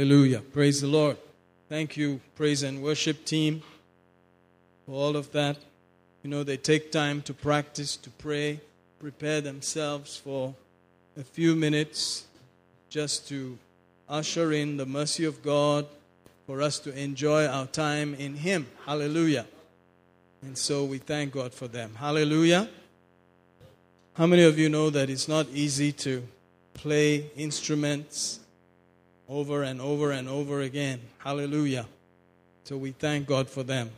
Hallelujah. Praise the Lord. Thank you, praise and worship team, for all of that. You know, they take time to practice, to pray, prepare themselves for a few minutes just to usher in the mercy of God for us to enjoy our time in Him. Hallelujah. And so we thank God for them. Hallelujah. How many of you know that it's not easy to play instruments over and over and over again? Hallelujah. So we thank God for them.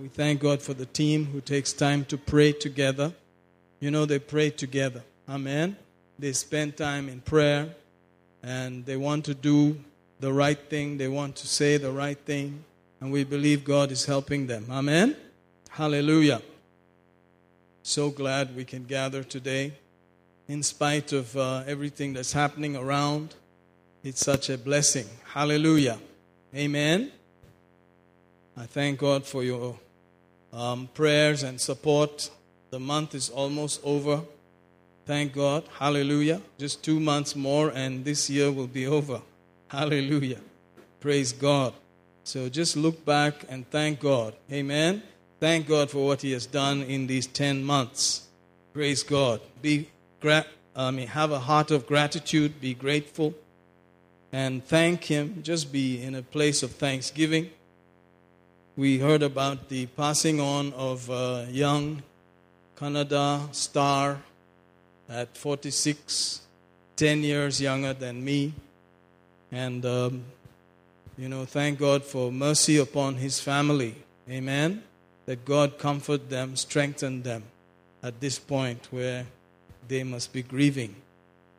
We thank God for the team who takes time to pray together. You know, they pray together. Amen. They spend time in prayer and they want to do the right thing, they want to say the right thing, and we believe God is helping them. Amen. Hallelujah. So glad we can gather today. In spite of uh, everything that's happening around, it's such a blessing. Hallelujah. Amen. I thank God for your um, prayers and support. The month is almost over. Thank God. Hallelujah. Just two months more, and this year will be over. Hallelujah. Praise God. So just look back and thank God. Amen. Thank God for what He has done in these 10 months. Praise God. Be gra- I mean, have a heart of gratitude, be grateful, and thank Him. Just be in a place of thanksgiving. We heard about the passing on of a young Kannada star at 46, 10 years younger than me. And, um, you know, thank God for mercy upon his family. Amen. That God comfort them, strengthen them at this point where they must be grieving.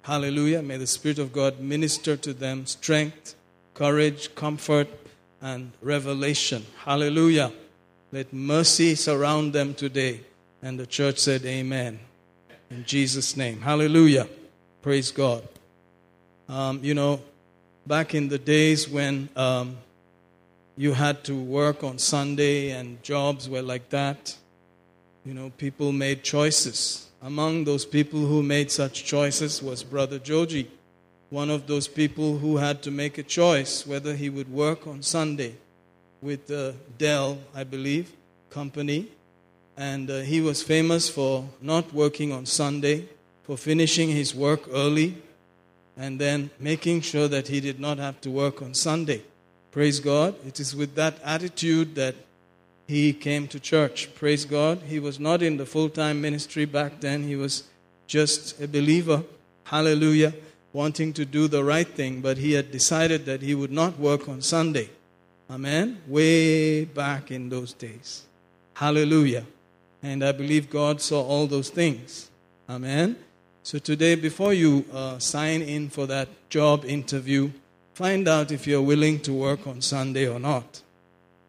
Hallelujah. May the Spirit of God minister to them strength, courage, comfort, and revelation. Hallelujah. Let mercy surround them today. And the church said, Amen. In Jesus' name. Hallelujah. Praise God. Um, you know, back in the days when um, you had to work on Sunday and jobs were like that, you know, people made choices. Among those people who made such choices was Brother Joji, one of those people who had to make a choice whether he would work on Sunday with the Dell, I believe, company. And uh, he was famous for not working on Sunday, for finishing his work early, and then making sure that he did not have to work on Sunday. Praise God. It is with that attitude that he came to church. Praise God. He was not in the full time ministry back then, he was just a believer. Hallelujah. Wanting to do the right thing, but he had decided that he would not work on Sunday. Amen. Way back in those days. Hallelujah. And I believe God saw all those things. Amen. So today, before you uh, sign in for that job interview, find out if you're willing to work on Sunday or not.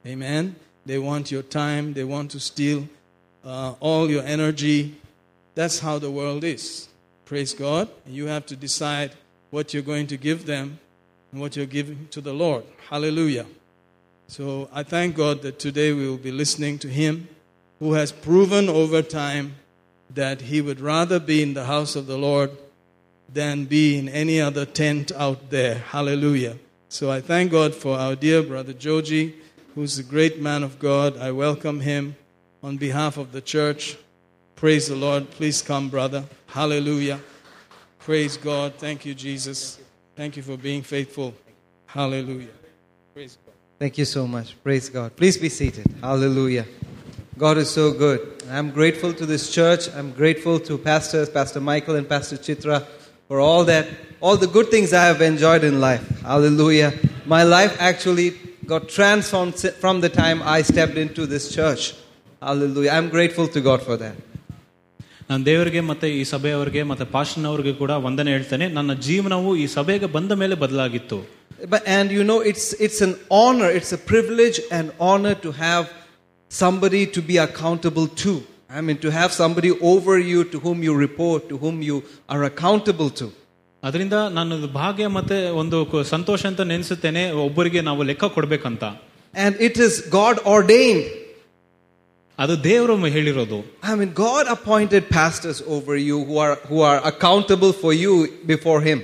Amen. They want your time, they want to steal uh, all your energy. That's how the world is. Praise God. You have to decide what you're going to give them and what you're giving to the Lord. Hallelujah. So I thank God that today we will be listening to Him who has proven over time that he would rather be in the house of the Lord than be in any other tent out there. Hallelujah. So I thank God for our dear brother Joji, who's a great man of God. I welcome him on behalf of the church. Praise the Lord. Please come, brother. Hallelujah. Praise God. Thank you, Jesus. Thank you for being faithful. Hallelujah. Praise God. Thank you so much. Praise God. Please be seated. Hallelujah. God is so good. I'm grateful to this church. I'm grateful to pastors, Pastor Michael and Pastor Chitra, for all that, all the good things I have enjoyed in life. Hallelujah. My life actually got transformed from the time I stepped into this church. Hallelujah. I'm grateful to God for that. ನಾನು ದೇವರಿಗೆ ಮತ್ತೆ ಈ ಸಭೆಯವರಿಗೆ ಮತ್ತೆ ಪಾಸ್ಟರ್ನವರಿಗೆ ಕೂಡ ವಂದನೆ ಹೇಳ್ತೇನೆ ನನ್ನ ಜೀವನವು ಈ ಸಭೆಗೆ ಬಂದ ಮೇಲೆ ಬದಲಾಗಿತ್ತು But, and you know, it's, it's an honor, it's a privilege and honor to have somebody to be accountable to. I mean, to have somebody over you to whom you report, to whom you are accountable to. ಅದರಿಂದ ನಾನು ಭಾಗ್ಯ ಮತ್ತೆ ಒಂದು ಕ- ಸಂತೋಷ ಅಂತ ನೆನೆಸುತ್ತೇನೆ ಒಬ್ಬರಿಗೆ ನಾವು ಲೆಕ್ಕ ಕೊಡ್ಬೇಕಂತ And it is God ordained. ಅದು ದೇವರು ಹೇಳಿರೋದು I mean, God appointed pastors over you who are, who are accountable for you before Him.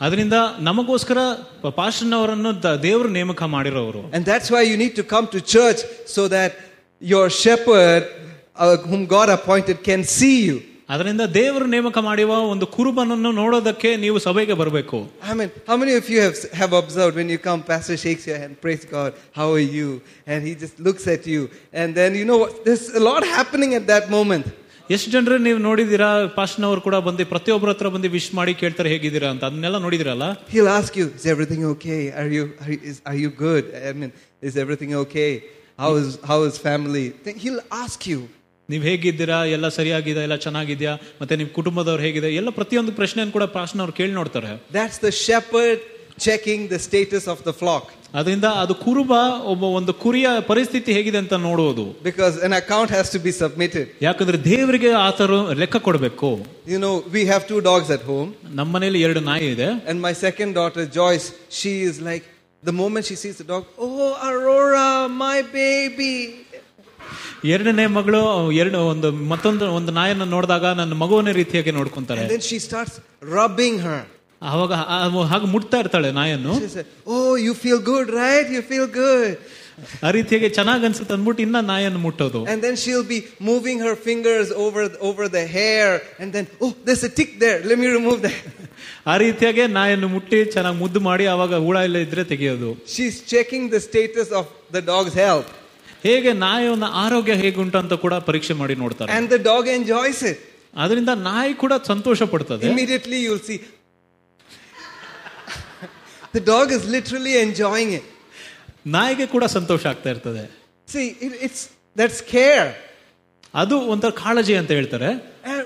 ಅದರಿಂದ ನಮಗೋಸ್ಕರ ಪಾಸ್ಟರ್ನವರನ್ನು ದ- ದೇವರು ನೇಮಕ ಮಾಡಿರೋರು And that's why you need to come to church so that your shepherd, uh, whom God appointed, can see you. ಅದರಿಂದ ದೇವರು ನೇಮಕ ಮಾಡುವ ಒಂದು ಕುರುಬನನ್ನು ನೋಡೋದಕ್ಕೆ ನೀವು ಸಭೆಗೆ ಬರಬೇಕು I mean, how many of you have, have observed when you come, Pastor shakes your hand, praise God, how are you? And he just looks at you. And then, you know what? There's a lot happening at that moment. ಎಷ್ಟು ಜನರು ನೀವು ನೋಡಿದೀರಾ ಪಾಸ್ಟ್ನವರು ಕೂಡ ಬಂದು ಪ್ರತಿಯೊಬ್ಬರ ಹತ್ರ ಬಂದು wish ಮಾಡಿ ಕೇಳ್ತಾರೆ ಹೇಗಿದ್ದೀರಾ ಅಂತ ಅದನ್ನೆಲ್ಲ ನೋಡಿದಿರಲ್ಲ He'll ask you, is everything okay? Are you, are, you- is, are you good? I mean, is everything okay? How is, how is family? Then He'll ask you. ನೀವು ಹೇಗಿದ್ದೀರಾ ಎಲ್ಲ ಸರಿಯಾಗಿದೆ ಎಲ್ಲ ಚೆನ್ನಾಗಿದ್ಯಾ ಮತ್ತೆ ನಿಮ್ಮ ಕುಟುಂಬದವ್ರು ಹೇಗಿದೆ ಎಲ್ಲ ಪ್ರತಿಯೊಂದು ಪ್ರಶ್ನೆಯನ್ನು ಕೂಡ ಪಾಸ್ಟ್ನವ್ರು ಕೇಳಿ ನೋಡ್ತಾರೆ That's the shepherd checking the status of the flock. ಅದರಿಂದ ಅದು ಕುರುಬ ಒಬ್ಬ ಒಂದು ಕುರಿಯ ಪರಿಸ್ಥಿತಿ ಹೇಗಿದೆ ಅಂತ ನೋಡುವುದು Because an account has to be submitted. ಯಾಕಂದ್ರೆ ದೇವರಿಗೆ ಆತರು ಲೆಕ್ಕ ಕೊಡಬೇಕು You know, we have two dogs at home. ನಮ್ಮ ಮನೇಲಿ ಎರಡು ನಾಯಿ ಇದೆ And my second daughter, Joyce, she is like, the moment she sees the dog, oh, Aurora, my baby. ಎರಡನೇ ಮಗಳು ಎರಡು ಒಂದು ಮತ್ತೊಂದು ಒಂದು ನಾಯನ್ನ ನೋಡಿದಾಗ ನನ್ನ ಮಗುವನೇ ರೀತಿಯಾಗಿ ನೋಡ್ಕೊಂತಾರೆ And then she starts rubbing her. ಅವಾಗ ಆ- ಹಾಗೆ ಮುಟ್ತಾ ಇರ್ತಾಳೆ ನಾಯನ್ನು She said, oh, you feel good, right? You feel good. ಆ ರೀತಿಯಾಗಿ ಚೆನ್ನಾಗ್ ಅನ್ಸುತ್ತೆ ಅಂದ್ಬಿಟ್ಟು ಇನ್ನ ನಾಯನ್ನು ಮುಟ್ಟೋದು And then she'll be moving her fingers over, over the hair. And then, oh, there's a tick there. Let me remove that. ಆ ರೀತಿಯಾಗಿ ನಾಯನ್ನು ಮುಟ್ಟಿ ಚೆನ್ನಾಗಿ ಮುದ್ದು ಮಾಡಿ ಅವಾಗ ಹುಳ ಎಲ್ಲ ಇದ್ರೆ ತೆಗೆಯೋದು She's checking the status of the dog's health. ಹೇಗೆ ನಾಯಿಯ ಆರೋಗ್ಯ ಹೇಗುಂಟು ಅಂತ ಕೂಡ ಪರೀಕ್ಷೆ ಮಾಡಿ ನೋಡ್ತಾರೆ And the dog enjoys it. ಅದರಿಂದ ನಾಯಿ ಕೂಡ ಸಂತೋಷ ಪಡ್ತದೆ Immediately you'll see. the dog is literally enjoying it. ನಾಯಿಗೆ ಕೂಡ ಸಂತೋಷ ಆಗ್ತಾ ಇರ್ತದೆ See, it, it's that's care. ಅದು ಒಂಥರ ಕಾಳಜಿ ಅಂತ ಹೇಳ್ತಾರೆ And,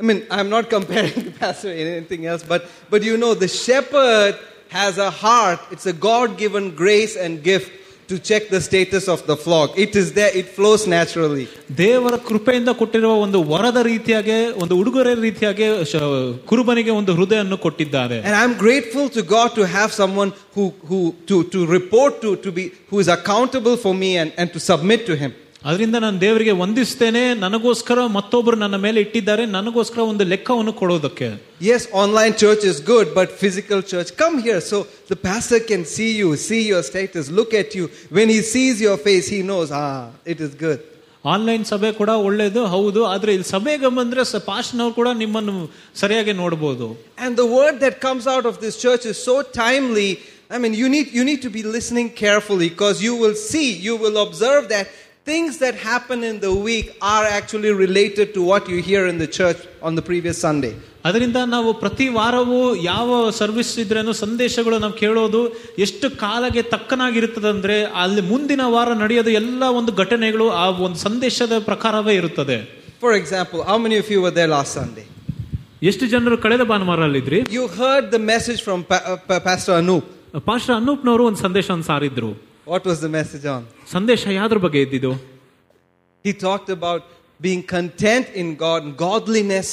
I mean, I'm not comparing the pastor or anything else, but but you know, the shepherd has a heart. It's a God-given grace and gift to check the status of the flock. It is there. It flows naturally. ದೇವರ ಕೃಪೆಯಿಂದ ಕೊಟ್ಟಿರುವ ಒಂದು ವರದ ರೀತಿಯಾಗಿ ಒಂದು ಉಡುಗೊರೆ ರೀತಿಯಾಗಿ ಶ- ಕುರುಬನಿಗೆ ಒಂದು ಹೃದಯವನ್ನು ಕೊಟ್ಟಿದ್ದಾರೆ And I'm grateful to God to have someone who who to to report to to be who is accountable for me and and to submit to Him. ಅದರಿಂದ ನಾನು ದೇವರಿಗೆ ವಂದಿಸ್ತೇನೆ ನನಗೋಸ್ಕರ ಮತ್ತೊಬ್ಬರು ನನ್ನ ಮೇಲೆ ಇಟ್ಟಿದ್ದಾರೆ ನನಗೋಸ್ಕರ ಒಂದು ಲೆಕ್ಕವನ್ನು ಕೊಡೋದಕ್ಕೆ Yes, online church is good, but physical church, come here so the pastor can see you, see your status, look at you. When he sees your face, he knows, ah, it is good. Online ಸಭೆ ಕೂಡ ಒಳ್ಳೇದು ಹೌದು ಆದ್ರೆ ಇಲ್ಲಿ ಸಭೆಗೆ ಬಂದ್ರೆ ಪಾಸ್ಟ್ನವ್ರು ಕೂಡ ನಿಮ್ಮನ್ನು ಸರಿಯಾಗಿ ನೋಡ್ಬೋದು And the word that comes out of this church is so timely. I mean, you need, you need to be listening carefully because you will see, you will observe that things that happen in the week are actually related to what you hear in the church on the previous Sunday. ಅದರಿಂದ ನಾವು ಪ್ರತಿ ವಾರವೂ ಯಾವ service ಇದ್ರೇನು ಸಂದೇಶಗಳು ನಾವು ಕೇಳೋದು ಎಷ್ಟು ಕಾಲಗೆ ತಕ್ಕನಾಗಿರುತ್ತದಂದ್ರೆ ಅಲ್ಲಿ ಮುಂದಿನ ವಾರ ನಡೆಯೋದು ಎಲ್ಲ ಒಂದು ಘಟನೆಗಳು ಆ ಒಂದು ಸಂದೇಶದ ಪ್ರಕಾರವೇ ಇರುತ್ತದೆ For example, how many of you were there last Sunday? ಎಷ್ಟು ಜನರು ಕಳೆದ ಭಾನುವಾರ ಅಲ್ಲಿದ್ರಿ You heard the message from pa- uh, Pa- Pastor Anup. Pastor ಅನೂಪ್ನವರು ಒಂದು ಸಂದೇಶವನ್ನು ಸಾರಿದ್ರು What was the message on? ಸಂದೇಶ ಯಾವ್ದ್ರ ಬಗ್ಗೆ ಇದ್ದಿದ್ದು He talked about being content in God, and godliness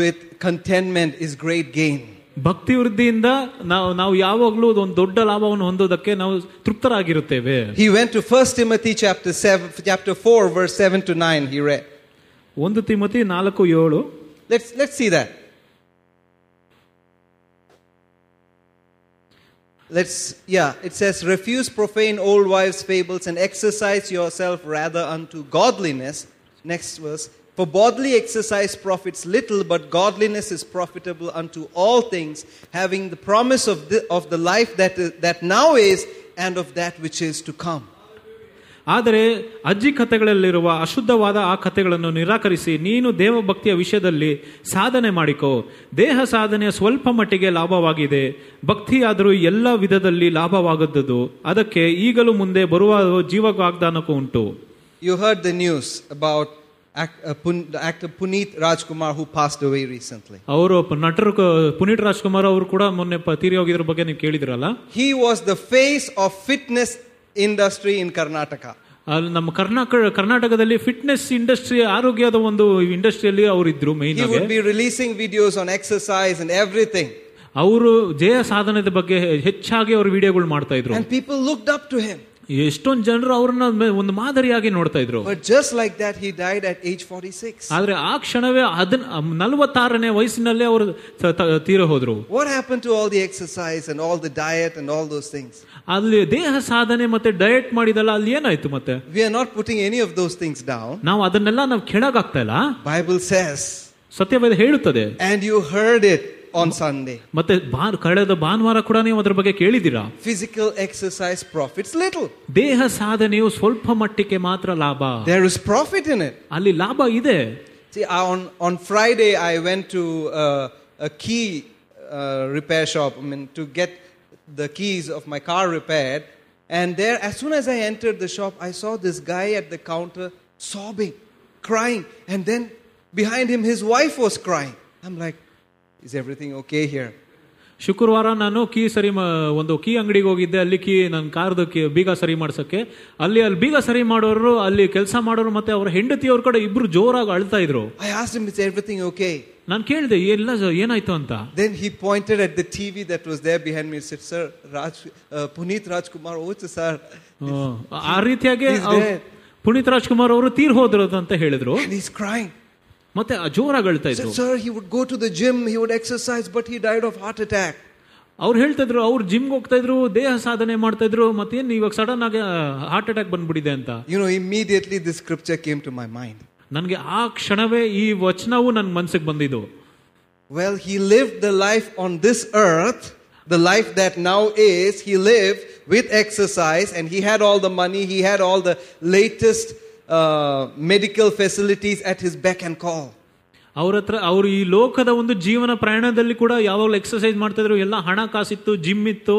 with contentment is great gain. ಭಕ್ತಿ ವೃದ್ಧಿಯಿಂದ ನಾವು ನಾವು ಯಾವಾಗಲೂ ಒಂದು ದೊಡ್ಡ ಲಾಭವನ್ನು ಹೊಂದೋದಕ್ಕೆ ನಾವು ತೃಪ್ತರಾಗಿರುತ್ತೇವೆ He went to 1 Timothy chapter 7, chapter 4, verse 7 to 9, he read. ಒಂದು ತಿಮತಿ ನಾಲ್ಕು ಏಳು Let's, let's see that. Let's, yeah, it says, refuse profane old wives' fables and exercise yourself rather unto godliness. Next verse. For bodily exercise profits little, but godliness is profitable unto all things, having the promise of the, of the life that, that now is and of that which is to come. ಆದರೆ ಅಜ್ಜಿ ಕಥೆಗಳಲ್ಲಿರುವ ಅಶುದ್ಧವಾದ ಆ ಕಥೆಗಳನ್ನು ನಿರಾಕರಿಸಿ ನೀನು ದೇವಭಕ್ತಿಯ ವಿಷಯದಲ್ಲಿ ಸಾಧನೆ ಮಾಡಿಕೋ. ದೇಹ ಸಾಧನೆ ಸ್ವಲ್ಪ ಮಟ್ಟಿಗೆ ಲಾಭವಾಗಿದೆ. ಭಕ್ತಿಯಾದರೂ ಎಲ್ಲ ವಿಧದಲ್ಲಿ ಲಾಭವಾಗದ್ದು ಅದಕ್ಕೆ ಈಗಲೂ ಮುಂದೆ ಬರುವ ಜೀವ ವಾಗ್ದಾನಕ್ಕೂ ಉಂಟು. You heard the news about Puneeth Rajkumar who the away recently. ಅವರು ನಟರು ಪುನೀತ್ ರಾಜ್ಕುಮಾರ್ ಅವರು ಕೂಡ ಮೊನ್ನೆ ತೀರಿ ಹೋಗಿದ್ರ ಬಗ್ಗೆ ನೀವು ಕೇಳಿದ್ರಲ್ಲ? He was the face of fitness industry in Karnataka. ಅಲ್ಲಿ ನಮ್ಮ ಕರ್ನಾಟಕ ಕರ್ನಾಟಕದಲ್ಲಿ ಫಿಟ್ನೆಸ್ ಇಂಡಸ್ಟ್ರಿ ಆರೋಗ್ಯದ ಒಂದು ಇಂಡಸ್ಟ್ರಿಯಲ್ಲಿ ಅವರಿದ್ರು main He would be releasing videos on exercise and everything. ಅವರು ಜಯ ಸಾಧನದ ಬಗ್ಗೆ ಹೆಚ್ಚಾಗಿ ಅವರು ವಿಡಿಯೋಗಳು ಮಾಡ್ತಾ ಇದ್ರು And people looked up to him. ಎಷ್ಟೊಂದು ಜನರು ಅವ್ರನ್ನ ಮೆ- ಒಂದು ಮಾದರಿಯಾಗಿ ನೋಡ್ತಾ ಇದ್ರು But just like that, he died at age 46. ಆದ್ರೆ ಆ ಕ್ಷಣವೇ ಅದನ್ ನಲವತ್ತಾರನೇ ವಯಸ್ಸಿನಲ್ಲೇ ಅವರು ತ- ತ- ತೀರ ಹೋದ್ರು What happened to all the exercise and all the diet and all those things? ಅಲ್ಲಿ ದೇಹ ಸಾಧನೆ ಮತ್ತೆ ಡಯಟ್ ಮಾಡಿದಲ್ಲ ಅಲ್ಲಿ ಏನಾಯ್ತು ಮತ್ತೆ We are not putting any of those things down. ನಾವು ಅದನ್ನೆಲ್ಲ ನಾವು ಕೆಳಗಾಗ್ತಾ ಇಲ್ಲ Bible says, ಸತ್ಯವೇದ ಹೇಳುತ್ತದೆ and you heard it on Sunday. ಮತ್ತೆ ಭಾ- ಕಳೆದ ಭಾನುವಾರ ಕೂಡ ನೀವು ಅದ್ರ ಬಗ್ಗೆ ಕೇಳಿದ್ದೀರಾ Physical exercise profits little. ದೇಹ ಸಾಧನೆಯು ಸ್ವಲ್ಪ ಮಟ್ಟಿಗೆ ಮಾತ್ರ ಲಾಭ There is profit in it. ಅಲ್ಲಿ ಲಾಭ ಇದೆ See, on, on Friday, I went to uh, a key uh, repair shop I mean, to get the keys of my car repaired. And there, as soon as I entered the shop, I saw this guy at the counter sobbing, crying. And then behind him, his wife was crying. I'm like, is everything okay here ಶುಕ್ರವಾರ ನಾನು key ಸರಿ ಒಂದು key ಅಂಗಡಿಗೆ ಹೋಗಿದ್ದೆ. ಅಲ್ಲಿ key ನನ್ನ ಕಾರ್ದು key ಬೀಗ ಸರಿ ಮಾಡ್ಸೋಕ್ಕೆ. ಅಲ್ಲಿ ಅಲ್ಲಿ ಬೀಗ ಸರಿ ಮಾಡೋರು ಅಲ್ಲಿ ಕೆಲಸ ಮಾಡೋರು ಮತ್ತೆ ಅವರ ಹೆಂಡತಿಯವ್ರ ಕಡೆ ಇಬ್ರು ಜೋರಾಗಿ ಅಳ್ತಾ ಇದ್ರು. I ask him is everything okay ನಾನು ಕೇಳಿದೆ ಎಲ್ಲ ಏನಾಯ್ತು ಅಂತ? Then he pointed at the TV that was there behind me sit sir Raj Puneeth Rajkumar ouch sir ಆ ರೀತಿಯಾಗಿ ಪುನೀತ್ ರಾಜ್ಕುಮಾರ್ ಅವರು ತೀರ್ ಹೋದ್ರು ಅಂತ ಹೇಳಿದ್ರು. ಇಸ್ ಕ್ರೈಂಗ್ ಮತ್ತೆ ಆ ಜೋರಾಗಿ ಅಳ್ತಾ Said, ಇದ್ರು sir, he would go to the gym, he would exercise, but he died of heart attack. ಅವ್ರು ಹೇಳ್ತಾ ಇದ್ರು ಅವ್ರು ಜಿಮ್ಗೆ ಹೋಗ್ತಾ ಇದ್ರು ದೇಹ ಸಾಧನೆ ಮಾಡ್ತಾ ಇದ್ರು ಮತ್ತೇನ್ ಇವಾಗ ಸಡನ್ ಆಗಿ ಹಾರ್ಟ್ ಅಟ್ಯಾಕ್ ಬಂದ್ಬಿಟ್ಟಿದೆ ಅಂತ You know, immediately this scripture came to my mind. ನನಗೆ ಆ ಕ್ಷಣವೇ ಈ ವಚನವು ನನ್ನ ಮನ್ಸಿಗೆ ಬಂದಿದ್ದು Well, he lived the life on this earth, the life that now is, he lived with exercise and he had all the money, he had all the latest uh, medical facilities at his beck and call. ಅವ್ರ ಹತ್ರ ಅವ್ರು ಈ ಲೋಕದ ಒಂದು ಜೀವನ ಪ್ರಯಾಣದಲ್ಲಿ ಕೂಡ ಯಾವಾಗಲೂ ಎಕ್ಸರ್ಸೈಸ್ ಮಾಡ್ತಾ ಇದ್ರು ಎಲ್ಲ ಹಣ ಕಾಸಿತ್ತು ಜಿಮ್ ಇತ್ತು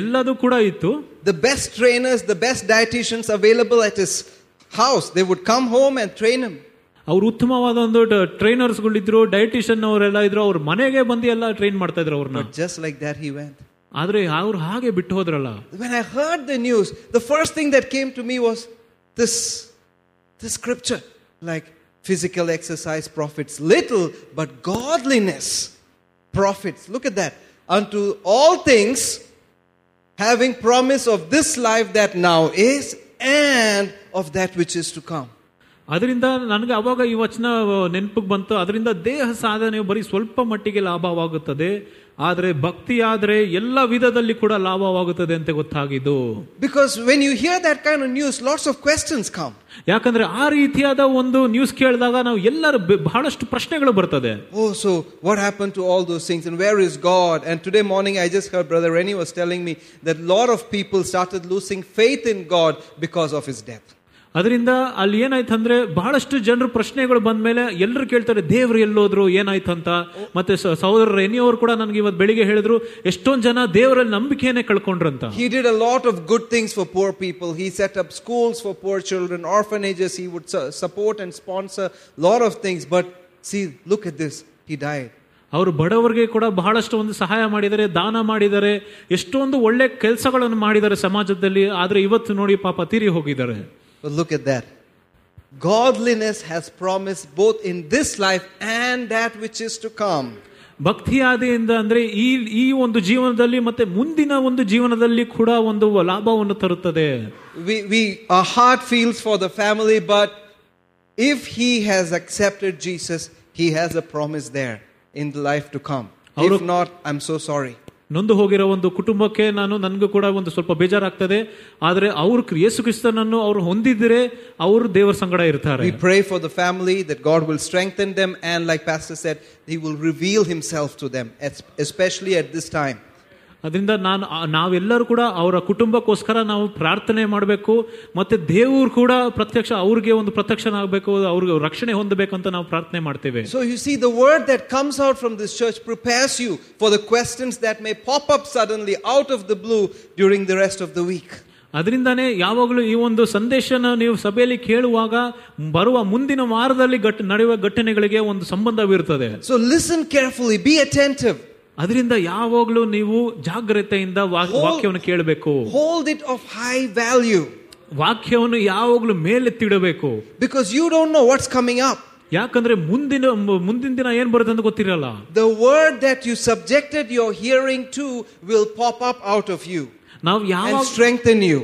ಎಲ್ಲದೂ ಕೂಡ ಇತ್ತು The best trainers, the best dietitians available at his house, they would come home and train him. ಅವ್ರು ಉತ್ತಮವಾದ ಒಂದು ಟ್ರೈನರ್ಸ್ಗಳಿದ್ರು ಡಯಟಿಷಿಯನ್ ಅವರೆಲ್ಲ ಇದ್ರು ಅವ್ರ ಮನೆಗೆ ಬಂದು ಎಲ್ಲ ಟ್ರೈನ್ ಮಾಡ್ತಾ ಇದ್ರು ಅವ್ರನ್ನ But just like that, he went. ಆದ್ರೆ ಅವ್ರು ಹಾಗೆ ಬಿಟ್ಟು ಹೋದ್ರಲ್ಲ When I heard the news, the first thing that came to me was this, this scripture. Like physical exercise profits little, but godliness profits. Look at that. Unto all things, having promise of this life that now is, and of that which is to come. ಅದರಿಂದ ನನಗೆ ಅವಾಗ ಈ ವಚನ ನೆನಪಿಗೆ ಬಂತು ಅದರಿಂದ ದೇಹ ಸಾಧನೆ ಬರೀ ಸ್ವಲ್ಪ ಮಟ್ಟಿಗೆ ಲಾಭವಾಗುತ್ತದೆ ಆದರೆ ಭಕ್ತಿ ಆದ್ರೆ ಎಲ್ಲ ವಿಧದಲ್ಲಿ ಕೂಡ ಲಾಭವಾಗುತ್ತದೆ ಅಂತ ಗೊತ್ತಾಗಿದ್ದು Because when you hear that kind of news, lots of questions come. ಯಾಕಂದ್ರೆ ಆ ರೀತಿಯಾದ ಒಂದು ನ್ಯೂಸ್ ಕೇಳಿದಾಗ ನಾವು ಎಲ್ಲರ ಬೆ- ಬಹಳಷ್ಟು ಪ್ರಶ್ನೆಗಳು ಬರ್ತದೆ Oh, so what happened to all those things? And where is God? And today morning, I just heard Brother Rennie was telling me that a lot of people started losing faith in God because of his death. ಅದರಿಂದ ಅಲ್ಲಿ ಏನಾಯ್ತು ಅಂದ್ರೆ ಬಹಳಷ್ಟು ಜನರು ಪ್ರಶ್ನೆಗಳು ಬಂದ್ಮೇಲೆ ಎಲ್ಲರೂ ಕೇಳ್ತಾರೆ ದೇವ್ರು ಎಲ್ಲೋದ್ರು ಏನಾಯ್ತು ಅಂತ ಮತ್ತೆ ಸ- ಸಹೋದರ ರೆನಿಯವರು ಕೂಡ ನನಗೆ ಇವತ್ತು ಬೆಳಿಗ್ಗೆ ಹೇಳಿದ್ರು ಎಷ್ಟೊಂದು ಜನ ದೇವರಲ್ಲಿ ನಂಬಿಕೆಯನ್ನೇ ಕಳ್ಕೊಂಡ್ರಂತ He did a lot of good things for poor people. He set up schools for poor children, orphanages. He would su- support and sponsor a lot of things. But see, look at this. He died. ಅವರು ಬಡವರಿಗೆ ಕೂಡ ಬಹಳಷ್ಟು ಒಂದು ಸಹಾಯ ಮಾಡಿದ್ದಾರೆ ದಾನ ಮಾಡಿದ್ದಾರೆ ಎಷ್ಟೊಂದು ಒಳ್ಳೆ ಕೆಲಸಗಳನ್ನು ಮಾಡಿದ್ದಾರೆ ಸಮಾಜದಲ್ಲಿ ಆದ್ರೆ ಇವತ್ತು ನೋಡಿ ಪಾಪ ತೀರಿ ಹೋಗಿದ್ದಾರೆ But look at that. Godliness has promise both in this life and that which is to come. ಭಕ್ತಿ ಆದಿಯಿಂದ ಅಂದ್ರೆ ಈ ಈ ಒಂದು ಜೀವನದಲ್ಲಿ ಮತ್ತೆ ಮುಂದಿನ ಒಂದು ಜೀವನದಲ್ಲಿ ಕೂಡ ಒಂದು ಲಾಭವನ್ನು ತರುತ್ತದೆ We, we, our heart feels for the family, but if he has accepted Jesus, he has a promise there in the life to come. If Avru- not, I'm so sorry. ನೊಂದು ಹೋಗಿರೋ ಒಂದು ಕುಟುಂಬಕ್ಕೆ ನಾನು ನನಗೂ ಕೂಡ ಒಂದು ಸ್ವಲ್ಪ ಬೇಜಾರಾಗ್ತದೆ ಆದರೆ ಅವರು ಯೇಸು ಕ್ರಿಸ್ತನನ್ನು ಅವರು ಹೊಂದಿದ್ರೆ ಅವರು ದೇವರ ಸಂಗಡ ಇರ್ತಾರೆ We pray for the family that God will strengthen them, and like Pastor said, He will reveal Himself to them, es- especially at this time. ಅದರಿಂದ ನಾನು ನಾವೆಲ್ಲರೂ ಕೂಡ ಅವರ ಕುಟುಂಬಕ್ಕೋಸ್ಕರ ನಾವು ಪ್ರಾರ್ಥನೆ ಮಾಡಬೇಕು ಮತ್ತು ದೇವರು ಕೂಡ ಪ್ರತ್ಯಕ್ಷ ಅವ್ರಿಗೆ ಒಂದು ಪ್ರತ್ಯಕ್ಷನಾಗಬೇಕು ಅವ್ರಿಗೆ ರಕ್ಷಣೆ ಹೊಂದಬೇಕು ಅಂತ ನಾವು ಪ್ರಾರ್ಥನೆ ಮಾಡ್ತೇವೆ. So you see the word that comes out from this church prepares you for the questions that may pop up suddenly out of the blue during the rest of the week ಅದರಿಂದಾನೇ ಯಾವಾಗಲೂ ಈ ಒಂದು ಸಂದೇಶನ ನೀವು ಸಭೆಯಲ್ಲಿ ಕೇಳುವಾಗ ಬರುವ ಮುಂದಿನ ವಾರದಲ್ಲಿ ನಡೆಯುವ ಘಟನೆಗಳಿಗೆ ಒಂದು ಸಂಬಂಧವಿರುತ್ತದೆ. So listen carefully be attentive ಅದರಿಂದ ಯಾವಾಗಲೂ ನೀವು ಜಾಗ್ರತೆಯಿಂದ ವಾ- ವಾಕ್ಯವನ್ನು ಕೇಳಬೇಕು hold it of high value ವಾಕ್ಯವನ್ನು ಯಾವಾಗಲೂ ಮೇಲೆತ್ತಿಡಬೇಕು because you don't know what's coming up. ಯಾಕಂದ್ರೆ ಮುಂದಿನ ಮುಂದಿನ ದಿನ ಏನ್ ಬರುತ್ತೆ ಅಂತ ಗೊತ್ತಿರಲ್ಲ The word that you subjected your hearing to will pop up out of you ನಾವು and ಯಾವಾಗ strengthen you.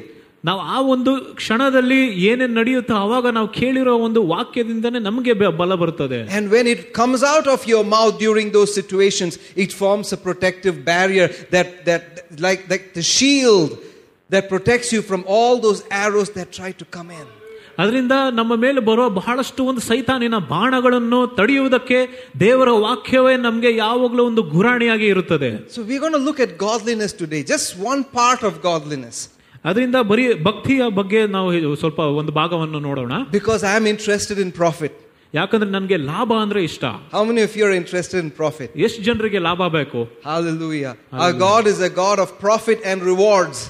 ನಾವು ಆ ಒಂದು ಕ್ಷಣದಲ್ಲಿ ಏನೇನು ನಡೆಯುತ್ತೋ ಆವಾಗ ನಾವು ಕೇಳಿರೋ ಒಂದು ವಾಕ್ಯದಿಂದನೇ ನಮಗೆ ಬಲ ಬರ್ತದೆ. And when it comes out of your mouth during those situations it forms a protective barrier that that like that the shield that protects you from all those arrows that try to come in ಅದರಿಂದ ನಮ್ಮ ಮೇಲೆ ಬರುವ ಬಹಳಷ್ಟು ಒಂದು ಸೈತಾನಿನ ಬಾಣಗಳನ್ನು ತಡೆಯುವುದಕ್ಕೆ ದೇವರ ವಾಕ್ಯವೇ ನಮಗೆ ಯಾವಾಗಲೂ ಒಂದು ಗುರಾಣಿಯಾಗಿ ಇರುತ್ತದೆ. So we look at godliness today just one part of godliness ಅದರಿಂದ ಬರೀ ಭಕ್ತಿಯ ಬಗ್ಗೆ ನಾವು ಹೆ- ಸ್ವಲ್ಪ ಒಂದು ಭಾಗವನ್ನು ನೋಡೋಣ Because I'm interested in profit. ಯಾಕಂದ್ರೆ ನನಗೆ ಲಾಭ ಅಂದ್ರೆ ಇಷ್ಟ How many of you are interested in profit? ಎಷ್ಟು ಜನರಿಗೆ ಲಾಭ ಬೇಕು Hallelujah. Our God is a God of profit and rewards.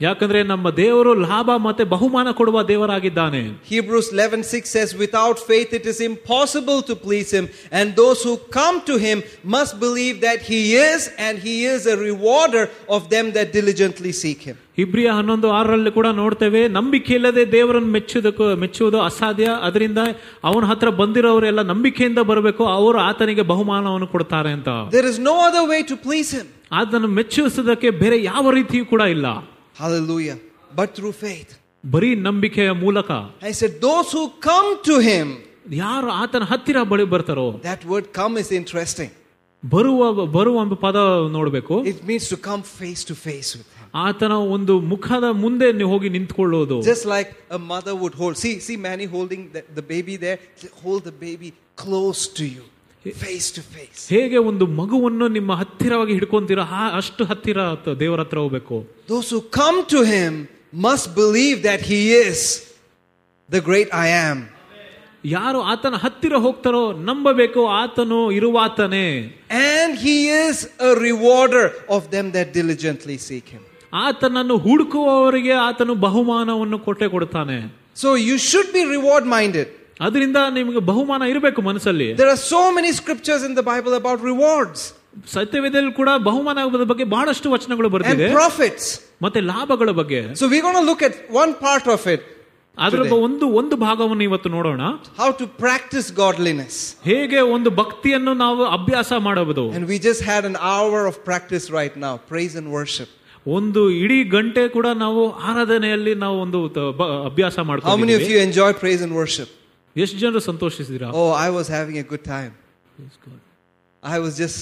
ಯಾಕಂದ್ರೆ ನಮ್ಮ ದೇವರು ಲಾಭ ಮತ್ತೆ ಬಹುಮಾನ ಕೊಡುವ ದೇವರಾಗಿದ್ದಾನೆ Hebrews 11:6 says without faith it is impossible to please him and those who come to him must believe that he is and he is a rewarder of them that diligently seek him. ಇಬ್ರಿಯ ಹನ್ನೊಂದು ಆರರಲ್ಲಿ ಕೂಡ ನೋಡ್ತೇವೆ ನಂಬಿಕೆ ಇಲ್ಲದೆ ದೇವರನ್ನು ಮೆಚ್ಚುವುದಕ್ಕೂ ಮೆಚ್ಚುವುದು ಅಸಾಧ್ಯ ಅದರಿಂದ ಅವನ ಹತ್ರ ಬಂದಿರೋರೆಲ್ಲ ನಂಬಿಕೆಯಿಂದ ಬರಬೇಕು ಅವರು ಆತನಿಗೆ ಬಹುಮಾನವನ್ನು ಕೊಡ್ತಾರೆ ಅಂತ there is no other way to please him ಅದನ್ನು ಮೆಚ್ಚಿಸೋದಕ್ಕೆ ಬೇರೆ ಯಾವ ರೀತಿಯೂ ಕೂಡ ಇಲ್ಲ Hallelujah. But through faith. ಬರೀ ನಂಬಿಕೆಯ ಮೂಲಕ I said those who come to him ಯಾರು ಆತನ ಹತ್ತಿರ ಬಳಿ ಬರ್ತಾರೋ that word come is interesting. ಬರುವ ಬರುವ ಪದ ನೋಡಬೇಕು it means to come face to face. ಆತನ ಒಂದು ಮುಖದ ಮುಂದೆ ನೀವು ಹೋಗಿ ನಿಂತ್ಕೊಳ್ಳೋದು Just like a mother would hold. See, see Manny holding the, the baby there. Hold the baby close to you, face to face. ಹೇಗೆ ಒಂದು ಮಗುವನ್ನು ನಿಮ್ಮ ಹತ್ತಿರವಾಗಿ ಹಿಡ್ಕೊಂತೀರ ಆ- ಅಷ್ಟು ಹತ್ತಿರ ಆತ- ದೇವರ ಹತ್ರ ಹೋಗ್ಬೇಕು Those who come to him must believe that he is the great I am. ಯಾರು ಆತನ ಹತ್ತಿರ ಹೋಗ್ತಾರೋ ನಂಬಬೇಕು ಆತನು ಇರುವಾತನೇ And he is a rewarder of them that diligently seek him. ಆತನನ್ನು ಹುಡುಕುವವರಿಗೆ ಆತನು ಬಹುಮಾನವನ್ನು ಕೊಟ್ಟೆ ಕೊಡ್ತಾನೆ So you should be reward minded. ಅದರಿಂದ ನಿಮಗೆ ಬಹುಮಾನ ಇರಬೇಕು ಮನಸ್ಸಲ್ಲಿ There are so many scriptures in the Bible about rewards ಸತ್ಯವೇದಲ್ಲಿ ಕೂಡ ಬಹುಮಾನ ಬಗ್ಗೆ ಬಹಳಷ್ಟು ವಚನಗಳು and ಬರ್ತಿದೆ profits. ಮತ್ತೆ ಲಾಭಗಳ ಬಗ್ಗೆ So we're going to look at one part of it ಅದರ today. ಒಂದು ಒಂದು ಭಾಗವನ್ನು ಇವತ್ತು ನೋಡೋಣ how to practice godliness. ಹೇಗೆ ಒಂದು ಭಕ್ತಿಯನ್ನು ನಾವು ಅಭ್ಯಾಸ ಮಾಡಬಹುದು And we just had an hour of practice right now praise and worship. ಒಂದು ಇಡೀ ಗಂಟೆ ಕೂಡ ನಾವು ಆರಾಧನೆಯಲ್ಲಿ ನಾವು ಒಂದು ತ- ಬ- ಅಭ್ಯಾಸ How many of ಮಾಡ್ತೀವಿ you enjoy praise and worship? ಎಷ್ಟು ಜನರು ಸಂತೋಷಿಸಿದಿರಾ Oh, I was having a good time. I was just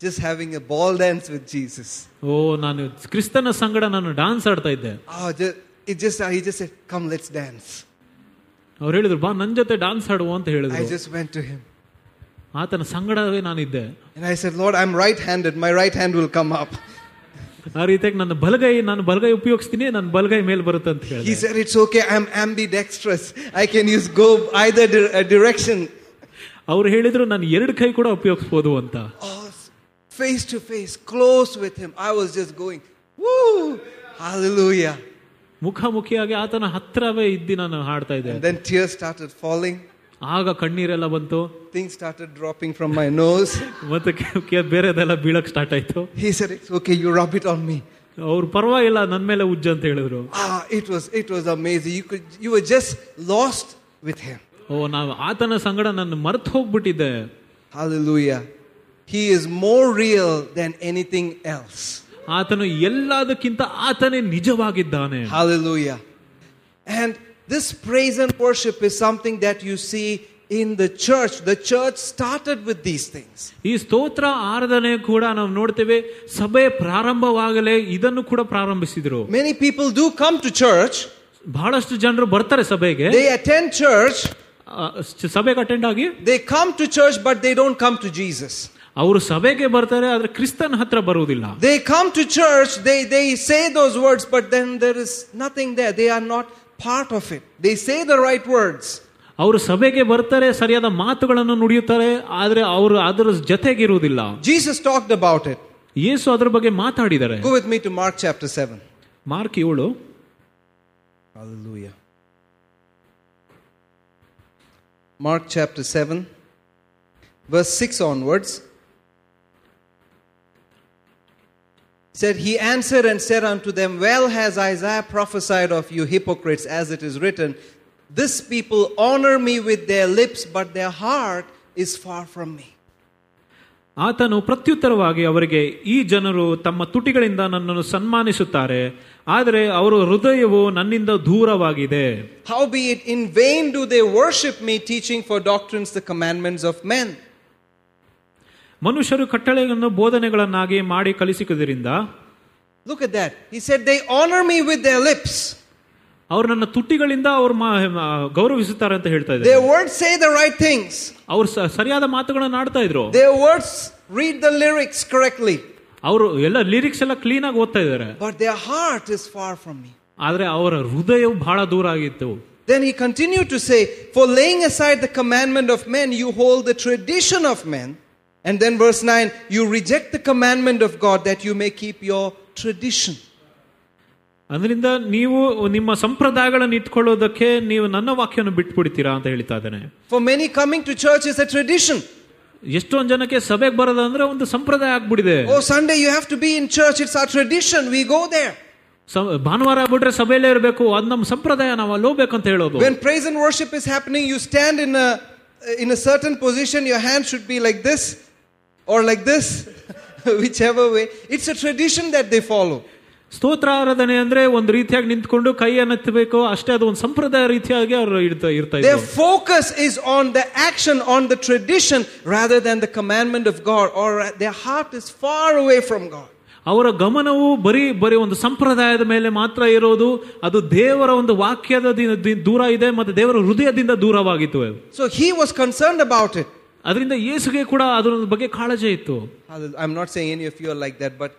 just having a ball dance with Jesus. ಓ ನಾನು ಕ್ರಿಸ್ತನ ಸಂಗಡ ನಾನು ಡಾನ್ಸ್ ಆಡ್ತಾ ಇದ್ದೆ Oh, just, it just he just said, "Come, let's dance." ಅವ್ರು ಹೇಳಿದ್ರು ಬಾ ನನ್ ಜೊತೆ ಡಾನ್ಸ್ ಆಡುವ ಅಂತ I ಹೇಳಿದ್ರು just went to him ಆತನ ಸಂಗಡವೇ ನಾನಿದ್ದೆ and I said, "Lord, I'm right-handed. My right hand will come up." ಆ ರೀತಿಯಾಗಿ ನನ್ನ ಬಲಗೈ ನಾನು ಬಲಗೈ ಉಪಯೋಗಿಸ್ತೀನಿ ನನ್ನ ಬಲಗೈ ಮೇಲೆ ಬರುತ್ತೆ ಅಂತ He ಹೇಳಿದೆ said, "It's okay. I'm ambidextrous. I can use go either di- uh, direction." ಅವ್ರು ಹೇಳಿದ್ರು ನಾನು ಎರಡು ಕೈ ಕೂಡ ಉಪಯೋಗಿಸ್ಬೋದು ಅಂತ Oh, face to face, close with him. I was just going, "Woo! Hallelujah!" ಮುಖಾಮುಖಿಯಾಗಿ ಆತನ ಹತ್ರವೇ ಇದ್ದಿ ನಾನು ಹಾಡ್ತಾ ಇದ್ದೆ And then tears started falling. ಆಗ ಕಣ್ಣೀರೆಲ್ಲ ಬಂತು. Thing started dropping from my nose ಮತ್ತೆ ಬೇರೆದೆಲ್ಲ ಬೀಳಕ್ ಸ್ಟಾರ್ಟ್ ಆಯ್ತು. He sir it's okay you wrap it on me ಅವ್ರು ಪರವಾಗಿಲ್ಲ ನನ್ನ ಮೇಲೆ ಉಜ್ಜ ಅಂತ ಹೇಳಿದ್ರು. It was it was amazing you could you was just lost with him oh ನಾವು ಆತನ ಸಂಗಡ ನನ್ನ ಮರ್ತು ಹೋಗ್ಬಿಟ್ಟಿದ್ದೆ. Hallelujah he is more real than anything else ಆತನು ಎಲ್ಲದಕ್ಕಿಂತ ಆತನೇ ನಿಜವಾಗಿದ್ದಾನೆ. Hallelujah and this praise and worship is something that you see in the church. The church started with these things. ಈ ಸ್ತೋತ್ರ ಆರಾಧನೆ ಕೂಡ ನಾವು ನೋಡ್ತೇವೆ ಸಭೆ ಪ್ರಾರಂಭವಾಗಲೇ ಇದನ್ನು ಕೂಡ ಪ್ರಾರಂಭಿಸಿದ್ರು Many people do come to church, ಬಹಳಷ್ಟು ಜನರು ಬರ್ತಾರೆ ಸಭೆಗೆ they attend church, ಆ, ಸಭೆಗೆ ಅಟೆಂಡ್ ಆಗಿ they come to church, but they don't come to Jesus. ಅವರು ಸಭೆಗೆ ಬರ್ತಾರೆ ಆದ್ರೆ ಕ್ರಿಸ್ತನ ಹತ್ರ ಬರುವುದಿಲ್ಲ They come to church, they, they say those words, but then there is nothing there. They are not part of it. They say the right words. ಅವರು ಸಭೆಗೆ ಬರ್ತಾರೆ ಸರಿಯಾದ ಮಾತುಗಳನ್ನು ನುಡಿಯುತ್ತಾರೆ ಆದ್ರೆ ಅವರು ಅದರ ಜೊತೆಗಿರುವುದಿಲ್ಲ Jesus talked about it. ಯೇಸು ಅದ್ರ ಬಗ್ಗೆ ಮಾತಾಡಿದ್ದಾರೆ Go with me to Mark chapter 7. Mark ಏಳು Hallelujah. Mark chapter 7, verse 6 onwards. Said, He answered and said unto them, Well has Isaiah prophesied of you hypocrites, as it is written, This people honor me with their lips, but their heart is far from me. ಆತನು ಪ್ರತ್ಯುತ್ತರವಾಗಿ ಅವರಿಗೆ ಈ ಜನರು ತಮ್ಮ ತುಟಿಗಳಿಂದ ನನ್ನನ್ನು ಸನ್ಮಾನಿಸುತ್ತಾರೆ ಆದರೆ ಅವರ ಹೃದಯವು ನನ್ನಿಂದ ದೂರವಾಗಿದೆ Howbeit, in vain do they worship me, teaching for doctrines the commandments of men. ಮನುಷ್ಯರು ಕಟ್ಟಳೆಗಳನ್ನು ಬೋಧನೆಗಳನ್ನಾಗಿ ಮಾಡಿ ಕಲಿಸಿದ್ದರಿಂದ Look at that. He said, They honor me with their lips. ಅವ್ರು ನನ್ನ ತುಟಿಗಳಿಂದ ಅವ್ರು ಮಾ- ಮಾ- ಗೌರವಿಸುತ್ತಾರೆ ಅಂತ ಹೇಳ್ತಾ ಇದ್ದಾರೆ Their words say the right things. ಅವ್ರು ಸ- ಸರಿಯಾದ ಮಾತುಗಳನ್ನ ಆಡ್ತಾ ಇದ್ರು Their words read the lyrics correctly. ಅವರು ಎಲ್ಲ ಲಿರಿಕ್ಸ್ ಎಲ್ಲ ಕ್ಲೀನ್ ಆಗಿ ಓದ್ತಾ ಇದ್ದಾರೆ But their heart is far from me. ಆದ್ರೆ ಅವರ ಹೃದಯವು ಬಹಳ ದೂರ ಆಗಿತ್ತು Then he continued to say, For laying aside the commandment of men, you hold the tradition of men. And then verse 9, you reject the commandment of God that you may keep your tradition. ಅದರಿಂದ ನೀವು ನಿಮ್ಮ ಸಂಪ್ರದಾಯಗಳನ್ನು ಇಟ್ಕೊಳ್ಳೋದಕ್ಕೆ ನೀವು ನನ್ನ ವಾಕ್ಯವನ್ನು ಬಿಟ್ಬಿಡ್ತೀರಾ ಅಂತ ಹೇಳ್ತಾ ಇದ್ದಾನೆ For many, coming to church is a tradition. ಎಷ್ಟೊಂದು ಜನಕ್ಕೆ ಸಭೆಗೆ ಬರೋದಂದ್ರೆ ಒಂದು ಸಂಪ್ರದಾಯ ಆಗ್ಬಿಟ್ಟಿದೆ Oh, Sunday you have to be in church. It's our tradition. We go there. ಸ- ಭಾನುವಾರ ಆಗ್ಬಿಟ್ರೆ ಸಭೆಯಲ್ಲೇ ಇರಬೇಕು ಅದು ನಮ್ಮ ಸಂಪ್ರದಾಯ ನಾವು ಅಲ್ಲಿ ಹೋಗ್ಬೇಕು ಅಂತ ಹೇಳೋದು When praise and worship is happening, you stand in a, in a certain position. Your hand should be like this or like this, whichever way. It's a tradition that they follow. ಸ್ತೋತ್ರ ಆರಾಧನೆ ಅಂದ್ರೆ ಒಂದು ರೀತಿಯಾಗಿ ನಿಂತ್ಕೊಂಡು ಕೈಯನ್ನು ಎತ್ತಬೇಕು ಅಷ್ಟೇ ಅದು ಒಂದು ಸಂಪ್ರದಾಯ ರೀತಿಯಾಗಿ ಅವರು ಇರ್ತಾ ಇರ್ತಾ Their ಇದ್ರು focus is on the action, on the tradition, rather than the commandment of God, or their heart is far away from God. ಅವರ ಗಮನವು ಬರೀ ಬರೀ ಒಂದು ಸಂಪ್ರದಾಯದ ಮೇಲೆ ಮಾತ್ರ ಇರೋದು ಅದು ದೇವರ ಒಂದು ವಾಕ್ಯದ ದಿ- ದಿ- ದೂರ ಇದೆ ಮತ್ತೆ ದೇವರ ಹೃದಯದಿಂದ ದೂರವಾಗಿತ್ತು So he was concerned about it. ಅದರಿಂದ ಯೇಸುಗೆ ಕೂಡ ಅದರ ಬಗ್ಗೆ ಕಾಳಜಿ ಇತ್ತು Hallelujah. I'm not saying any of you are like that, but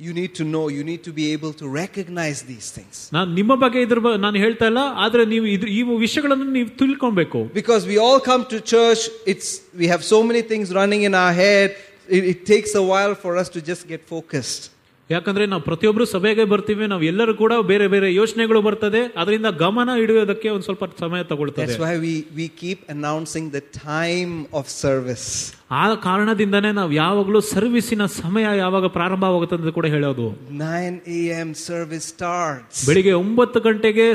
you need to know, you need to be able to recognize these things. ನಾನು ನಿಮ್ಮ ಬಗ್ಗೆ ಇದ್ರ ಬಗ್ಗೆ ನಾನು ಹೇಳ್ತಾ ಇಲ್ಲ ಆದ್ರೆ ನೀವು ಇದ್ರ ಈ ವಿಷಯಗಳನ್ನು ನೀವು ತಿಳ್ಕೊಬೇಕು Because we all come to church, it's, we have so many things running in our head, it, it takes a while for us to just get focused. ಯಾಕಂದ್ರೆ ನಾವು ಪ್ರತಿಯೊಬ್ರು ಸಭೆಗೆ ಬರ್ತೀವಿ ನಾವು ಎಲ್ಲರೂ ಕೂಡ ಬೇರೆ ಬೇರೆ ಯೋಚನೆಗಳು ಬರ್ತದೆ ಅದರಿಂದ ಗಮನ ಹಿಡಿಯೋದಕ್ಕೆ ಒಂದು ಸ್ವಲ್ಪ ಸಮಯ ತಗೊಳ್ತದೆ That's why we, we keep announcing the time of service. ಆ ಕಾರಣದಿಂದನೇ ನಾವು ಯಾವಾಗಲೂ ಸರ್ವಿಸಿನ ಸಮಯ ಯಾವಾಗ ಪ್ರಾರಂಭವಾಗುತ್ತೆ ಅಂತ ಕೂಡ ಹೇಳೋದು 9 a.m. service starts. ಬೆಳಿಗ್ಗೆ ಒಂಬತ್ತು ಗಂಟೆಗೆ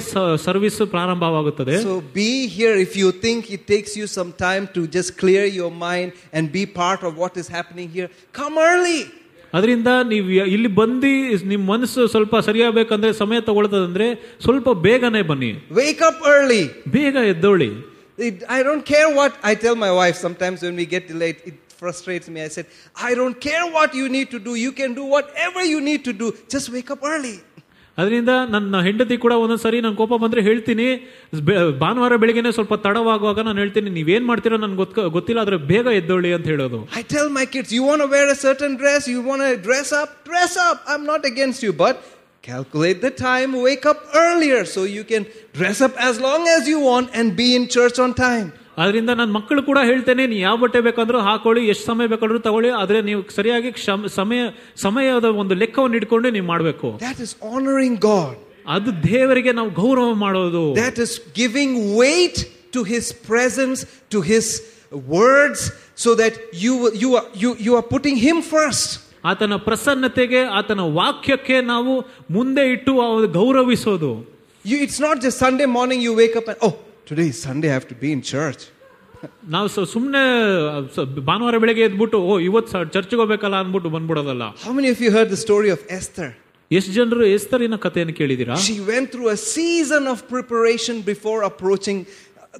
ಸರ್ವಿಸ್ ಪ್ರಾರಂಭವಾಗುತ್ತದೆ So be here if you think it takes you some time to just clear your mind and be part of what is happening here. Come early. ಅದರಿಂದ ನೀವು ಯ- ಇಲ್ಲಿ ಬಂದು ನಿಮ್ಮ ಮನಸ್ಸು ಸ್ವಲ್ಪ ಸರಿಯಾಗಬೇಕಂದ್ರೆ ಸಮಯ ತಗೊಳ್ತದಂದ್ರೆ ಸ್ವಲ್ಪ ಬೇಗನೆ ಬನ್ನಿ Wake up early. ಬೇಗ ಎದ್ದೋಳಿ It, I don't care what I tell my wife sometimes when we get delayed. It frustrates me. I said, I don't care what you need to do. You can do whatever you need to do. Just wake up early. ಅದರಿಂದ ನನ್ನ ಹೆಂಡತಿ ಕೂಡ ಒಂದೊಂದ್ಸರಿ ನಾನು ಕೋಪ ಬಂದ್ರೆ ಹೇಳ್ತೀನಿ ಬೆ- ಭಾನುವಾರ ಬೆಳಿಗ್ಗೆನೆ ಸ್ವಲ್ಪ ತಡವಾಗುವಾಗ ನಾನು ಹೇಳ್ತೀನಿ ನೀವೇನ್ ಮಾಡ್ತೀರೋ ನನ್ಗೆ ಗೊತ್ತ ಗೊತ್ತಿಲ್ಲ ಆದ್ರೆ ಬೇಗ ಎದ್ದೋಳಿ ಅಂತ ಹೇಳೋದು I tell my kids, you want to wear a certain dress, you want to dress up, dress up. I'm not against you, but calculate the time, wake up earlier so you can dress up as long as you want and be in church on time. ಅದರಿಂದ ನನ್ನ ಮಕ್ಕಳು ಕೂಡ ಹೇಳ್ತೇನೆ ನೀವು ಯಾವ ಬಟ್ಟೆ ಬೇಕಂದ್ರೂ ಹಾಕೊಳ್ಳಿ ಎಷ್ಟು ಸಮಯ ಬೇಕಾದ್ರೂ ತಗೊಳ್ಳಿ ಆದ್ರೆ ನೀವು ಸರಿಯಾಗಿ ಕ್ಷಮ- ಸಮಯ ಸಮಯದ ಒಂದು ಲೆಕ್ಕವನ್ನು ಇಟ್ಕೊಂಡು ನೀವು ಮಾಡಬೇಕು That is honoring God. ಅದು ದೇವರಿಗೆ ನಾವು ಗೌರವ ಮಾಡೋದು That is giving weight to His presence, to His words, so that you, you, are, you, you are putting Him first. ಆತನ ಪ್ರಸನ್ನತೆಗೆ ಆತನ ವಾಕ್ಯಕ್ಕೆ ನಾವು ಮುಂದೆ ಇಟ್ಟು ಅವ್ರು ಗೌರವಿಸೋದು You, it's not just Sunday morning you wake up and, oh, today is Sunday, I have to be in church. ನಾವು ಸುಮ್ಮನೆ ಭಾನುವಾರ ಬೆಳಗ್ಗೆ ಎದ್ಬಿಟ್ಟು ಓ ಇವತ್ತು ಚರ್ಚ್ಗೆ ಹೋಗ್ಬೇಕಲ್ಲ ಅಂದ್ಬಿಟ್ಟು ಬಂದ್ಬಿಡೋದಲ್ಲ How many of you heard the story of Esther? ಎಷ್ಟು ಜನರು ಎಸ್ತರಿನ ಕಥೆಯನ್ನು ಕೇಳಿದೀರಾ She went through a season of preparation before approaching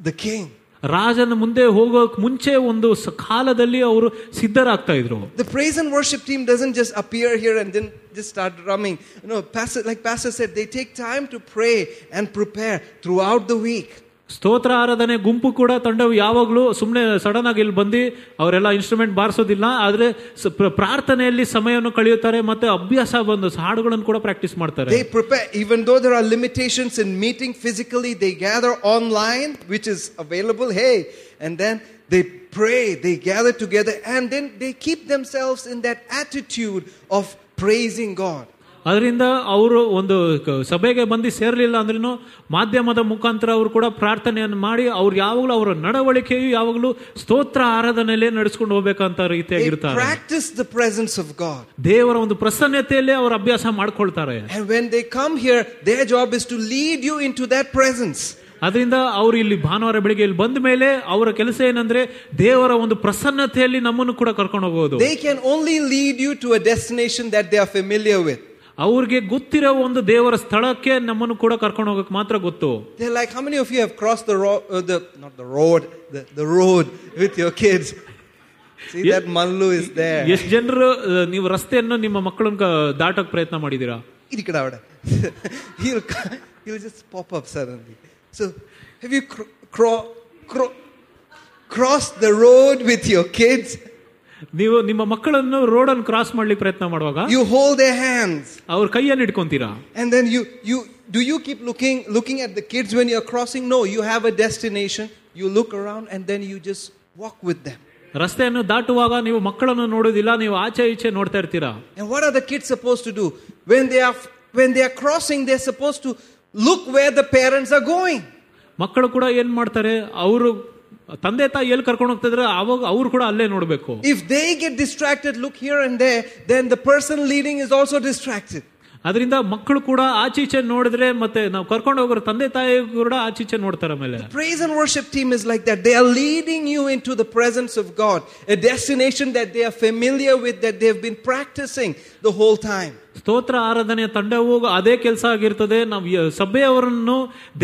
the king. ರಾಜನ ಮುಂದೆ ಹೋಗೋಕ್ ಮುಂಚೆ ಒಂದು ಸ- ಕಾಲದಲ್ಲಿ ಅವರು ಸಿದ್ಧರಾಗ್ತಾ ಇದ್ರು The praise and worship team doesn't just appear here and then just start drumming. No, pastor, like Pastor said, they take time to pray and prepare throughout the week. ಸ್ತೋತ್ರ ಆರಾಧನೆ ಗುಂಪು ಕೂಡ ತಂಡವು ಯಾವಾಗಲೂ ಸುಮ್ಮನೆ ಸಡನ್ ಆಗಿ ಇಲ್ಲಿ ಬಂದು ಅವರೆಲ್ಲ ಇನ್ಸ್ಟ್ರೂಮೆಂಟ್ ಬಾರಿಸೋದಿಲ್ಲ ಆದ್ರೆ ಸ- ಪ್ರ- ಪ್ರಾರ್ಥನೆಯಲ್ಲಿ ಸಮಯವನ್ನು ಕಳೆಯುತ್ತಾರೆ ಮತ್ತೆ ಅಭ್ಯಾಸ ಬಂದು ಹಾಡುಗಳನ್ನು ಕೂಡ ಪ್ರಾಕ್ಟೀಸ್ ಮಾಡ್ತಾರೆ They prepare, even though there are limitations in meeting physically, they gather online, which is available. Hey, and then they pray, they gather together, and then they keep themselves in that attitude of praising God. ಅದರಿಂದ ಅವರು ಒಂದು ಕ- ಸಭೆಗೆ ಬಂದು ಸೇರ್ಲಿಲ್ಲ ಅಂದ್ರೂ ಮಾಧ್ಯಮದ ಮುಖಾಂತರ ಅವರು ಕೂಡ ಪ್ರಾರ್ಥನೆಯನ್ನು ಮಾಡಿ ಅವ್ರು ಯಾವಾಗಲೂ ಅವರ ನಡವಳಿಕೆಯು ಯಾವಾಗಲೂ ಸ್ತೋತ್ರ ಆರಾಧನೆಯಲ್ಲೇ ನಡೆಸ್ಕೊಂಡು ಹೋಗ್ಬೇಕಂತ They ರೀತಿಯಾಗಿರ್ತಾರೆ practice the presence of God. ದೇವರ ಒಂದು ಪ್ರಸನ್ನತೆಯಲ್ಲೇ ಅವರು ಅಭ್ಯಾಸ ಮಾಡ್ಕೊಳ್ತಾರೆ And when they come here, their job is to lead you into that presence. ಅದರಿಂದ ಅವರು ಇಲ್ಲಿ ಭಾನುವಾರ ಬೆಳಿಗ್ಗೆ ಇಲ್ಲಿ ಬಂದ ಮೇಲೆ ಅವರ ಕೆಲಸ ಏನಂದ್ರೆ ದೇವರ ಒಂದು ಪ್ರಸನ್ನತೆಯಲ್ಲಿ ನಮ್ಮನ್ನು ಕೂಡ ಕರ್ಕೊಂಡು ಹೋಗೋದು They can only lead you to a destination that they are familiar with. ಅವ್ರಿಗೆ ಗೊತ್ತಿರೋ ಒಂದು ದೇವರ ಸ್ಥಳಕ್ಕೆ ನಮ್ಮನ್ನು ಕೂಡ ಕರ್ಕೊಂಡು ಹೋಗಕ್ ಮಾತ್ರ ಗೊತ್ತು They're like, how many of you have crossed the road, uh, the, not the road, the, the road with your kids? See, Yeah. that Mallu is there. ಎಷ್ಟು ಜನರು ಅಹ್, ನೀವು ರಸ್ತೆಯನ್ನು ನಿಮ್ಮ ಮಕ್ಕಳನ್ನ ಕ- ದಾಟಕ್ ಪ್ರಯತ್ನ ಮಾಡಿದೀರಾ ಈ ಕಡೆ ಆವಿಡ. he'll, co- he'll just pop up suddenly. So, have you cro- cro- cro- crossed the road with your kids? ನೀವು ನಿಮ್ಮ ಮಕ್ಕಳನ್ನು ರೋಡ್ ಅನ್ನು ಕ್ರಾಸ್ ಮಾಡ್ಲಿಕ್ಕೆ ಪ್ರಯತ್ನ ಮಾಡುವಾಗ You hold their hands. ಅವ್ರ ಕೈಯನ್ನು ಇಟ್ಕೊಂತೀರಾ And then you, you do you keep looking looking at the kids when you're crossing? No, you have a destination. You look around and then you just walk with them. ರಸ್ತೆಯನ್ನು ದಾಟುವಾಗ ನೀವು ಮಕ್ಕಳನ್ನು ನೋಡೋದಿಲ್ಲ ನೀವು ಆಚೆ ಈಚೆ ನೋಡ್ತಾ ಇರ್ತೀರಾ And what are the kids supposed to do? When they are when they are crossing, they're supposed to look where the parents are going. ಮಕ್ಕಳು ಕೂಡ ಏನ್ ಮಾಡ್ತಾರೆ ಅವರು ತಂದೆ ತಾಯಿ ಎಲ್ಲಿ ಕರ್ಕೊಂಡು ಹೋಗ್ತಾ ಇದ್ರೆ ಅವಾಗ ಅವ್ರು ಕೂಡ ಅಲ್ಲೇ ನೋಡ್ಬೇಕು If they get distracted, look here and there, then the person leading is also distracted. ಅದರಿಂದ ಮಕ್ಕಳು ಕೂಡ ಆಚೀಚೆ ನೋಡಿದ್ರೆ ಮತ್ತೆ ನಾವು ಕರ್ಕೊಂಡು ಹೋಗೋರು ತಂದೆ ತಾಯಿ ಕೂಡ ಆಚೀಚೆ ನೋಡ್ತಾರೆ ಆಮೇಲೆ Praise and worship team is like that. They are leading you into the presence of God, a destination that they are familiar with, that they have been practicing the whole time. ಸ್ತೋತ್ರ ಆರಾಧನೆ ತಂಡವೂ ಅದೇ ಕೆಲಸ ಆಗಿರ್ತದೆ. ನಾವು ಸಭೆಯವರನ್ನು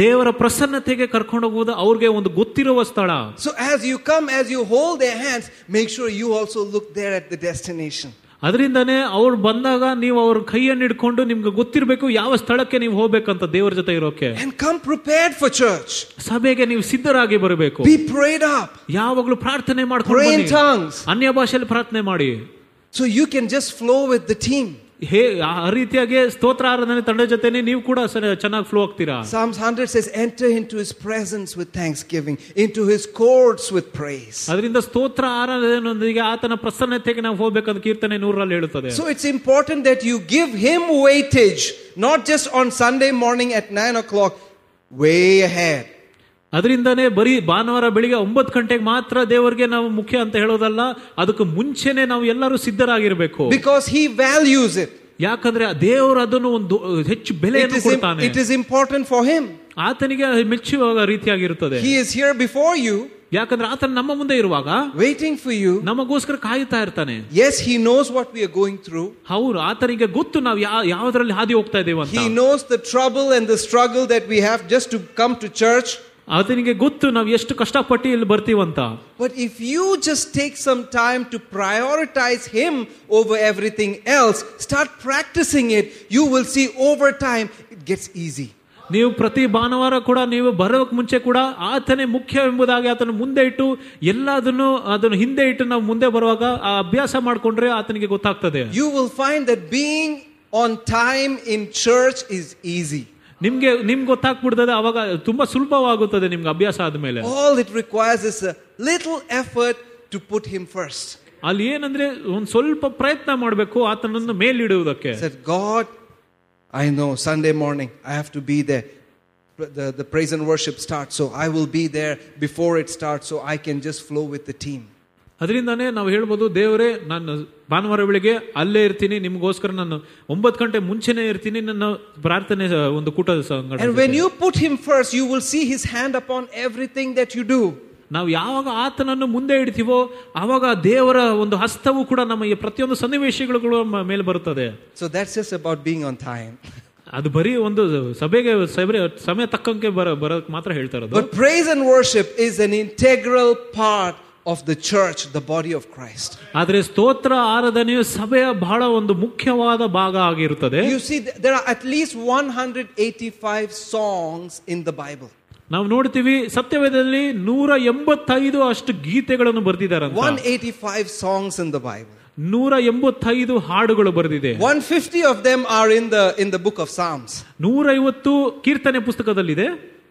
ದೇವರ ಪ್ರಸನ್ನತೆಗೆ ಕರ್ಕೊಂಡು ಹೋಗುವುದು ಅವ್ರಿಗೆ ಒಂದು ಗೊತ್ತಿರುವ ಸ್ಥಳ. So as you come as you hold their hands make sure you also look there at the destination ಅದರಿಂದನೇ ಅವ್ರು ಬಂದಾಗ ನೀವು ಅವ್ರ ಕೈಯನ್ನು ಹಿಡ್ಕೊಂಡು ನಿಮ್ಗೆ ಗೊತ್ತಿರಬೇಕು ಯಾವ ಸ್ಥಳಕ್ಕೆ ನೀವು ಹೋಗ್ಬೇಕಂತ ದೇವರ ಜೊತೆ ಇರೋಕೆ. ಕಮ್ ಪ್ರಿಪೇರ್ಡ್ ಫಾರ್ ಚರ್ಚ್ ಸಭೆಗೆ ನೀವು ಸಿದ್ಧರಾಗಿ ಬರಬೇಕು. ಯಾವಾಗ್ಲೂ ಅಪ್ ಯಾವಾಗಲೂ ಪ್ರಾರ್ಥನೆ ಮಾಡ್ಕೊಂಡು ಅನ್ಯ ಭಾಷೆಯಲ್ಲಿ ಪ್ರಾರ್ಥನೆ ಮಾಡಿ. So you can just flow with the team ಹೇ ಆ ರೀತಿಯಾಗಿ ಸ್ತೋತ್ರ ಆರಾಧನೆ ತಂಡ ಜೊತೆನೆ ನೀವು ಕೂಡ ಚೆನ್ನಾಗಿ ಫ್ಲೋ ಆಗ್ತೀರಾ Psalms 100 says, Enter into his presence with thanksgiving, into his courts with praise. ಅದರಿಂದ ಸ್ತೋತ್ರ ಆರಾಧನೆಯೊಂದಿಗೆ ಆತನ ಪ್ರಸನ್ನತೆಗೆ ನಾವು ಹೋಗ್ಬೇಕಂತ ಕೀರ್ತನೆ ನೂರಲ್ಲಿ ಹೇಳುತ್ತದೆ So it's important that you give him weightage, not just on Sunday morning at 9 o'clock, way ahead. ಅದರಿಂದನೇ ಬರೀ ಭಾನುವಾರ ಬೆಳಿಗ್ಗೆ ಒಂಬತ್ತು ಗಂಟೆಗೆ ಮಾತ್ರ ದೇವರಿಗೆ ನಾವು ಮುಖ್ಯ ಅಂತ ಹೇಳೋದಲ್ಲ ಅದಕ್ಕೆ ಮುಂಚೆನೆ ನಾವು ಎಲ್ಲರೂ ಸಿದ್ಧರಾಗಿರ್ಬೇಕು Because he values it. ಯಾಕಂದ್ರೆ ಆ ದೇವರು ಅದನ್ನು ಒಂದು ಹೆಚ್ಚು It ಬೆಲೆಯನ್ನು is, im- ಕೊಡ್ತಾನೆ it is important for him. ಆತನಿಗೆ ಮೆಚ್ಚುವ ರೀತಿಯಾಗಿರುತ್ತದೆ He is here before you, ಯಾಕಂದ್ರೆ ಆತನ ನಮ್ಮ ಮುಂದೆ ಇರುವಾಗ waiting for you. ನಮಗೋಸ್ಕರ ಕಾಯುತ್ತಾ ಇರ್ತಾನೆ Yes, he knows what we are going through. ಅವ್ರು ಆತನಿಗೆ ಗೊತ್ತು ನಾವು ಯಾ ಯಾವ್ದ್ರಲ್ಲಿ ಹಾದಿ ಹೋಗ್ತಾ ಇದೀವಿ ಅಂತ He knows the trouble and the struggle that we have just to come to church. ಆತನಿಗೆ ಗೊತ್ತು ನಾವು ಎಷ್ಟು ಕಷ್ಟಪಟ್ಟು ಇಲ್ಲಿ ಬರ್ತೀವಂತ But if you just take some time to prioritize Him over everything else, start practicing it, you will see over time it gets easy. ನೀವು ಪ್ರತಿ ಭಾನುವಾರ ಕೂಡ ನೀವು ಬರೋಕ್ ಮುಂಚೆ ಕೂಡ ಆತನೇ ಮುಖ್ಯ ಎಂಬುದಾಗಿ ಆತನ ಮುಂದೆ ಇಟ್ಟು ಎಲ್ಲದನ್ನು ಅದನ್ನು ಹಿಂದೆ ಇಟ್ಟು ನಾವು ಮುಂದೆ ಬರುವಾಗ ಆ ಅಭ್ಯಾಸ ಮಾಡ್ಕೊಂಡ್ರೆ ಆತನಿಗೆ ಗೊತ್ತಾಗ್ತದೆ You will find that being on time in church is easy. ನಿಮ್ಗೆ ನಿಮ್ಗೆ ಗೊತ್ತಾಗ್ಬಿಡ್ತದೆ ಅವಾಗ ತುಂಬಾ ಸುಲಭವಾಗುತ್ತದೆ ನಿಮ್ಗೆ ಅಭ್ಯಾಸ ಆದ್ಮೇಲೆ All it requires is a little effort to put Him first. ಅಲ್ಲಿ ಏನಂದ್ರೆ ಒಂದ್ ಸ್ವಲ್ಪ ಪ್ರಯತ್ನ ಮಾಡಬೇಕು ಆತನನ್ನು ಮೇಲಿಡುವುದಕ್ಕೆ Said, God, I know Sunday morning I have to be there. The, the praise and worship starts, so I will be there before it starts, so I can just flow with the team. ಅದರಿಂದನೇ ನಾವು ಹೇಳ್ಬೋದು ದೇವರೇ ನಾನು ಭಾನುವಾರ ಬೆಳಿಗ್ಗೆ ಅಲ್ಲೇ ಇರ್ತೀನಿ ನಿಮಗೋಸ್ಕರ ನಾನು ಒಂಬತ್ತು ಗಂಟೆ ಮುಂಚೆನೇ ಇರ್ತೀನಿ ನನ್ನ ಪ್ರಾರ್ಥನೆ ಒಂದು ಕೂಟದ when you put him first you will see his hand upon everything that you do ನಾವು ಯಾವಾಗ ಆತನನ್ನು ಮುಂದೆ ಇಡ್ತೀವೋ ಆವಾಗ ದೇವರ ಒಂದು ಹಸ್ತವು ಕೂಡ ನಮ್ಮ ಈ ಪ್ರತಿಯೊಂದು ಸನ್ನಿವೇಶಗಳು ಮೇಲೆ ಬರುತ್ತದೆ. So that's is about being on time ಅದು ಬರೀ ಒಂದು ಸಭೆಗೆ ಸಮಯ ತಕ್ಕಂಗೆ ಬರ ಬರೋಕ್ ಮಾತ್ರ ಹೇಳ್ತಾ ಇರೋದು. Praise and worship is an integral part of the church, the body of Christ. ಆದ್ರೆ ಸ್ತೋತ್ರ ಆರಾಧನೆಯು ಸಭೆಯ ಬಹಳ ಒಂದು ಮುಖ್ಯವಾದ ಭಾಗ ಆಗಿರುತ್ತದೆ You see, th- there are at least 185 songs in the Bible. ನಾವು ನೋಡ್ತೀವಿ ಸತ್ಯವೇದದಲ್ಲಿ ನೂರ ಎಂಬತ್ತೈದು ಅಷ್ಟು ಗೀತೆಗಳನ್ನು ಬರೆದಿದ್ದಾರೆ 185 songs in the Bible. ನೂರ ಎಂಬತ್ತೈದು ಹಾಡುಗಳು ಬರೆದಿದೆ 150 of them are in the in the book of Psalms. ನೂರೈವತ್ತು ಕೀರ್ತನೆ ಪುಸ್ತಕದಲ್ಲಿದೆ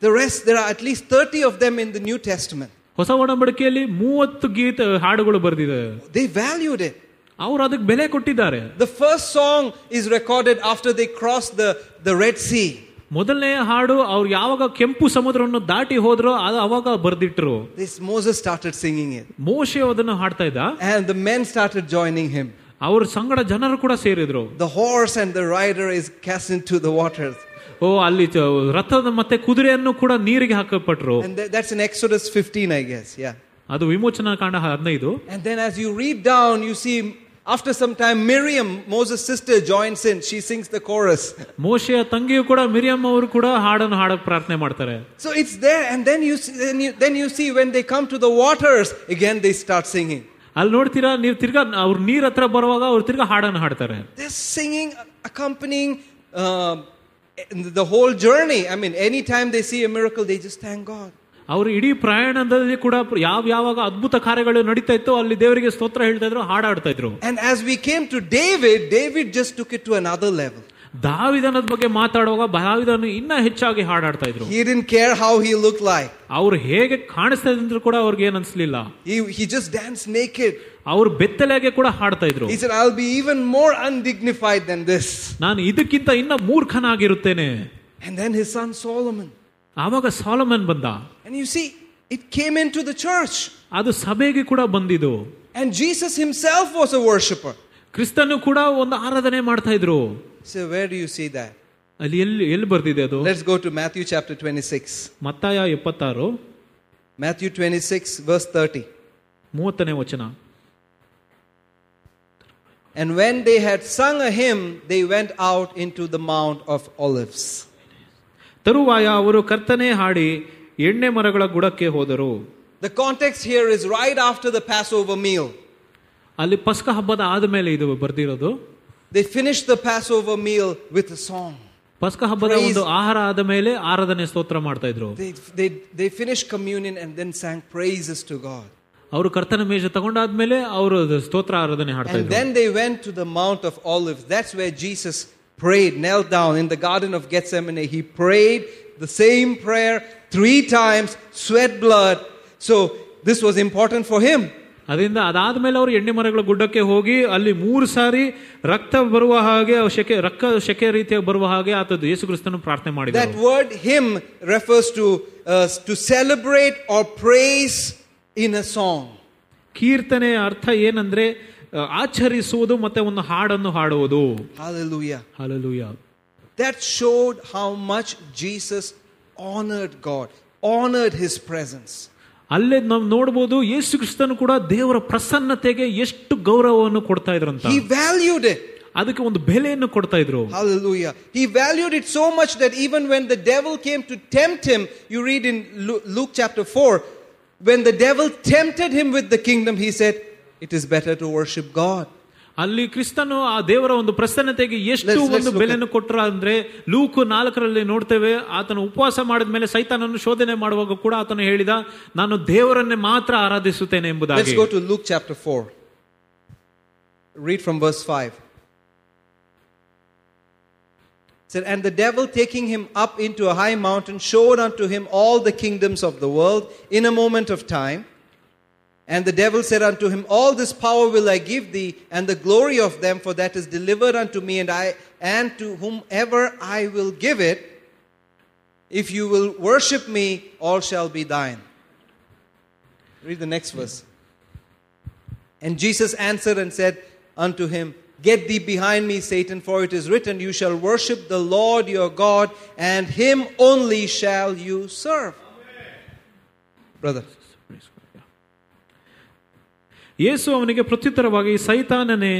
The rest, there are at least 30 of them in the New Testament. ಹೊಸ ಒಡಂಬಡಿಕೆಯಲ್ಲಿ ಮೂವತ್ತು ಗೀತೆ ಹಾಡುಗಳು ಬರೆದಿದೆ They valued it. ಅವರು ಅದಕ್ಕೆ ಬೆಲೆ ಕೊಟ್ಟಿದ್ದಾರೆ The first song is recorded after they crossed the, the Red Sea. ಮೊದಲನೇ ಹಾಡು ಅವ್ರು ಯಾವಾಗ ಕೆಂಪು ಸಮುದ್ರವನ್ನು ದಾಟಿ ಹೋದ್ರೋ ಅದು ಅವಾಗ ಬರ್ದಿಟ್ರು This Moses started singing it. ಮೋಶೆ ಅದನ್ನು ಹಾಡ್ತಾ ಇದ್ದ And the men started joining him. ಅವ್ರ ಸಂಗಡ ಜನರು ಕೂಡ ಸೇರಿದ್ರು The horse and the rider is cast into the waters. ಓ ಅಲ್ಲಿ ಚ- ರಥದ ಮತ್ತೆ ಕುದುರೆಯನ್ನು ಕೂಡ ನೀರಿಗೆ ಹಾಕಲ್ಪಟ್ರು And tha- that's in Exodus 15, I guess. Yeah. ಅದು ವಿಮೋಚನಾ ಕಾಂಡ ಹದಿನೈದು And then as you read down, you see after some time, Miriam, Moses' sister, joins in. She sings the chorus. ಮೋಶೆಯ ತಂಗಿಯು ಕೂಡ ಮಿರಿಯಮ್ ಅವರು ಕೂಡ ಹಾಡನ್ನು ಹಾಡಕ್ ಪ್ರಾರ್ಥನೆ ಮಾಡ್ತಾರೆ So it's there, and then you, see, then you then you see when they come to the waters, again they start singing. ಅಲ್ಲಿ ನೋಡ್ತೀರಾ ನೀವು ತಿರ್ಗಾ ಅವ್ರ ನೀರ್ ಹತ್ರ ಬರುವಾಗ ಅವ್ರು ತಿರ್ಗಾ ಹಾಡನ್ನು ಹಾಡ್ತಾರೆ They're singing, accompanying um, the whole journey. I mean, anytime they see a miracle, they just thank God. ಅವ್ರು ಇಡೀ ಪ್ರಯಾಣದಲ್ಲಿ ಕೂಡ ಯಾವ ಯಾವಾಗ ಅದ್ಭುತ ಕಾರ್ಯಗಳು ನಡೀತಾ ಇತ್ತು ಅಲ್ಲಿ ದೇವರಿಗೆ ಸ್ತೋತ್ರ ಹೇಳ್ತಾ ಇದ್ರು ಹಾಡಾಡ್ತಾ ಇದ್ರು And as we came to David, David just took it to another level. ದಾವಿದನದ ಬಗ್ಗೆ ಮಾತಾಡುವಾಗ ದಾವಿದನು ಇನ್ನ ಹೆಚ್ಚಾಗಿ ಹಾಡಾಡ್ತಾ ಇದ್ರು He didn't care how he looked like. ಅವ್ರು ಹೇಗೆ ಕಾಣಿಸ್ತಾ ಇದ್ರು ಕೂಡ ಅವ್ರಿಗೆ ಏನ್ ಅನ್ಸ್ಲಿಲ್ಲ He, he just danced naked. ಅವ್ರು ಬೆತ್ತಲೆಗೆ ಕೂಡ ಹಾಡ್ತಾ ಇದ್ರು He said, I'll be even more undignified than this. ನಾನು ಇದಕ್ಕಿಂತ ಇನ್ನ ಮೂರ್ಖನಾಗಿರುತ್ತೇನೆ And then his son Solomon. ಆವಾಗ ಸಾಲಮನ್ ಬಂದ And you see, it came into the church. ಅದು ಸಭೆಗೆ ಕೂಡ ಬಂದಿದ್ದು And Jesus himself was a worshiper. ಕ್ರಿಸ್ತನು ಕೂಡ ಒಂದು ಆರಾಧನೆ ಮಾಡ್ತಾ ಇದ್ರು So where do you see that? ಅಲ್ಲಿ ಎಲ್ಲಿ ಎಲ್ಲಿ ಬರ್ತಿದೆ ಅದು? Let's go to Matthew chapter twenty six ಮತ್ತಾಯ ಇಪ್ಪತ್ತಾರು Matthew twenty six verse thirty ಮೂವತ್ತನೇ ವಚನ. And when they had sung hymn they went out into the Mount of Olives ತರುವಾಯ ಅವರು ಕರ್ತನೆ ಹಾಡಿ ಎಣ್ಣೆ ಮರಗಳ ಗುಡಕ್ಕೆ ಹೋದರು. The context here is right after the Passover meal ಅಲ್ಲಿ ಪಸ್ಕ ಹಬ್ಬದ ಆದಮೇಲೆ ಇದು ಬರ್ದಿರೋದು. They finished the Passover meal with a song. ಪಸ್ಕ ಹಬ್ಬದ Praise- ಒಂದು ಆಹಾರ ಆದ ಮೇಲೆ ಆರಾಧನೆ ಸ್ತೋತ್ರ ಮಾಡ್ತಾ ಇದ್ರು They, they, they finished communion and then sang praises to God. ಅವರು ಕರ್ತನ ಮೇಜ ತಗೊಂಡಾದ್ಮೇಲೆ ಅವರು ಸ್ತೋತ್ರ ಆರಾಧನೆ ಹಾಡ್ತಾ And ಇದ್ರು then they went to the Mount of Olives. That's where Jesus prayed, knelt down in the Garden of Gethsemane. He prayed the same prayer three times, sweat blood. So this was important for him. ಅದರಿಂದ ಅದಾದಮೇಲೆ ಅವರು ಎಣ್ಣೆ ಮರಗಳ ಗುಡ್ಡಕ್ಕೆ ಹೋಗಿ ಅಲ್ಲಿ ಮೂರು ಸಾರಿ ರಕ್ತ ಬರುವ ಹಾಗೆ ಶಕೆ ರಕ್ತ ಶೆಕೆ ರೀತಿಯಾಗಿ ಬರುವ ಹಾಗೆ ಆತದ್ದು ಯೇಸು ಕ್ರಿಸ್ತನು ಪ್ರಾರ್ಥನೆ That that word hymn refers to to celebrate or praise in in song. ಕೀರ್ತನೆಯ ಅರ್ಥ ಏನಂದ್ರೆ ಆಚರಿಸುವುದು ಮತ್ತೆ ಒಂದು ಹಾಡನ್ನು ಹಾಡುವುದು Hallelujah. Hallelujah That showed how much Jesus honored God, honored his presence. ಅಲ್ಲೇ ನಾವು ನೋಡ್ಬೋದು ಯೇಸು ಕ್ರಿಸ್ತನು ಕೂಡ ದೇವರ ಪ್ರಸನ್ನತೆಗೆ ಎಷ್ಟು ಗೌರವವನ್ನು ಕೊಡ್ತಾ ಇದ್ರಂತ He valued it. ಅದಕ್ಕೆ ಒಂದು ಬೆಲೆಯನ್ನು ಕೊಡ್ತಾ ಇದ್ರು Hallelujah. He valued it so much that even when the devil came to tempt him, you read in Lu- Luke chapter 4, when the devil tempted him with the kingdom, he said, It is better to worship God. ಅಲ್ಲಿ ಕ್ರಿಸ್ತನು ಆ ದೇವರ ಒಂದು ಪ್ರಸನ್ನತೆಗೆ ಎಷ್ಟು Let's- let's ಒಂದು look ಬೆಲೆಯನ್ನು ಕೊಟ್ರ ಅಂದ್ರೆ ಲೂಕು ನಾಲ್ಕರಲ್ಲಿ ನೋಡ್ತೇವೆ ಆತನು ಉಪವಾಸ ಮಾಡಿದ ಮೇಲೆ ಸೈತಾನನ್ನು ಶೋಧನೆ ಮಾಡುವಾಗ ಕೂಡ ಆತನು ಹೇಳಿದ ನಾನು ದೇವರನ್ನೇ ಮಾತ್ರ ಆರಾಧಿಸುತ್ತೇನೆ Let's ಎಂಬುದಾಗಿ go to Luke chapter 4. Read from verse 5. It said, And the devil taking him up into a high mountain showed unto him all the kingdoms of the world in a moment of time. And the devil said unto him, All this power will I give thee, and the glory of them, for that is delivered unto me, and I and to whomever I will give it. If you will worship me, all shall be thine. Read the next verse. And Jesus answered and said unto him, Get thee behind me, Satan, for it is written, You shall worship the Lord your God, and him only shall you serve. Amen. Brother. ಯೇಸು ಅವನಿಗೆ ಪ್ರತ್ಯುತ್ತರವಾಗಿ, ಸೈತಾನನೇ,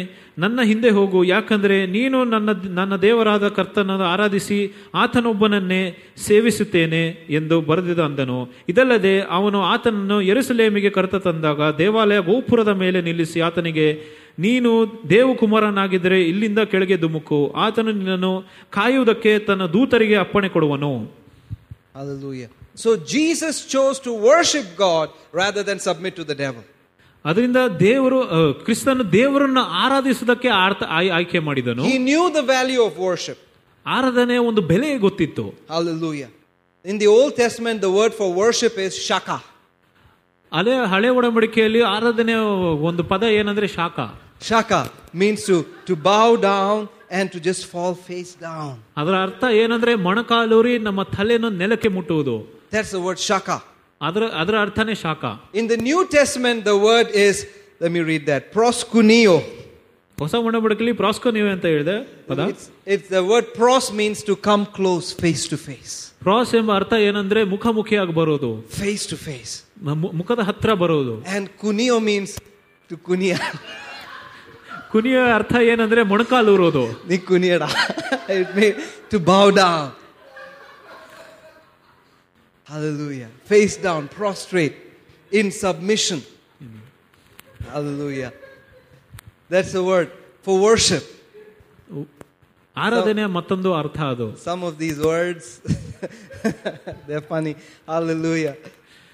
ನನ್ನ ಹಿಂದೆ ಹೋಗು. ಯಾಕಂದರೆ ನೀನು ನನ್ನ ನನ್ನ ದೇವರಾದ ಕರ್ತನ ಆರಾಧಿಸಿ ಆತನೊಬ್ಬನನ್ನೇ ಸೇವಿಸುತ್ತೇನೆ ಎಂದು ಬರೆದಿದ ಅಂದನು. ಇದಲ್ಲದೆ ಅವನು ಆತನನ್ನು ಯೆರೂಸಲೇಮಿಗೆ ಕರೆತ ತಂದಾಗ ದೇವಾಲಯ ಗೋಪುರದ ಮೇಲೆ ನಿಲ್ಲಿಸಿ ಆತನಿಗೆ, ನೀನು ದೇವಕುಮಾರನಾಗಿದ್ದರೆ ಇಲ್ಲಿಂದ ಕೆಳಗೆ ಧುಮುಕು. ಆತನು ನಿನ್ನನ್ನು ಕಾಯುವುದಕ್ಕೆ ತನ್ನ ದೂತರಿಗೆ ಅಪ್ಪಣೆ ಕೊಡುವನು. So Jesus chose to worship God rather than submit to the devil. ಅದರಿಂದ ದೇವರು ಕ್ರಿಸ್ತನು ದೇವರನ್ನು ಆರಾಧಿಸುವುದಕ್ಕೆ ಆಯ್- ಆಯ್ಕೆ ಮಾಡಿದನು He knew the value of worship. ಆರಾಧನೆ ಒಂದು ಬೆಲೆ ಗೊತ್ತಿತ್ತು Hallelujah. In the Old Testament, the word for worship is shaka. ಅಲೆ ಹಳೆ ಒಡಂಬಡಿಕೆಯಲ್ಲಿ ಆರಾಧನೆ ಒಂದು ಪದ ಏನಂದ್ರೆ ಶಾಖ ಶಾಖ means to to bow down and to just fall face down. ಅದರ ಅರ್ಥ ಏನಂದ್ರೆ ಮೊಣಕಾಲೂರಿ ನಮ್ಮ ತಲೆಯನ್ನು ನೆಲಕ್ಕೆ ಮುಟ್ಟುವುದು That's the word shaka. ಅದರ ಅದರ ಅರ್ಥನೇ ಶಾಖ In the New Testament, the word is, let me read that, proskuneo. ಹೊಸ ಒಡಂಬಡಿಕೆಯಲ್ಲಿ ಪ್ರಾಸ್ಕೋ ನೀವೇ ಅಂತ ಹೇಳಿದೆ ಪದ It's, it's the word pros means to come close, face to face. Pros ಎಂಬ ಅರ್ಥ ಏನಂದ್ರೆ ಮುಖಾಮುಖಿಯಾಗಿ ಬರೋದು Face to face. ಮ- ಮುಖದ ಹತ್ರ ಬರೋದು And kunio means to kunia. ಕುನಿಯ ಅರ್ಥ ಏನಂದ್ರೆ ಮೊಣಕಾಲೂರೋದು Ni kuniada. it means to bow down. Hallelujah. Face down, prostrate, in submission. Hallelujah. That's the word for worship. ಆರಾಧನೆ ಮತ್ತೊಂದು ಅರ್ಥ ಅದು Some of these words, they're funny. Hallelujah.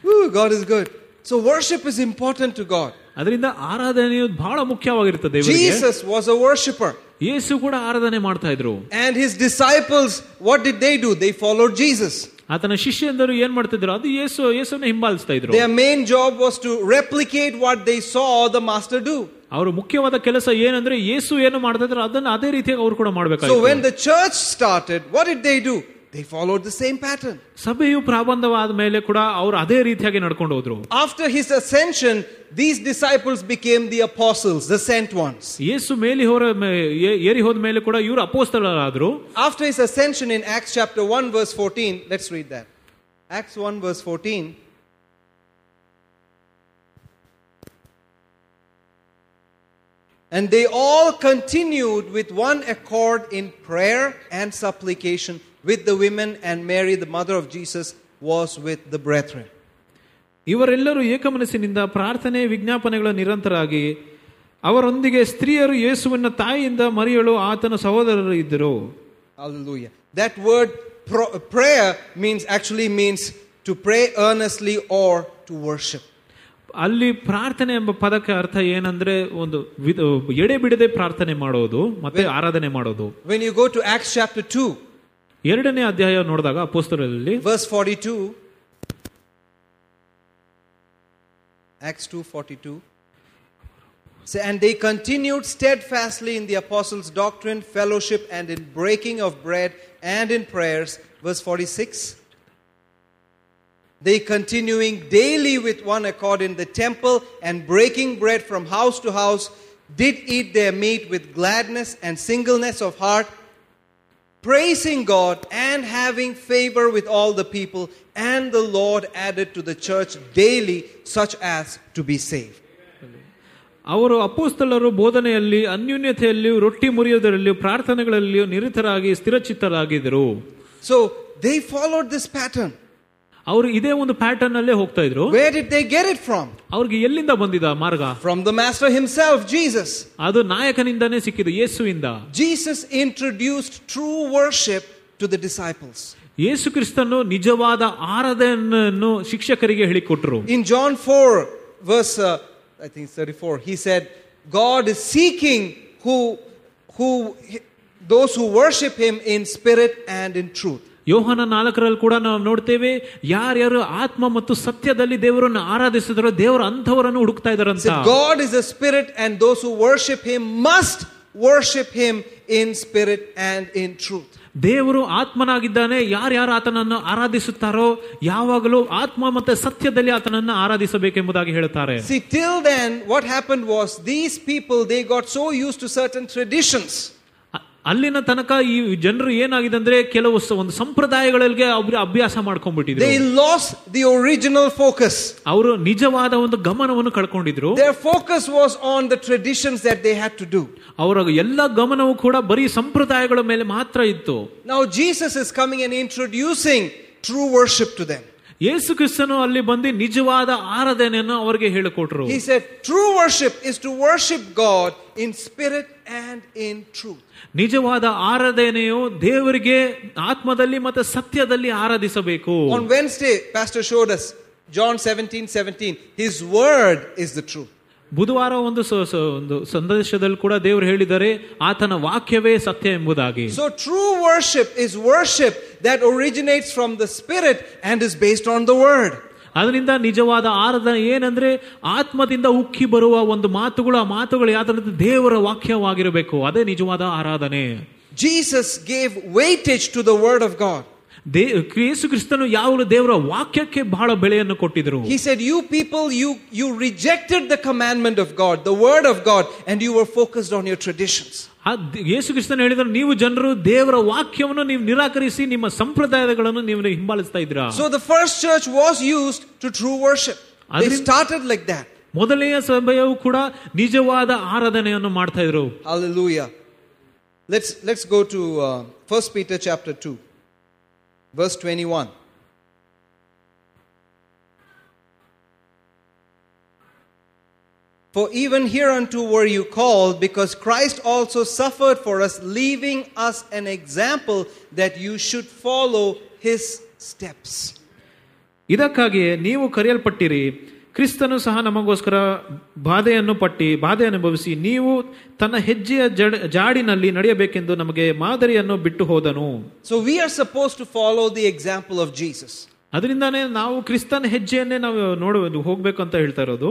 Woo, God is good. So worship is important to God. ಅದರಿಂದ ಆರಾಧನೆಯು ಬಹಳ ಮುಖ್ಯವಾಗಿರ್ತದೆ ದೇವರಿಗೆ Jesus was a worshiper. ಯೇಸು ಕೂಡ ಆರಾಧನೆ ಮಾಡ್ತಾ ಇದ್ರು And his disciples, what did they do? They followed Jesus. ಆತನ ಶಿಷ್ಯಂದರು ಏನ್ ಮಾಡ್ತಿದ್ರು ಅದು ಯೇಸು ಯೇಸುನ ಹಿಂಬಾಲಿಸ್ತಾ ಇದ್ರು Their main job was to replicate what they saw the master do. ಅವ್ರ ಮುಖ್ಯವಾದ ಕೆಲಸ ಏನಂದ್ರೆ ಯೇಸು ಏನು ಮಾಡ್ತಾ ಇದ್ರು ಅದನ್ನ ಅದೇ ರೀತಿಯಾಗಿ ಅವ್ರು ಕೂಡ So ಮಾಡ್ಬೇಕಾಗಿತ್ತು when the church started, what did they do? They followed the same pattern. ಸಭೆಯು ಪ್ರಾಬಂಧವಾದ ಮೇಲೆ ಕೂಡ ಅವ್ರು ಅದೇ ರೀತಿಯಾಗಿ ನಡ್ಕೊಂಡು ಹೋದ್ರು After his ascension, these disciples became the apostles, the sent ones. ಯೇಸು ಮೇಲಿ ಹೋರ ಏ- ಏರಿ ಹೋದ ಮೇಲೆ ಕೂಡ ಇವರು ಅಪೋಸ್ತಲರಾದ್ರು After his ascension in Acts chapter 1, verse 14, let's read that. Acts 1, verse 14. And they all continued with one accord in prayer and supplication with the women, and Mary, the mother of Jesus, was with the brethren. ಇವರೆಲ್ಲರೂ ಏಕಮನಸ್ಸಿನಿಂದ ಪ್ರಾರ್ಥನೆ ವಿಜ್ಞಾಪನೆಗಳ ನಿರಂತರಾಗಿ ಅವರೊಂದಿಗೆ ಸ್ತ್ರೀಯರು ಯೇಸುವಿನ ತಾಯಿಯಿಂದ ಮರಿಯಳು ಆತನ ಸಹೋದರರು ಇದ್ದರು Hallelujah. That word pro- prayer means actually means to pray earnestly or to worship. ಅಲ್ಲಿ ಪ್ರಾರ್ಥನೆ ಎಂಬ ಪದಕ್ಕೆ ಅರ್ಥ ಏನಂದ್ರೆ ಒಂದು ವಿಧ- ಎಡೆ ಬಿಡದೆ ಪ್ರಾರ್ಥನೆ ಮಾಡೋದು ಮತ್ತೆ ಆರಾಧನೆ ಮಾಡೋದು When you go to Acts chapter 2, ಎರಡನೇ ಅಧ್ಯಾಯ ನೋಡಿದಾಗ ಅಪೋಸ್ತಲರಲ್ಲಿ verse 42 acts 2:42 Say, and they continued steadfastly in the apostles doctrine fellowship and in breaking of bread and in prayers verse 46 they continuing daily with one accord in the temple and breaking bread from house to house did eat their meat with gladness and singleness of heart praising God and having favor with all the people, and the Lord added to the church daily such as to be saved. ಅವರು ಅಪೋಸ್ತಲರು ಬೋಧನೆಯಲ್ಲಿ ಅನ್ಯೂನ್ಯತೆಯಲ್ಲಿಯೂ ರೊಟ್ಟಿ ಮುರಿಯೋದರಲ್ಲಿಯೂ ಪ್ರಾರ್ಥನೆಗಳಲ್ಲಿಯೂ ನಿರತರಾಗಿ ಸ್ಥಿರಚಿತ್ತರಾಗಿದ್ದರು So they followed this pattern. ಅವರು ಇದೇ ಒಂದು pattern ಅಲ್ಲೇ ಹೋಗ್ತಾ ಇದ್ರು Where did they get it from? ಅವ್ರಿಗೆ ಎಲ್ಲಿಂದ ಬಂದಿದ ಮಾರ್ಗ From the Master himself, Jesus. ಅದು ನಾಯಕನಿಂದಾನೇ ಸಿಕ್ಕಿದೆ ಯೇಸುವಿಂದ Jesus introduced true worship to the disciples. ಯೇಸು ಕ್ರಿಸ್ತನು ನಿಜವಾದ ಆರಾಧನೆಯನ್ನು ಶಿಕ್ಷಕರಿಗೆ ಹೇಳಿಕೊಟ್ರು In John 4, verse, uh, I think it's 34, he said, God is seeking who, who, those who worship him in spirit and in truth. ಯೋಹನ ನಾಲ್ಕರಲ್ಲಿ ಕೂಡ ನಾವು ನೋಡ್ತೇವೆ ಯಾರ್ಯಾರು ಆತ್ಮ ಮತ್ತು ಸತ್ಯದಲ್ಲಿ ದೇವರನ್ನು ಆರಾಧಿಸಿದ್ರು ದೇವರ ಅಂಥವರನ್ನು ಹುಡುಕ್ತಾ ಇದ್ದಾರೆ God is a spirit and those who worship him must worship him in spirit and in truth ದೇವರು ಆತ್ಮನಾಗಿದ್ದಾನೆ ಯಾರ್ಯಾರು ಆತನನ್ನು ಆರಾಧಿಸುತ್ತಾರೋ ಯಾವಾಗಲೂ ಆತ್ಮ ಮತ್ತೆ ಸತ್ಯದಲ್ಲಿ ಆತನನ್ನು ಆರಾಧಿಸಬೇಕೆಂಬುದಾಗಿ ಹೇಳುತ್ತಾರೆ. See till then what happen was these people they got so use to certain traditions ಅಲ್ಲಿನ ತನಕ ಈ ಜನರು ಏನಾಗಿದೆ ಅಂದ್ರೆ ಕೆಲವು ಒಂದು ಸಂಪ್ರದಾಯಗಳಿಗೆ ಅವರು ಅಭ್ಯಾಸ ಮಾಡ್ಕೊಂಡ್ಬಿಟ್ಟಿದ್ರು. They lost the original focus ಅವರು ನಿಜವಾದ ಒಂದು ಗಮನವನ್ನು ಕಳ್ಕೊಂಡಿದ್ರು. Focus was on the traditions that they had to do ಅವರ ಎಲ್ಲ ಗಮನವು ಕೂಡ ಬರೀ ಸಂಪ್ರದಾಯಗಳ ಮೇಲೆ ಮಾತ್ರ ಇತ್ತು. Now Jesus is coming and introducing true worship to them ಯೇಸು ಕ್ರಿಸ್ತನು ಅಲ್ಲಿ ಬಂದು ನಿಜವಾದ ಆರಾಧನೆಯನ್ನು ಅವರಿಗೆ ಹೇಳಿಕೊಟ್ರು. True worship is to worship God in spirit and in truth ನಿಜವಾದ ಆರಾಧನೆಯು ದೇವರಿಗೆ ಆತ್ಮದಲ್ಲಿ ಮತ್ತೆ ಸತ್ಯದಲ್ಲಿ ಆರಾಧಿಸಬೇಕು On Wednesday, Pastor showed us John 17 17. His word is the truth. ಬುಧವಾರ ಒಂದು ಸ- ಸ- ಒಂದು ಸಂದೇಶದಲ್ಲಿ ಕೂಡ ದೇವರು ಹೇಳಿದ್ದಾರೆ ಆತನ ವಾಕ್ಯವೇ ಸತ್ಯ ಎಂಬುದಾಗಿ So, true worship is worship that originates from the spirit and is based on the word. ಅದರಿಂದ ನಿಜವಾದ ಆರಾಧನೆ ಏನಂದ್ರೆ ಆತ್ಮದಿಂದ ಉಕ್ಕಿ ಬರುವ ಒಂದು ಮಾತುಗಳು ಆ ಮಾತುಗಳು ಯಾವ್ದಂದ್ರೆ ದೇವರ ವಾಕ್ಯವಾಗಿರಬೇಕು ಅದೇ ನಿಜವಾದ ಆರಾಧನೆ Jesus gave weightage to the word of God. They ಯೇಸು ಕ್ರಿಸ್ತನು ಯಾವಾಗಲೂ ದೇವರ ವಾಕ್ಯಕ್ಕೆ ಬಹಳ ಬೆಲೆಯನ್ನು ಕೊಟ್ಟಿದ್ರು He said, You people, you, you rejected the commandment of God, the word of God, and you were focused on your traditions. ಆ the- ಯೇಸು ಕ್ರಿಸ್ತನು ಹೇಳಿದ್ರು ನೀವು ಜನರು ದೇವರ ವಾಕ್ಯವನ್ನು ನೀವು ನಿರಾಕರಿಸಿ ನಿಮ್ಮ ಸಂಪ್ರದಾಯಗಳನ್ನು ನೀವು ಹಿಂಬಾಲಿಸ್ತಾ ಇದ್ದೀರಾ So the first church was used to true worship. They Adrin- started like that. ಮೊದಲನೆಯ ಸಭೆಯು ಕೂಡ ನಿಜವಾದ ಆರಾಧನೆಯನ್ನು ಮಾಡ್ತಾ ಇದ್ರು Hallelujah. Let's, let's go to uh, 1 Peter chapter 2, verse 21. For even hereunto were you called, because Christ also suffered for us, leaving us an example that you should follow his steps. ಇದಕ್ಕಾಗಿಯೇ ನೀವು ಕರೆಯಲ್ಪಟ್ಟಿರಿ ಕ್ರಿಸ್ತನು ಸಹ ನಮಗೋಸ್ಕರ ಬಾಧೆಯನ್ನು ಪಟ್ಟಿ ಬಾಧೆ ಅನುಭವಿಸಿ ನೀವು ತನ್ನ ಹೆಜ್ಜೆಯ ಜಡ್- ಜಾಡಿನಲ್ಲಿ ನಡೆಯಬೇಕೆಂದು ನಮಗೆ ಮಾದರಿಯನ್ನು ಬಿಟ್ಟು ಹೋದನು So we are supposed to follow the example of Jesus. ಅದರಿಂದಾನೇ ನಾವು ಕ್ರಿಸ್ತನ ಹೆಜ್ಜೆಯನ್ನೇ ನಾವು ನೋಡುವುದು ಹೋಗ್ಬೇಕು ಅಂತ ಹೇಳ್ತಾ ಇರೋದು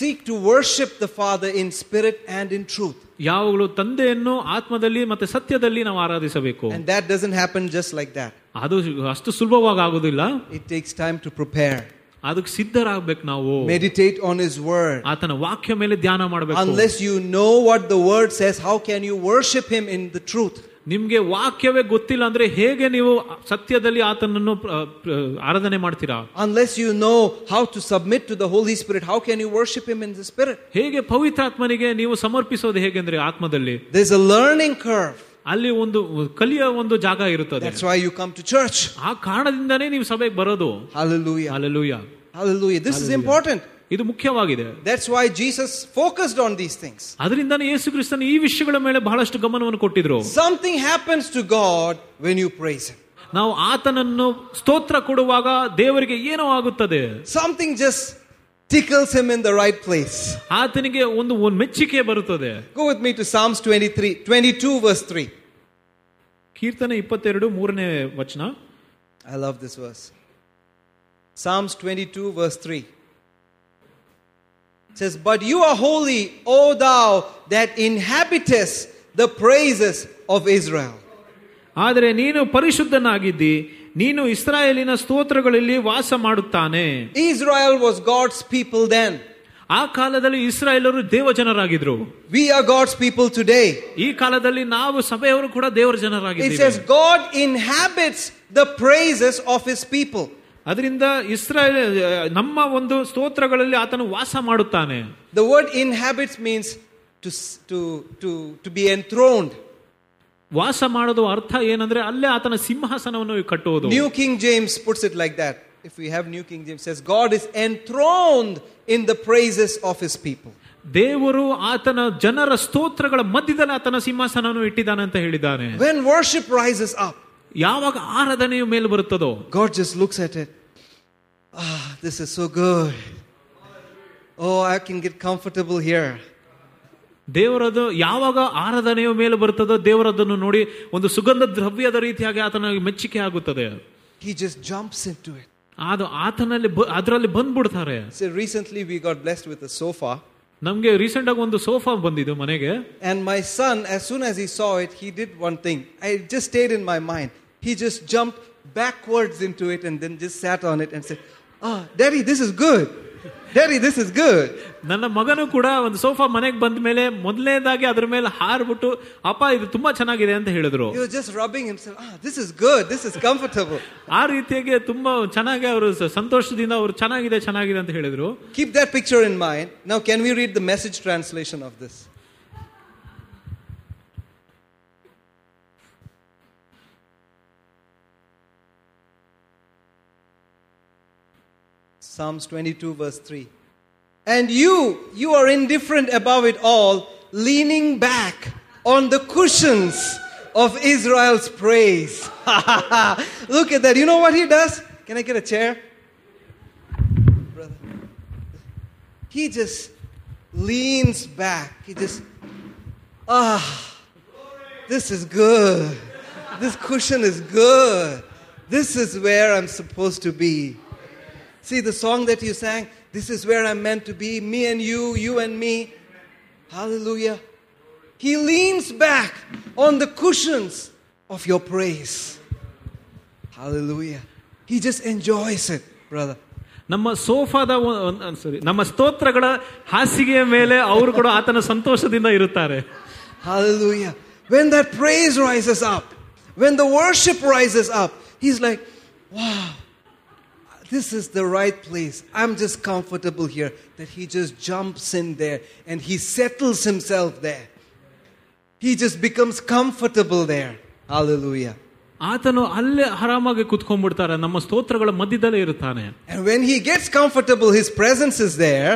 Seek to worship the Father in spirit and in truth. ಯಾವಾಗಲೂ ತಂದೆಯನ್ನು ಆತ್ಮದಲ್ಲಿ ಮತ್ತೆ ಸತ್ಯದಲ್ಲಿ ನಾವು ಆರಾಧಿಸಬೇಕು And that doesn't happen just like that. ಅದು ಅಷ್ಟು ಸುಲಭವಾಗಿ ಆಗೋದಿಲ್ಲ It takes time to prepare. ಅದಕ್ಕೆ ಸಿದ್ಧರಾಗ್ಬೇಕು ನಾವು Meditate on His Word. ಆತನ ವಾಕ್ಯ ಮೇಲೆ ಧ್ಯಾನ ಮಾಡಬೇಕು Unless you know what the Word says, how can you worship Him in the truth? ನಿಮಗೆ ವಾಕ್ಯವೇ ಗೊತ್ತಿಲ್ಲ ಅಂದ್ರೆ ಹೇಗೆ ನೀವು ಸತ್ಯದಲ್ಲಿ ಆತನನ್ನು ಆರಾಧನೆ ಮಾಡ್ತೀರಾ? Unless you know how to submit to the Holy Spirit how can you worship him in the spirit ಹೇಗೆ ಪವಿತ್ರಾತ್ಮನಿಗೆ ನೀವು ಸಮರ್ಪಿಸೋದು ಹೇಗೆ ಅಂದ್ರೆ ಆತ್ಮದಲ್ಲಿ? ದೇರ್ ಅ ಲರ್ನಿಂಗ್ ಕರ್ವ್ ಅಲ್ಲಿ ಒಂದು ಕಲಿಯ ಒಂದು ಜಾಗ ಇರುತ್ತದೆ. That's why you come to church ಆ ಕಾರಣದಿಂದನೇ ನೀವು ಸಭೆಗೆ ಬರೋದು. ಹalleluya hallelujah. Hallelujah. This is important. ಇದು ಮುಖ್ಯವಾಗಿದೆ That's why Jesus focused on these things. ಅದರಿಂದಾನೇ ಯೇಸು ಕ್ರಿಸ್ತನ ಈ ವಿಷಯಗಳ ಮೇಲೆ ಬಹಳಷ್ಟು ಗಮನವನ್ನು ಕೊಟ್ಟಿದ್ರು Something happens to God when you praise Him. ನಾವು ಆತನನ್ನು ಸ್ತೋತ್ರ ಕೊಡುವಾಗ ದೇವರಿಗೆ ಏನೋ ಆಗುತ್ತದೆ Something just tickles Him in the right place. ಆತನಿಗೆ ಒಂದು ಒಂದು ಮೆಚ್ಚುಗೆ ಬರುತ್ತದೆ Go with me to Psalms 23, 22, verse 3. ಕೀರ್ತನೆ ಇಪ್ಪತ್ತೆರಡು ಮೂರನೇ ವಚನ I love this verse. Psalms 22, verse 3. It says, But you are holy, O thou that inhabitest the praises of Israel. ಆದರೆ ನೀನು ಪರಿಶುದ್ಧನಾಗಿದ್ದಿ ನೀನು ಇಸ್ರಾಯೇಲಿನ ಸ್ತೋತ್ರಗಳಲ್ಲಿ ವಾಸ ಮಾಡುತ್ತಾನೆ Israel was God's people then. ಆ ಕಾಲದಲ್ಲಿ ಇಸ್ರಾಯೇಲರು ದೇವಜನರಾಗಿದ್ರು We are God's people today. ಈ ಕಾಲದಲ್ಲಿ ನಾವು ಸಭೆಯವರು ಕೂಡ ದೇವರ It ಜನರಾಗಿದ್ದೀವಿ says, God inhabits the praises of his people. ಅದರಿಂದ ಇಸ್ರಾಯೇಲ್ ನಮ್ಮ ಒಂದು ಸ್ತೋತ್ರಗಳಲ್ಲಿ ಆತನು ವಾಸ ಮಾಡುತ್ತಾನೆ The word inhabits means to, to, to, to be enthroned. ವಾಸ ಮಾಡೋದು ಅರ್ಥ ಏನಂದ್ರೆ ಅಲ್ಲೇ ಆತನ ಸಿಂಹಾಸನವನ್ನು ಕಟ್ಟುವುದು New King James puts it like that. If we have New King James, says God is enthroned in the praises of his people. ದೇವರು ಆತನ ಜನರ ಸ್ತೋತ್ರಗಳ ಮಧ್ಯದಲ್ಲಿ ಆತನ ಸಿಂಹಾಸನವನ್ನು ಇಟ್ಟಿದ್ದಾನೆ ಅಂತ ಹೇಳಿದ್ದಾನೆ When worship rises up, ಯಾವಾಗ ಆರಾಧನೆಯು ಮೇಲೆ ಬರುತ್ತದೋ God just looks at it. Ah, this is so good. Oh, I can get comfortable here. ದೇವರದು ಯಾವಾಗ ಆರಾಧನೆಯ ಮೇಲೆ ಬರುತ್ತದೋ ದೇವರದನ್ನು ನೋಡಿ ಒಂದು ಸುಗಂಧ ದ್ರವ್ಯದ ರೀತಿಯಾಗಿ ಆತನ ಮೆಚ್ಚುಗೆ ಆಗುತ್ತದೆ He just jumps into it. ಅದು ಆತನಲ್ಲಿ ಬ- ಅದರಲ್ಲಿ ಬಂದ್ಬಿಡ್ತಾರೆ So recently we got blessed with a sofa, ನಮ್ಗೆ ರೀಸೆಂಟ್ ಆಗಿ ಒಂದು ಸೋಫಾ ಬಂದಿದ್ದು ಮನೆಗೆ and my son, as soon as he saw it, he did one thing. I it just stayed in my mind. He just jumped backwards into it and then just sat on it and said, "Ah, Daddy, this is good. Daddy, this is good." ನನ್ನ ಮಗನು ಕೂಡ ಒಂದು sofa ಮನೆಗೆ ಬಂದ ಮೇಲೆ ಮೊದಲನೇದಾಗಿ ಅದ್ರ ಮೇಲೆ ಹಾರ್ಬಿಟ್ಟು ಅಪ್ಪ ಇದು ತುಂಬಾ ಚೆನ್ನಾಗಿದೆ ಅಂತ ಹೇಳಿದ್ರು He was just rubbing himself. Ah, this is good. This is comfortable. ಆ ರೀತಿಯಾಗಿ ತುಂಬಾ ಚೆನ್ನಾಗಿ ಅವರು ಸ- ಸಂತೋಷದಿಂದ ಅವರು ಚೆನ್ನಾಗಿದೆ ಚೆನ್ನಾಗಿದೆ ಅಂತ ಹೇಳಿದ್ರು Keep that picture in mind. Now, can we read the message translation of this? Psalms 22, verse 3. And you, you are indifferent above it all, leaning back on the cushions of Israel's praise. Look at that. You know what he does? Can I get a chair? Brother. He just leans back. He just, ah, this is good. This cushion is good. This is where I'm supposed to be. See the song that you sang? This is where I'm meant to be. Me and you, you and me. Hallelujah. He leans back on the cushions of your praise. Hallelujah. He just enjoys it, brother. ನಮ್ಮ ಸೋಫಾದ ಸಾರಿ ನಮ್ಮ ಸ್ತೋತ್ರಗಳ ಹಾಸಿಗೆಯ ಮೇಲೆ ಅವರು ಕೂಡ ಆತನ ಸಂತೋಷದಿಂದ ಇರುತ್ತಾರೆ Hallelujah. When that praise rises up, when the worship rises up, he's like, wow, this is the right place. I'm just comfortable here. That he just jumps in there and he settles himself there. He just becomes comfortable there. Hallelujah. ಆತನು ಅಲ್ಲೇ ಆರಾಮಾಗಿ ಕುತ್ಕೊಂಡ್ಬಿಡ್ತಾರೆ ನಮ್ಮ ಸ್ತೋತ್ರಗಳ ಮಧ್ಯದಲ್ಲೇ ಇರುತ್ತಾನೆ And when he gets comfortable, his presence is there.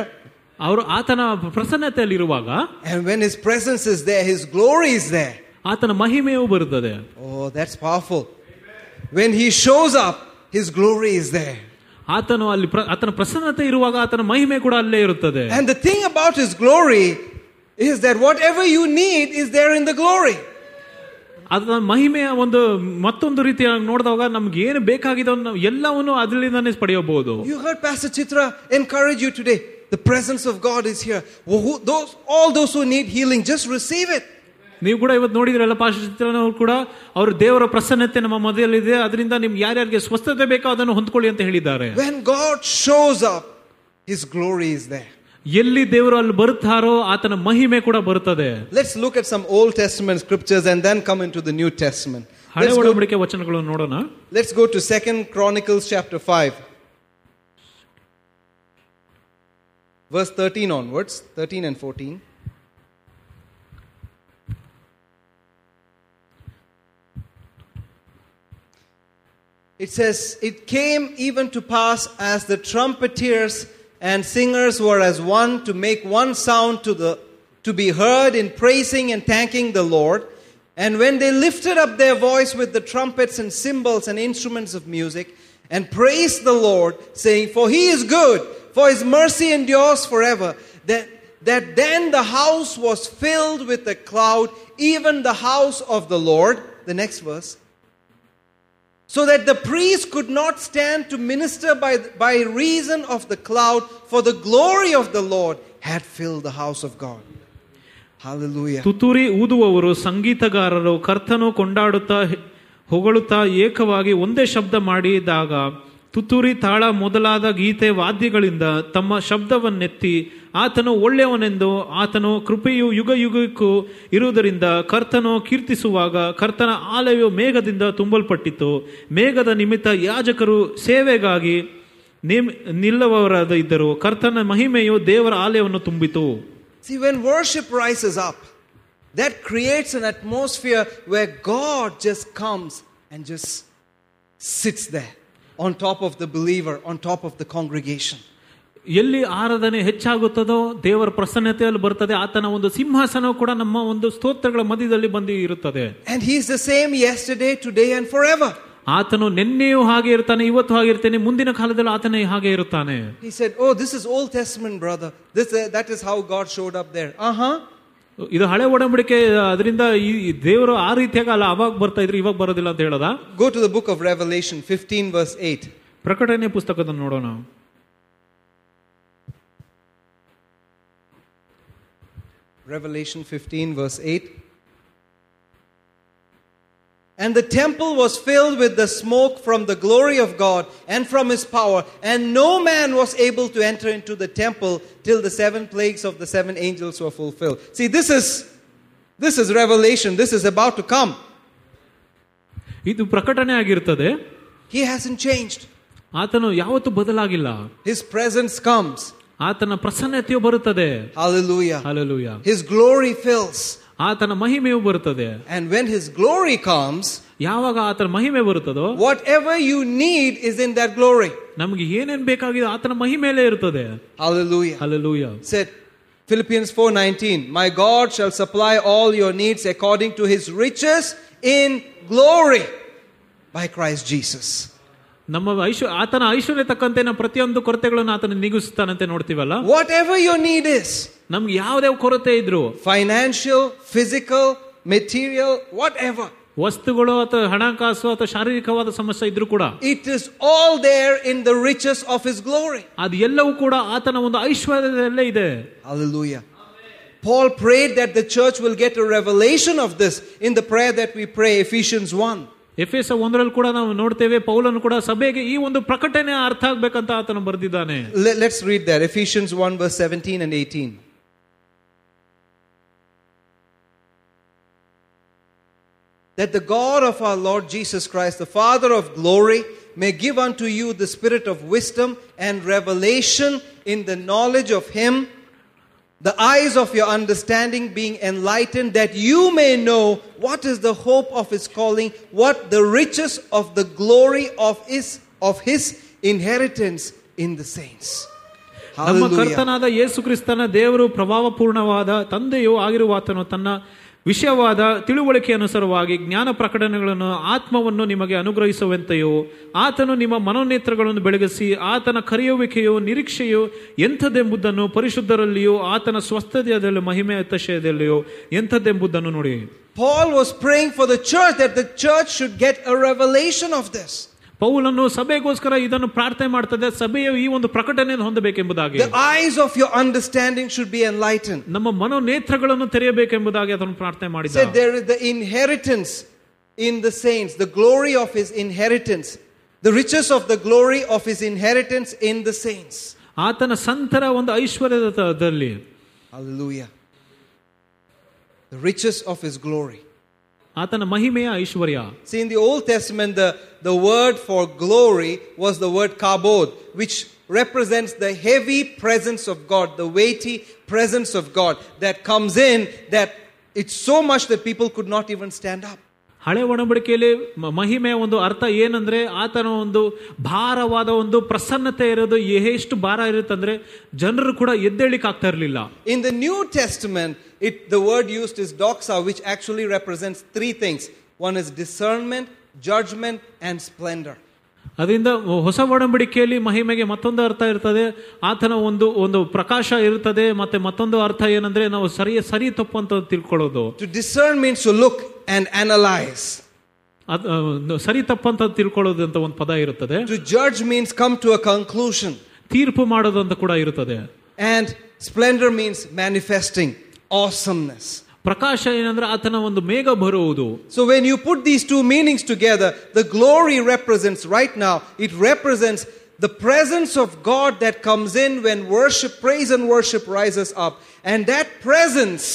ಅವರು ಆತನ ಪ್ರಸನ್ನತೆಯಲ್ಲಿರುವಾಗ And when his presence is there, his glory is there. ಆತನ ಮಹಿಮೆಯೂ ಬರುತ್ತದೆ Oh, that's powerful. When he shows up, his glory is there. ಆತನು ಅಲ್ಲಿ ಪ್ರ- ಆತನ ಪ್ರಸನ್ನತೆ ಇರುವಾಗ ಆತನ ಮಹಿಮೆ ಕೂಡ ಅಲ್ಲೇ ಇರುತ್ತದೆ And the thing about his glory is that whatever you need is there in the glory. ಆತನ ಮಹಿಮೆಯ ಒಂದು ಮತ್ತೊಂದು ರೀತಿಯಾಗಿ ನೋಡಿದಾಗ ನಮ್ಗೆ ಏನು ಬೇಕಾಗಿದೆ ಅನ್ನೋ ಎಲ್ಲವನ್ನು ಅದರಿಂದನೇ ಪಡೆಯಬಹುದು You heard Pastor Chitra encourage you today. The presence of God is here. Who- who- those, all those who need healing, just receive it. ನೀವು ಕೂಡ ಇವತ್ತು ನೋಡಿದ್ರಲ್ಲ ಪಾಶ ಚಿತ್ರನವರು ಕೂಡ ಅವರು ದೇವರ ಪ್ರಸನ್ನತೆ ನಮ್ಮ ಮಧ್ಯದಲ್ಲಿದೆ ಅದರಿಂದ ನಿಮ್ಗೆ ಯಾರ್ಯಾರಿಗೆ ಸ್ವಸ್ಥತೆ ಬೇಕೋ ಅದನ್ನು ಹೊಂದ್ಕೊಳ್ಳಿ ಅಂತ ಹೇಳಿದ್ದಾರೆ When God shows up, his glory is there. ಎಲ್ಲಿ ದೇವರು ಅಲ್ಲಿ ಬರುತ್ತಾರೋ ಆತನ ಮಹಿಮೆ ಕೂಡ ಬರುತ್ತದೆ Let's look at some Old Testament scriptures and then come into the New Testament. ಹಳೆ Let's go, ಒಡಂಬಡಿಕೆ ವಚನಗಳನ್ನು ನೋಡೋಣ let's go to Second Chronicles chapter 5. Verse 13 onwards, 13 and 14. It says, It came even to pass as the trumpeters and singers were as one to make one sound to, the, to be heard in praising and thanking the Lord. And when they lifted up their voice with the trumpets and cymbals and instruments of music, and praised the Lord, saying, For he is good, for his mercy endures forever, that, that then the house was filled with a cloud, even the house of the Lord. The next verse so that the priest could not stand to minister by, by reason of the cloud, for the glory of the Lord had filled the house of God. Hallelujah. ತುತ್ತೂರಿ ಊದುವವರು ಸಂಗೀತಗಾರರು ಕರ್ತನು ಕೊಂಡಾಡುತ್ತಾ ಹೊಗಳುತ್ತಾ ಏಕವಾಗಿ ಒಂದೇ ಶಬ್ದ ಮಾಡಿದಾಗ ತುತ್ತೂರಿ ತಾಳ ಮೊದಲಾದ ಗೀತೆ ವಾದ್ಯಗಳಿಂದ ತಮ್ಮ ಶಬ್ದವನ್ನೆತ್ತಿ ಆತನು ಒಳ್ಳೆಯವನೆಂದು ಆತನು ಕೃಪೆಯು ಯುಗ ಯುಗಕ್ಕೂ ಇರುವುದರಿಂದ ಕರ್ತನು ಕೀರ್ತಿಸುವಾಗ ಕರ್ತನ ಆಲಯವು ಮೇಘದಿಂದ ತುಂಬಲ್ಪಟ್ಟಿತು. ಮೇಘದ ನಿಮಿತ್ತ ಯಾಜಕರು ಸೇವೆಗಾಗಿ ನಿಮ್ ನಿಲ್ಲವರಾದ ಇದ್ದರು. ಕರ್ತನ ಮಹಿಮೆಯು ದೇವರ ಆಲಯವನ್ನು ತುಂಬಿತು. See, when worship rises up, that creates an atmosphere where God just comes and just sits there. on top of the believer, on top of the congregation. ಎಲ್ಲಿ ಆರಾಧನೆ ಹೆಚ್ಚಾಗುತ್ತದೋ ದೇವರ ಪ್ರಸನ್ನತೆಯಲ್ಲಿ ಬರ್ತದೆ ಆತನ ಒಂದು ಸಿಂಹಾಸನ ಕೂಡ ನಮ್ಮ ಒಂದು ಸ್ತೋತ್ರಗಳ ಮಧ್ಯದಲ್ಲಿ ಬಂದು ಇರುತ್ತದೆ And He's the same yesterday, today, and forever. ಆತನು ನಿನ್ನೆಯೂ ಹಾಗೆ ಇರ್ತಾನೆ ಇವತ್ತು ಹಾಗೆ ಇರ್ತಾನೆ ಮುಂದಿನ ಕಾಲದಲ್ಲಿ ಆತನೇ ಹಾಗೆ ಇರುತ್ತಾನೆ He said, Oh, this is Old Testament, brother. This, uh, that is how God showed up there. ಇದು ಹಳೆ ಒಡಂಬಡಿಕೆ ಅದರಿಂದ ಈ ದೇವರು ಆ ರೀತಿಯಾಗಿ ಅಲ್ಲ ಅವಾಗ ಬರ್ತಾ ಇದ್ರು ಇವಾಗ ಬರೋದಿಲ್ಲ ಅಂತ ಹೇಳೋದಾ? Go to the book of Revelation fifteen verse eight ಪ್ರಕಟಣೆ ಪುಸ್ತಕದ ನೋಡೋಣ. Revelation fifteen verse eight And the temple was filled with the smoke from the glory of God and from his power, and no man was able to enter into the temple till the seven plagues of the seven angels were fulfilled. See, this is this is revelation. This is about to come. ಇದು ಪ್ರಕಟಣೆ ಆಗಿರ್ತದೆ He hasn't changed. ಆತನು ಯಾವತ್ತೂ ಬದಲಾಗಿಲ್ಲ His presence comes. ಆತನ ಪ್ರಸನ್ನತೆಯು ಬರುತ್ತದೆ Hallelujah. Hallelujah His glory fills. ಆತನ ಮಹಿಮೆಯು ಬರುತ್ತದೆ And when his glory comes, ಯಾವಾಗ ಆತನ ಮಹಿಮೆ ಬರುತ್ತದೋ whatever you need is in that glory. ನಮ್ಗೆ ಏನೇನ್ ಬೇಕಾಗಿದೆ ಆತನ ಮಹಿಮೇಲೆ ಇರ್ತದೆ Hallelujah. Hallelujah said Philippians 4:19 My God shall supply all your needs according to his riches in glory by Christ Jesus. ನಮ್ಮ ಐಶ್ವ ಆತನ ಐಶ್ವರ್ಯ ತಕ್ಕಂತೆ ನಮ್ಮ ಪ್ರತಿಯೊಂದು ಕೊರತೆಗಳನ್ನು ಆತನ ನಿಗಿಸ್ತಾನಂತೆ ನೋಡ್ತೀವಲ್ಲ Whatever your need is ನಮ್ಗೆ ಯಾವ್ದೇ ಕೊರತೆ ಇದ್ರು financial, physical, material, whatever ವಸ್ತುಗಳು ಅಥವಾ ಹಣಕಾಸು ಅಥವಾ ಶಾರೀರಿಕವಾದ ಸಮಸ್ಯೆ ಇದ್ರು ಕೂಡ it is all there in the riches of his glory. ಅದು ಎಲ್ಲವೂ ಕೂಡ ಆತನ ಒಂದು ಐಶ್ವರ್ಯದಲ್ಲೇ ಇದೆ Hallelujah. Paul prayed that the church will get a revelation of this in the prayer that we pray, Ephesians 1. F S ಒಂದರಲ್ಲಿ ಕೂಡ ನಾವು ನೋಡ್ತೇವೆ ಪೌಲನು ಕೂಡ ಸಭೆಗೆ ಈ ಒಂದು ಪ್ರಕಟಣೆ ಅರ್ಥ ಆಗ್ಬೇಕಂತ ಆತನು ಬರೆದಿದ್ದಾನೆ Let, let's read that. Ephesians 1, verse 17 and 18. That the God of our Lord Jesus Christ, the Father of glory, may give unto you the spirit of wisdom and revelation in the knowledge of Him, the eyes of your understanding being enlightened, that you may know what is the hope of His calling, what the riches of the glory of His, of his inheritance in the saints. ನಮ್ಮ Hallelujah. ಕರ್ತನಾದ ಯೇಸು ಕ್ರಿಸ್ತನ ದೇವರು ಪ್ರಭಾವಪೂರ್ಣವಾದ ತಂದೆಯು ಆಗಿರುವ ಆತನು ತನ್ನ ವಿಷಯವಾದ ತಿಳುವಳಿಕೆ ಅನುಸಾರವಾಗಿ ಜ್ಞಾನ ಪ್ರಕಟಣೆಗಳನ್ನು ಆತ್ಮವನ್ನು ನಿಮಗೆ ಅನುಗ್ರಹಿಸುವಂತೆಯೋ ಆತನು ನಿಮ್ಮ ಮನೋನೇತ್ರಗಳನ್ನು ಬೆಳಗಿಸಿ ಆತನ ಕರೆಯುವಿಕೆಯು ನಿರೀಕ್ಷೆಯು ಎಂಥದ್ದೆಂಬುದನ್ನು ಪರಿಶುದ್ಧರಲ್ಲಿಯೂ ಆತನ ಸ್ವಸ್ಥತೆಯದಲ್ಲಿಯೂ ಮಹಿಮೆ ಅತಿಶಯದಲ್ಲಿಯೂ ಎಂಥದ್ದೆಂಬುದನ್ನು ನೋಡಿ Paul was praying for the church that the church should get a revelation of this. ಪೌಲನ್ನು ಸಭೆಗೋಸ್ಕರ ಇದನ್ನು ಪ್ರಾರ್ಥನೆ ಮಾಡ್ತದೆ ಸಭೆಯು ಈ ಒಂದು ಪ್ರಕಟಣೆಯನ್ನು ಹೊಂದಬೇಕೆಂಬುದಾಗಿ The eyes of your understanding should be enlightened. ನಮ್ಮ ಮನೋನೇತ್ರಗಳನ್ನು ತೆರೆಯಬೇಕೆಂಬುದಾಗಿ ಅದನ್ನು ಪ್ರಾರ್ಥನೆ Said ಮಾಡಿದ there is the inheritance in the saints, the glory of his inheritance, the riches of the glory of his inheritance in the saints. ಆತನ ಸಂತರ ಒಂದು ಐಶ್ವರ್ಯದಲ್ಲಿ Hallelujah. The riches of his glory. ಆತನ ಮಹಿಮೆಯ ಐಶ್ವರ್ಯ See, in the Old Testament, the, the word for glory was the word kabod, which represents the heavy presence of God, the weighty presence of God that comes in, that it's so much that people could not even stand up. ಹಳೆ ಒಡಂಬಡಿಕೆಯಲ್ಲಿ ಮ- ಮಹಿಮೆಯ ಒಂದು ಅರ್ಥ ಏನಂದ್ರೆ ಆತನ ಒಂದು ಭಾರವಾದ ಒಂದು ಪ್ರಸನ್ನತೆ ಇರೋದು ಎಷ್ಟು ಭಾರ ಇರುತ್ತಂದ್ರೆ ಜನರು ಕೂಡ ಎದ್ದೇಳಿಕ್ ಆಗ್ತಾ ಇರಲಿಲ್ಲ In the New Testament, it, the word used is doxa, which actually represents three things one is discernment, judgment, and splendor. ಅದರಿಂದ ಹೊಸ ಒಡಂಬಡಿಕೆಯಲ್ಲಿ ಮಹಿಮೆಗೆ ಮತ್ತೊಂದು ಅರ್ಥ ಇರ್ತದೆ ಆತನ ಒಂದು ಒಂದು ಪ್ರಕಾಶ ಇರ್ತದೆ ಮತ್ತೆ ಮತ್ತೊಂದು ಅರ್ಥ ಏನಂದ್ರೆ ನಾವು ಸರಿ ಸರಿ ತಪ್ಪು ಅಂತ ತಿಳ್ಕೊಳ್ಳೋದು To discern means to look and analyze. ಅದ್- ಆ, ಒಂದು ಸರಿ ತಪ್ಪು ಅಂತ ತಿಳ್ಕೊಳ್ಳೋದು ಅಂತ ಒಂದು ಪದ ಇರುತ್ತದೆ To judge means come to a conclusion. ತೀರ್ಪು ಮಾಡೋದು ಅಂತ ಕೂಡ ಇರುತ್ತದೆ And splendor means manifesting awesomeness. ಪ್ರಕಾಶ ಏನಂದ್ರೆ ಆತನ ಒಂದು ಮೇಘ ಬರುವುದು So when you put these two meanings together, the glory represents right now, it represents the presence of God that comes in when worship, praise and worship rises up. And that presence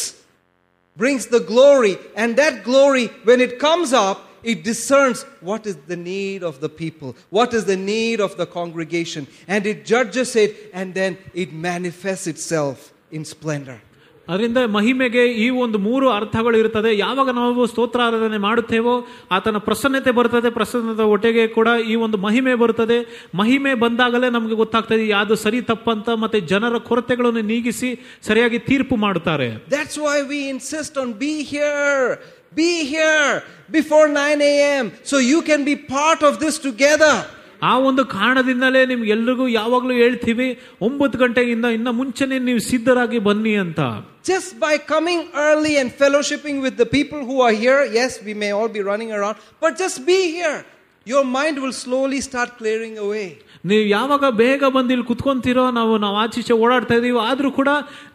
brings the glory. And that glory, when it comes up, it discerns what is the need of the people, what is the need of the congregation, and it judges it, and then it manifests itself in splendor. ಅದರಿಂದ ಮಹಿಮೆಗೆ ಈ ಒಂದು ಮೂರು ಅರ್ಥಗಳು ಇರುತ್ತದೆ. ಯಾವಾಗ ನಾವು ಸ್ತೋತ್ರ ಆರಾಧನೆ ಮಾಡುತ್ತೇವೋ ಆತನ ಪ್ರಸನ್ನತೆ ಬರ್ತದೆ ಪ್ರಸನ್ನತೆ ಒಟ್ಟಿಗೆ ಕೂಡ ಈ ಒಂದು ಮಹಿಮೆ ಬರುತ್ತದೆ. ಮಹಿಮೆ ಬಂದಾಗಲೇ ನಮಗೆ ಗೊತ್ತಾಗ್ತದೆ ಯಾವುದು ಸರಿ ತಪ್ಪಂತ ಮತ್ತೆ ಜನರ ಕೊರತೆಗಳನ್ನು ನೀಗಿಸಿ ಸರಿಯಾಗಿ ತೀರ್ಪು ಮಾಡುತ್ತಾರೆ. That's why we insist on be here be here before 9 A M so you can be part of this together ಆ ಒಂದು ಕಾರಣದಿಂದಲೇ ನಿಮ್ಗೆ ಎಲ್ರಿಗೂ ಯಾವಾಗಲೂ ಹೇಳ್ತೀವಿ ಒಂಬತ್ತು ಗಂಟೆಗಿಂತ ಇನ್ನ ಮುಂಚೆನೆ ನೀವು ಸಿದ್ಧರಾಗಿ ಬನ್ನಿ ಅಂತ Just by coming early and fellowshipping with the people who are here, yes, we may all be running around, but just be here. Your mind will slowly start clearing away. ನೀವು ಯಾವಾಗ ಬೇಗ ಬಂದು ಇಲ್ಲಿ ಕುತ್ಕೊಂತೀರೋ ನಾವು ನಾವು ಆಚೀಚೆ ಓಡಾಡ್ತಾ ಇದೀವಿ ಆದ್ರೂ ಕೂಡ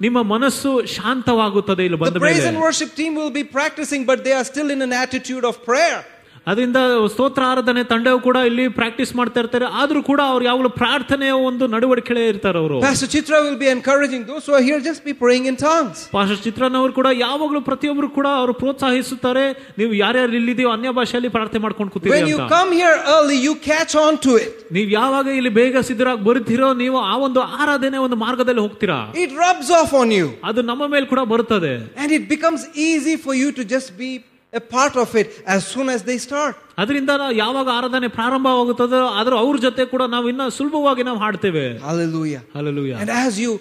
ನಿಮ್ಮ ಮನಸ್ಸು ಶಾಂತವಾಗುತ್ತದೆ ಇಲ್ಲಿ The ಬಂದ praise ಮೇಲೆ and worship team will be practicing, but they are still in an attitude of prayer. ಅದರಿಂದ ಸ್ತೋತ್ರ ಆರಾಧನೆ ತಂಡವು ಕೂಡ ಇಲ್ಲಿ ಪ್ರಾಕ್ಟೀಸ್ ಮಾಡ್ತಾ ಇರ್ತಾರೆ ಆದ್ರೂ ಕೂಡ ಅವ್ರು ಯಾವಾಗಲೂ ಪ್ರಾರ್ಥನೆಯ ಒಂದು ನಡವಳಿಕೆ ಇರ್ತಾರೆ ಅವರು Pastor Chitra will be encouraging those who are here, just be praying in tongues. Pastor ಚಿತ್ರನವರು ಕೂಡ ಯಾವಾಗಲೂ ಪ್ರತಿಯೊಬ್ಬರು ಕೂಡ ಅವರು ಪ್ರೋತ್ಸಾಹಿಸುತ್ತಾರೆ ನೀವು ಯಾರ್ಯಾರು ಇಲ್ಲಿದೆಯೋ ಅನ್ಯ ಭಾಷೆಯಲ್ಲಿ ಪ್ರಾರ್ಥನೆ ಮಾಡ್ಕೊಂಡು ಕೂತೀರಿ When you ಅಂತ come here early, you catch on to it. ನೀವು ಯಾವಾಗ ಇಲ್ಲಿ ಬೇಗ ಸಿದ್ಧರಾಗಿ ಬರುತ್ತೀರೋ ನೀವು ಆ ಒಂದು ಆರಾಧನೆ ಒಂದು ಮಾರ್ಗದಲ್ಲಿ ಹೋಗ್ತೀರಾ It rubs off on you. ಅದು ನಮ್ಮ ಮೇಲೆ ಕೂಡ ಬರುತ್ತದೆ And it becomes easy for you to just be a part of it as soon as they start. ಅದರಿಂದ ಯಾವಾಗ ಆರಾಧನೆ ಪ್ರಾರಂಭವಾಗುತ್ತದೋ ಆದ್ರೂ ಅವ್ರ ಜೊತೆ ಕೂಡ ನಾವು ಇನ್ನ ಸುಲಭವಾಗಿ ನಾವು ಹಾಡ್ತೇವೆ Hallelujah. Hallelujah. And as you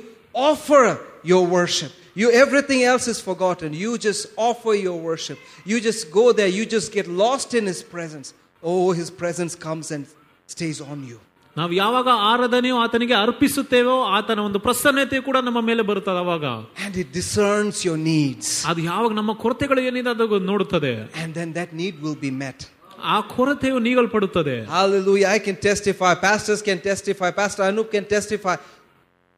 offer your worship, you everything else is forgotten. You just offer your worship. You just go there. You just get lost in His presence. Oh, His presence comes and stays on you. ನಾವು ಯಾವಾಗ ಆರಾಧನೆಯು ಆತನಿಗೆ ಅರ್ಪಿಸುತ್ತೇವೋ ಆತನ ಒಂದು ಪ್ರಸನ್ನತೆ ಕೂಡ ನಮ್ಮ ಮೇಲೆ ಬರುತ್ತದ ಅವಾಗ. And it discerns your needs ಅದು ಯಾವಾಗ ನಮ್ಮ ಕೊರತೆಗಳು ಏನಿದೆ ಅದು ನೋಡುತ್ತದೆ. And then that need will be met ಆ ಕೊರತೆಯು ನೀಗಲ್ಪಡುತ್ತದೆ. Although I can testify pastors can testify pastor all can testify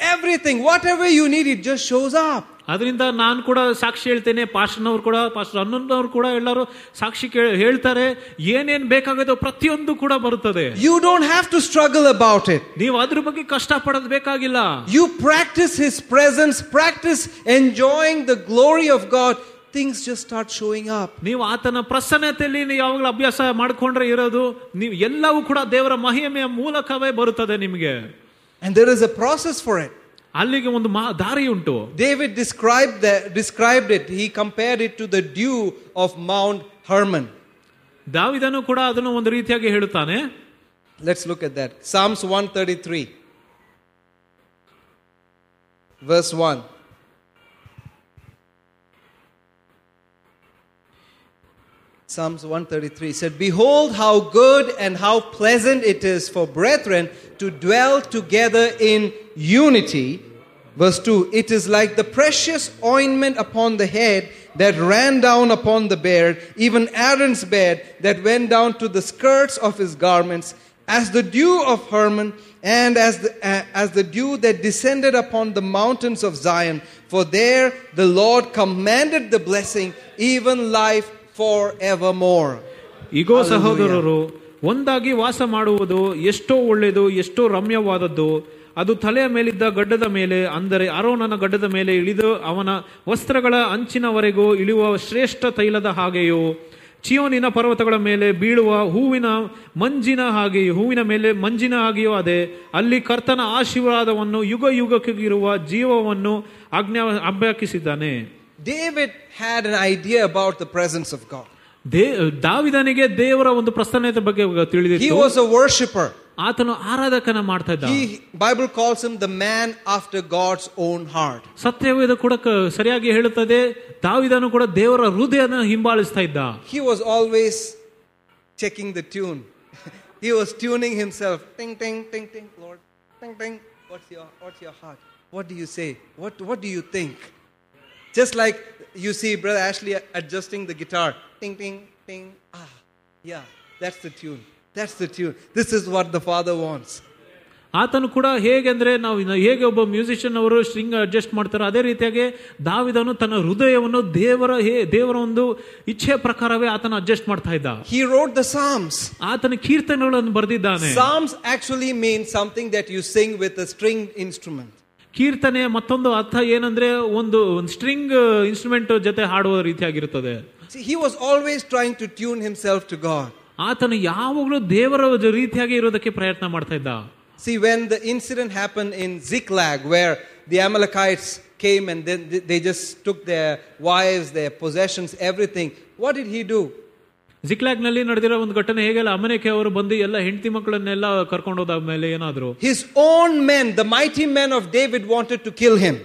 Everything, whatever you need, it just shows up. ಅದರಿಂದ ನಾನು ಕೂಡ ಸಾಕ್ಷಿ ಹೇಳ್ತೇನೆ ಪಾಸ್ಟರ್ನವ್ರು ಕೂಡ ಪಾಸ್ಟರ್ ಅನ್ನೋರು ಕೂಡ ಎಲ್ಲರೂ ಸಾಕ್ಷಿ ಕೇಳ್- ಹೇಳ್ತಾರೆ ಏನೇನ್ ಬೇಕಾಗೋದು ಪ್ರತಿಯೊಂದು ಕೂಡ ಬರುತ್ತದೆ You don't have to struggle about it. ನೀವು ಅದ್ರ ಬಗ್ಗೆ ಕಷ್ಟ ಪಡೋದು ಬೇಕಾಗಿಲ್ಲ You practice His presence, practice enjoying the glory of God, things just start showing up. ನೀವು ಆತನ ಪ್ರಸನ್ನತೆಯಲ್ಲಿ ನೀವು ಯಾವಾಗಲೂ ಅಭ್ಯಾಸ ಮಾಡ್ಕೊಂಡ್ರೆ ಇರೋದು ನೀವು ಎಲ್ಲವೂ ಕೂಡ ದೇವರ ಮಹಿಮೆಯ ಮೂಲಕವೇ ಬರುತ್ತದೆ ನಿಮಗೆ And there is a process for it. ಅಲ್ಲಿಗೆ ಒಂದು ಮಾ ದಾರಿ ಉಂಟು David described, the, described it, he compared it to the dew of Mount Hermon. ದಾವಿದನು ಕೂಡ ಅದನ್ನು ಒಂದು ರೀತಿಯಾಗಿ ಹೇಳುತ್ತಾನೆ Let's look at that. Psalms 133, verse 1. Psalms 133 said, Behold, how good and how pleasant it is for brethren to dwell together in unity. Verse 2 It is like the precious ointment upon the head that ran down upon the beard, even Aaron's beard that went down to the skirts of his garments, as the dew of Hermon, and as the, uh, as the dew that descended upon the mountains of Zion. For there the Lord commanded the blessing, even life forevermore. Ego Hallelujah. ಸಹೋದರರು ಒಂದಾಗಿ ವಾಸ ಮಾಡುವುದು ಎಷ್ಟೋ ಒಳ್ಳೆಯದು, ಎಷ್ಟೋ ರಮ್ಯವಾದದ್ದು. ಅದು ತಲೆಯ ಮೇಲಿದ್ದ ಗಡ್ಡದ ಮೇಲೆ, ಅಂದರೆ ಅರೋನನ ಗಡ್ಡದ ಮೇಲೆ ಇಳಿದು ಅವನ ವಸ್ತ್ರಗಳ ಅಂಚಿನವರೆಗೂ ಇಳಿಯುವ ಶ್ರೇಷ್ಠ ತೈಲದ ಹಾಗೆಯೋ, ಚಿಯೋನಿನ ಪರ್ವತಗಳ ಮೇಲೆ ಬೀಳುವ ಹೂವಿನ ಮಂಜಿನ ಹಾಗೆಯೂ, ಹೂವಿನ ಮೇಲೆ ಮಂಜಿನ ಹಾಗೆಯೂ ಅದೇ. ಅಲ್ಲಿ ಕರ್ತನ ಆಶೀರ್ವಾದವನ್ನು ಯುಗ ಯುಗಕ್ಕಿರುವ ಜೀವವನ್ನು ಆಜ್ಞಾ ಅಭ್ಯಾಕಿಸಿದ್ದಾನೆ David had idea about the presence of God. They ದಾವಿದನಿಗೆ ದೇವರ ಒಂದು ಪ್ರಸನ್ನತೆ ಬಗ್ಗೆ He ತಿಳಿದಿತ್ತು was a worshipper. ಆತನು ಆರಾಧಕನ ಮಾಡ್ತಾ ಇದ್ದ He, Bible calls him the man after God's own heart. ಸತ್ಯವೇದ ಕೂಡ ಕ- ಸರಿಯಾಗಿ ಹೇಳುತ್ತದೆ ದಾವಿದನು ಕೂಡ ದೇವರ ಹೃದಯನ ಹಿಂಬಾಲಿಸ್ತಾ ಇದ್ದ He was always checking the tune. he was tuning himself. Ting, ting, ting, ting, Lord. Ting, ting. What's your, what's your heart? What do you say? What, what do you think? Just like you see Brother Ashley adjusting the guitar. Ting, ting, ting. Ah, yeah, that's the tune. That's the tune. This is what the Father wants. ಆತನು ಕೂಡ ಹೇಗೆಂದ್ರೆ ನಾವು ಇನ್ನು ಹೇಗೆ ಒಬ್ಬ musician ಅವರು string adjust ಮಾಡ್ತಾರೋ ಅದೇ ರೀತಿಯಾಗಿ ದಾವಿದನು ತನ್ನ ಹೃದಯವನ್ನು ದೇವರ ಹೇ ದೇವರ ಒಂದು ಇಚ್ಛೆಯ ಪ್ರಕಾರವೇ ಆತನ ಅಡ್ಜಸ್ಟ್ ಮಾಡ್ತಾ ಇದ್ದ He wrote the Psalms. ಆತನ ಕೀರ್ತನೆಗಳನ್ನು ಬರೆದಿದ್ದಾನೆ Psalms actually mean something that you sing with a stringed instrument. ಕೀರ್ತನೆ ಮತ್ತೊಂದು ಅರ್ಥ ಏನಂದ್ರೆ ಒಂದು ಸ್ಟ್ರಿಂಗ್ ಇನ್ಸ್ಟ್ರೂಮೆಂಟ್ ಜೊತೆ ಹಾಡುವ ರೀತಿಯಾಗಿರುತ್ತದೆ See, he was always trying to tune himself to God. ಆತನು ಯಾವಾಗಲೂ ದೇವರ ರೀತಿಯಾಗಿ ಇರೋದಕ್ಕೆ ಪ್ರಯತ್ನ ಮಾಡ್ತಾ ಇದ್ದ See, when the incident happened in Ziklag, where the Amalekites came and then they- they just took their wives, their possessions, everything, what did he do? ಜಿಕ್ಲಾಗ್ನಲ್ಲಿ ನಡೆದಿರೋ ಒಂದು ಘಟನೆ ಹೇಗೆಲ್ಲ ಅಮನೇಕೆ ಅವರು ಬಂದು ಎಲ್ಲ ಹೆಂಡತಿ ಮಕ್ಕಳನ್ನೆಲ್ಲ ಕರ್ಕೊಂಡು ಹೋದಾದ್ಮೇಲೆ ಏನಾದ್ರು? His own men the mighty man of David wanted to kill him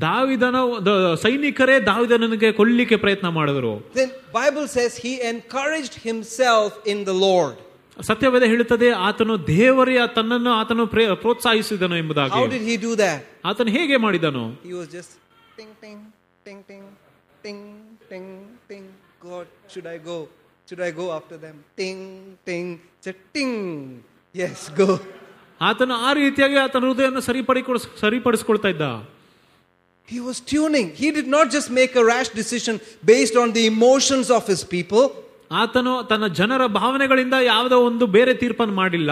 ದಾವಿದನ ಸೈನಿಕರೇ ದಾವಿದನಿಗೆ ಕೊಲ್ಲಿಕ್ಕೆ ಪ್ರಯತ್ನ ಮಾಡಿದ್ರು. Bible says he encourage himself in the Lord ಸತ್ಯವೇದ ಹೇಳುತ್ತದೆ ಆತನು ದೇವರೇ ತನ್ನನ್ನು ಆತನು ಪ್ರೋತ್ಸಾಹಿಸಿದನು ಎಂಬುದಾಗಿ. ಆತನು ಹೇಗೆ ಮಾಡಿದನು? Just ting ting ting ting ting ting God God should I go Should I go after them? Ting ting cha- ting. Yes, go. ಆತನು ಆ ರೀತಿಯಾಗಿ ಆತನ ಹೃದಯವನ್ನು ಸರಿಪಡಿಕೊಳ್ ಸರಿಪಡಿಸ್ಕೊಳ್ತಾ ಇದ್ದ He was tuning. He did not just make a rash decision based on the emotions of his people. ಆತನು ತನ್ನ ಜನರ ಭಾವನೆಗಳಿಂದ ಯಾವುದೋ ಒಂದು ಬೇರೆ ತೀರ್ಪನ್ನು ಮಾಡಿಲ್ಲ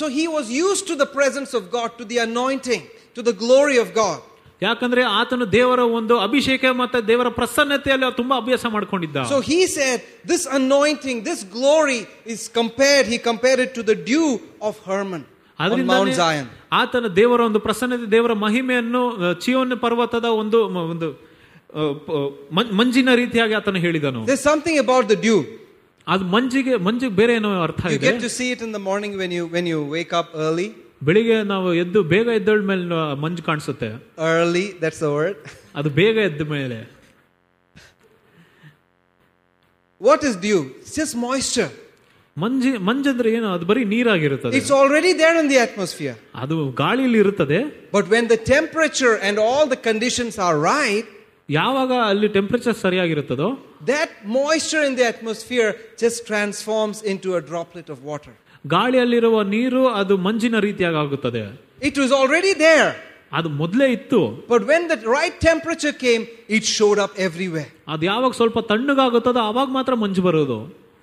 So he was used to the presence of God, to the anointing, to the glory of God. ಯಾಕಂದ್ರೆ ಆತನು ದೇವರ ಒಂದು ಅಭಿಷೇಕ ಮತ್ತೆ ದೇವರ ಪ್ರಸನ್ನತೆಯಲ್ಲಿ ತುಂಬಾ ಅಭ್ಯಾಸ ಮಾಡ್ಕೊಂಡಿದ್ದ So he said, This anointing, this glory is compared, he compared it to the dew of Hermon on Mount ಅದರಿಂದ Zion. ಆತನ ದೇವರ ಒಂದು ಪ್ರಸನ್ನತೆ ದೇವರ ಮಹಿಮೆಯನ್ನು ಅಹ್, ಚಿಯೋನ್ ಪರ್ವತದ ಒಂದು ಮ- ಒಂದು ಅಹ್, ಪ- ಮಂ- ಮಂಜಿನ ರೀತಿಯಾಗಿ ಆತನು ಹೇಳಿದನು There's something about the dew. ಅದು ಮಂಜಿಗೆ ಮಂಜಿಗೆ ಬೇರೆ ಏನೋ ಅರ್ಥ You ಇದೆ get to see it in the morning when you when you wake up early. ಬೆಳಿಗ್ಗೆ ನಾವು ಎದ್ದು ಬೇಗ ಎದ್ದಳ ಮೇಲೆ ಮಂಜು ಕಾಣಿಸುತ್ತೆ Early, that's the word. ಅದು ಬೇಗ ಎದ್ದ ಮೇಲೆ What is dew? It's just moisture. ಮಂಜಿ ಮಂಜಂದ್ರೆ ಏನು ಅದು ಬರೀ ನೀರಾಗಿರುತ್ತದೆ It's already there in the atmosphere. ಅದು ಗಾಳಿಯಲ್ಲಿ ಇರುತ್ತದೆ But when the temperature and all the conditions are right, ಯಾವಾಗ ಅಲ್ಲಿ temperature ಸರಿಯಾಗಿರುತ್ತದೋ that moisture in the atmosphere just transforms into a droplet of water. ಗಾಳಿಯಲ್ಲಿರುವ ನೀರು ಅದು ಮಂಜಿನ ರೀತಿಯಾಗಿ ಆಗುತ್ತದೆ It was already there. ಅದು ಮೊದಲೇ ಇತ್ತು But when the right temperature came, it showed up everywhere. ಅದು ಯಾವಾಗ ಸ್ವಲ್ಪ ತಣ್ಣಗಾಗುತ್ತದೋ ಅವಾಗ ಮಾತ್ರ ಮಂಜು ಬರೋದು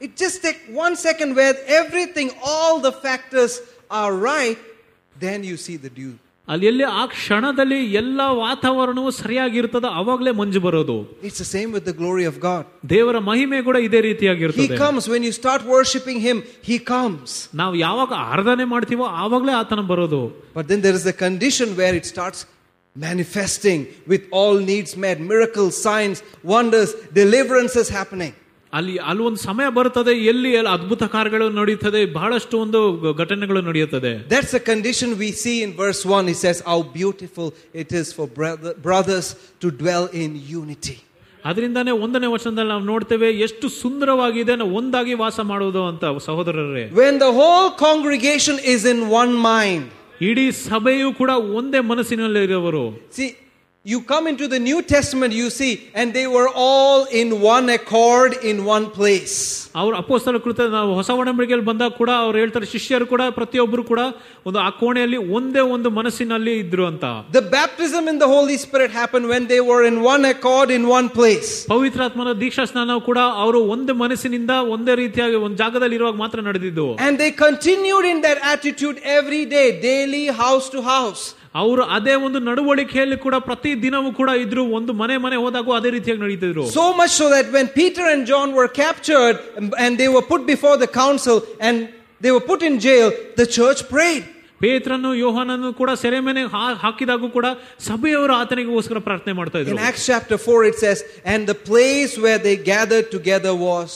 It just take one second where everything, all the factors are right, then you see the dew. ಅಲ್ಲಿ ಎಲ್ಲಿ ಆ ಕ್ಷಣದಲ್ಲಿ ಎಲ್ಲ ವಾತಾವರಣವು ಸರಿಯಾಗಿರ್ತದ ಅವಾಗಲೇ ಮಂಜು ಬರೋದು It's the same with the glory of God. ದೇವರ ಮಹಿಮೆ ಕೂಡ ಇದೇ He ರೀತಿಯಾಗಿರ್ತದೆ comes when you start worshiping Him, He comes. ನಾವು ಯಾವಾಗ ಆರಾಧನೆ ಮಾಡ್ತೀವೋ ಆವಾಗಲೇ ಆತನ ಬರೋದು But then there is a condition where it starts manifesting with all needs met, miracles, signs, wonders, deliverances happening. ಅಲ್ಲಿ ಅಲ್ಲಿ ಒಂದು ಸಮಯ ಬರುತ್ತದೆ ಎಲ್ಲಿ ಅದ್ಭುತ ಕಾರ್ಯಗಳು ನಡೆಯುತ್ತದೆ ಬಹಳಷ್ಟು ಒಂದು ಘಟನೆಗಳು ನಡೆಯುತ್ತದೆ. That's a condition we see in verse one is as how beautiful it is for brothers to dwell in unity ಅದರಿಂದಾನೆ ಒಂದನೇ ವರ್ಷದಲ್ಲಿ ನಾವು ನೋಡ್ತೇವೆ ಎಷ್ಟು ಸುಂದರವಾಗಿದೆ ಒಂದಾಗಿ ವಾಸ ಮಾಡುವುದು ಅಂತ ಸಹೋದರರೇ. When the whole congregation is in one mind ಇಡೀ ಸಭೆಯು ಕೂಡ ಒಂದೇ ಮನಸ್ಸಿನಲ್ಲಿರುವವರು. See you come into the New Testament, you see, and they were all in one accord in one place. ಅವ್ರ ಅಪೋಸ್ತಲ ಕೃತ ನಾವು ಹೊಸ ಒಡಂಬಡಿಕೆಯಲ್ಲಿ ಬಂದಾಗ ಕೂಡ ಅವ್ರು ಹೇಳ್ತಾರೆ ಶಿಷ್ಯರು ಕೂಡ ಪ್ರತಿಯೊಬ್ಬರು ಕೂಡ ಒಂದು ಆ ಕೋಣೆಯಲ್ಲಿ ಒಂದೇ ಒಂದು ಮನಸ್ಸಿನಲ್ಲಿ ಇದ್ರು ಅಂತ The baptism in the Holy Spirit happened when they were in one accord in one place. ಪವಿತ್ರಾತ್ಮನ ದೀಕ್ಷಾ ಸ್ನಾನ ಕೂಡ ಅವರು ಒಂದು ಮನಸ್ಸಿನಿಂದ ಒಂದೇ ರೀತಿಯಾಗಿ ಒಂದು ಜಾಗದಲ್ಲಿ ಇರುವಾಗ ಮಾತ್ರ ನಡೆದಿದ್ದು And they continued in that attitude every day, daily, house to house. ಅವರು ಅದೇ ಒಂದು ನಡವಳಿಕೆಯಲ್ಲಿ ಕೂಡ ಪ್ರತಿ ದಿನವೂ ಕೂಡ ಇದ್ರು ಒಂದು ಮನೆ ಮನೆ ಹೋದಾಗೂ ಅದೇ ರೀತಿಯಾಗಿ ನಡೀತಿದ್ರು So much so that when Peter and John were captured and- and they were put before the council and they were put in jail, the church prayed. ಪೇತ್ರನು ಯೋಹಾನನ್ನು ಕೂಡ ಸೆರೆಮನೆ ಹಾಕಿದಾಗೂ ಕೂಡ ಸಭೆಯವರು ಆತನಿಗೋಸ್ಕರ ಪ್ರಾರ್ಥನೆ ಮಾಡ್ತಾ In ಇದ್ರು Acts chapter 4, it says, And the place where they gathered together was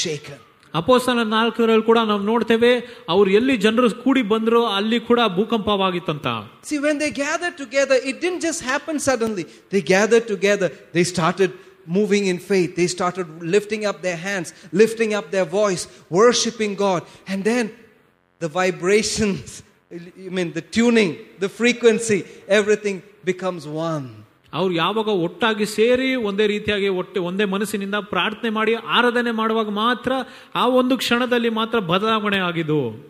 shaken. ಅಪೋಸ್ತಲ ನಾಲ್ಕರಲ್ಲಿ ಕೂಡ ನಾವು ನೋಡ್ತೇವೆ ಅವ್ರು ಎಲ್ಲಿ ಜನರು ಕೂಡಿ ಬಂದ್ರು ಅಲ್ಲಿ ಕೂಡ ಭೂಕಂಪವಾಗಿತ್ತಂತ See, when they gathered together, it didn't just happen suddenly. They gathered together, they started moving in faith, they started lifting up their hands, lifting up their voice, worshiping God. And then the vibrations, I mean, the tuning, the frequency, everything becomes one. ಅವ್ರು ಯಾವಾಗ ಒಟ್ಟಾಗಿ ಸೇರಿ ಒಂದೇ ರೀತಿಯಾಗಿ ಒಟ್ಟೆ ಒಂದೇ ಮನಸ್ಸಿನಿಂದ ಪ್ರಾರ್ಥನೆ ಮಾಡಿ ಆರಾಧನೆ ಮಾಡುವಾಗ ಮಾತ್ರ ಆ ಒಂದು ಕ್ಷಣದಲ್ಲಿ ಮಾತ್ರ ಬದಲಾವಣೆ ಆಗಿದ್ದು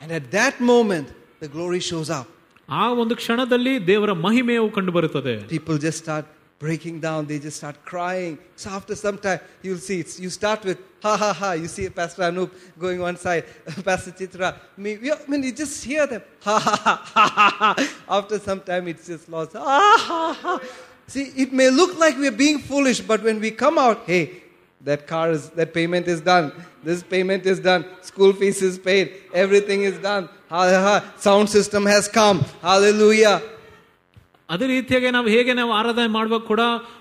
And at that moment, the glory shows up. ಆ ಒಂದು ಕ್ಷಣದಲ್ಲಿ ದೇವರ ಮಹಿಮೆಯು ಕಂಡು ಬರುತ್ತದೆ People just start breaking down, they just start crying. So after some time, you'll see, it's, you start with ha ha ha. You see Pastor Anup going one side, Pastor Chitra, me. I mean, you just hear them ha ha ha ha ha. After some time, it's just lost. Ha ha ha. See, it may look like we're being foolish, but when we come out, hey, that car is, that payment is done. This payment is done. School fees is paid. Everything is done. Ha ha. Sound system has come. Hallelujah. ಅದೇ ರೀತಿಯಾಗಿ ನಾವು ಹೇಗೆ ನಾವು ಆರಾಧನೆ ಮಾಡುವಾಗ ಕೂಡ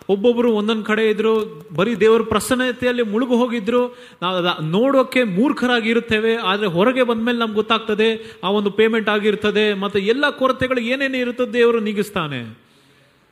ಒಬ್ಬೊಬ್ಬರು ಒಂದೊಂದು ಕಡೆ ಇದ್ರು ಬರೀ ದೇವರ ಪ್ರಸನ್ನತೆಯಲ್ಲಿ ಮುಳುಗು ಹೋಗಿದ್ರು ನಾವು ನೋಡೋಕೆ ಮೂರ್ಖರಾಗಿರುತ್ತೇವೆ ಆದರೆ ಹೊರಗೆ ಬಂದ ಮೇಲೆ ನಮ್ಗೆ ಗೊತ್ತಾಗ್ತದೆ ಆ ಒಂದು ಪೇಮೆಂಟ್ ಆಗಿರ್ತದೆ ಮತ್ತೆ ಎಲ್ಲ ಕೊರತೆಗಳು ಏನೇನು ಇರುತ್ತದೆ ದೇವರು ನೀಗಿಸ್ತಾನೆ.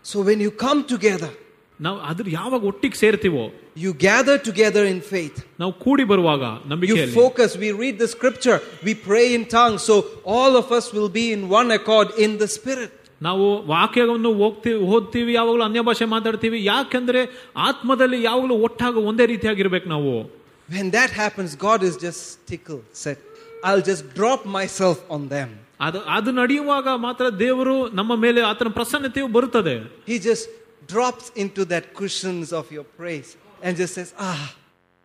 So when you come together ನಾವು ಅದ್ರ ಯಾವಾಗ ಒಟ್ಟಿಗೆ ಸೇರ್ತೀವೋ you gather together in faith ನಾವು ಕೂಡಿ ಬರುವಾಗ ನಮಗೆ focus we read the scripture we pray in tongue so all of us will be in one accord in the spirit ನಾವು ವಾಕ್ಯವನ್ನು ಹೋಗ್ತೀವಿ ಓದ್ತೀವಿ ಯಾವಾಗಲೂ ಅನ್ಯ ಭಾಷೆ ಮಾತಾಡ್ತೀವಿ ಯಾಕೆಂದ್ರೆ ಆತ್ಮದಲ್ಲಿ ಯಾವಾಗಲೂ ಒಟ್ಟಾಗ ಒಂದೇ ರೀತಿಯಾಗಿರ್ಬೇಕು ನಾವು When that happens, God is just tickled, said, I'll just drop myself on them. ಅದು ಅದು ನಡೆಯುವಾಗ ಮಾತ್ರ ದೇವರು ನಮ್ಮ ಮೇಲೆ ಆತನ ಪ್ರಸನ್ನತೆಯು ಬರುತ್ತದೆ He just drops into that cushions of your praise and just says, Ah,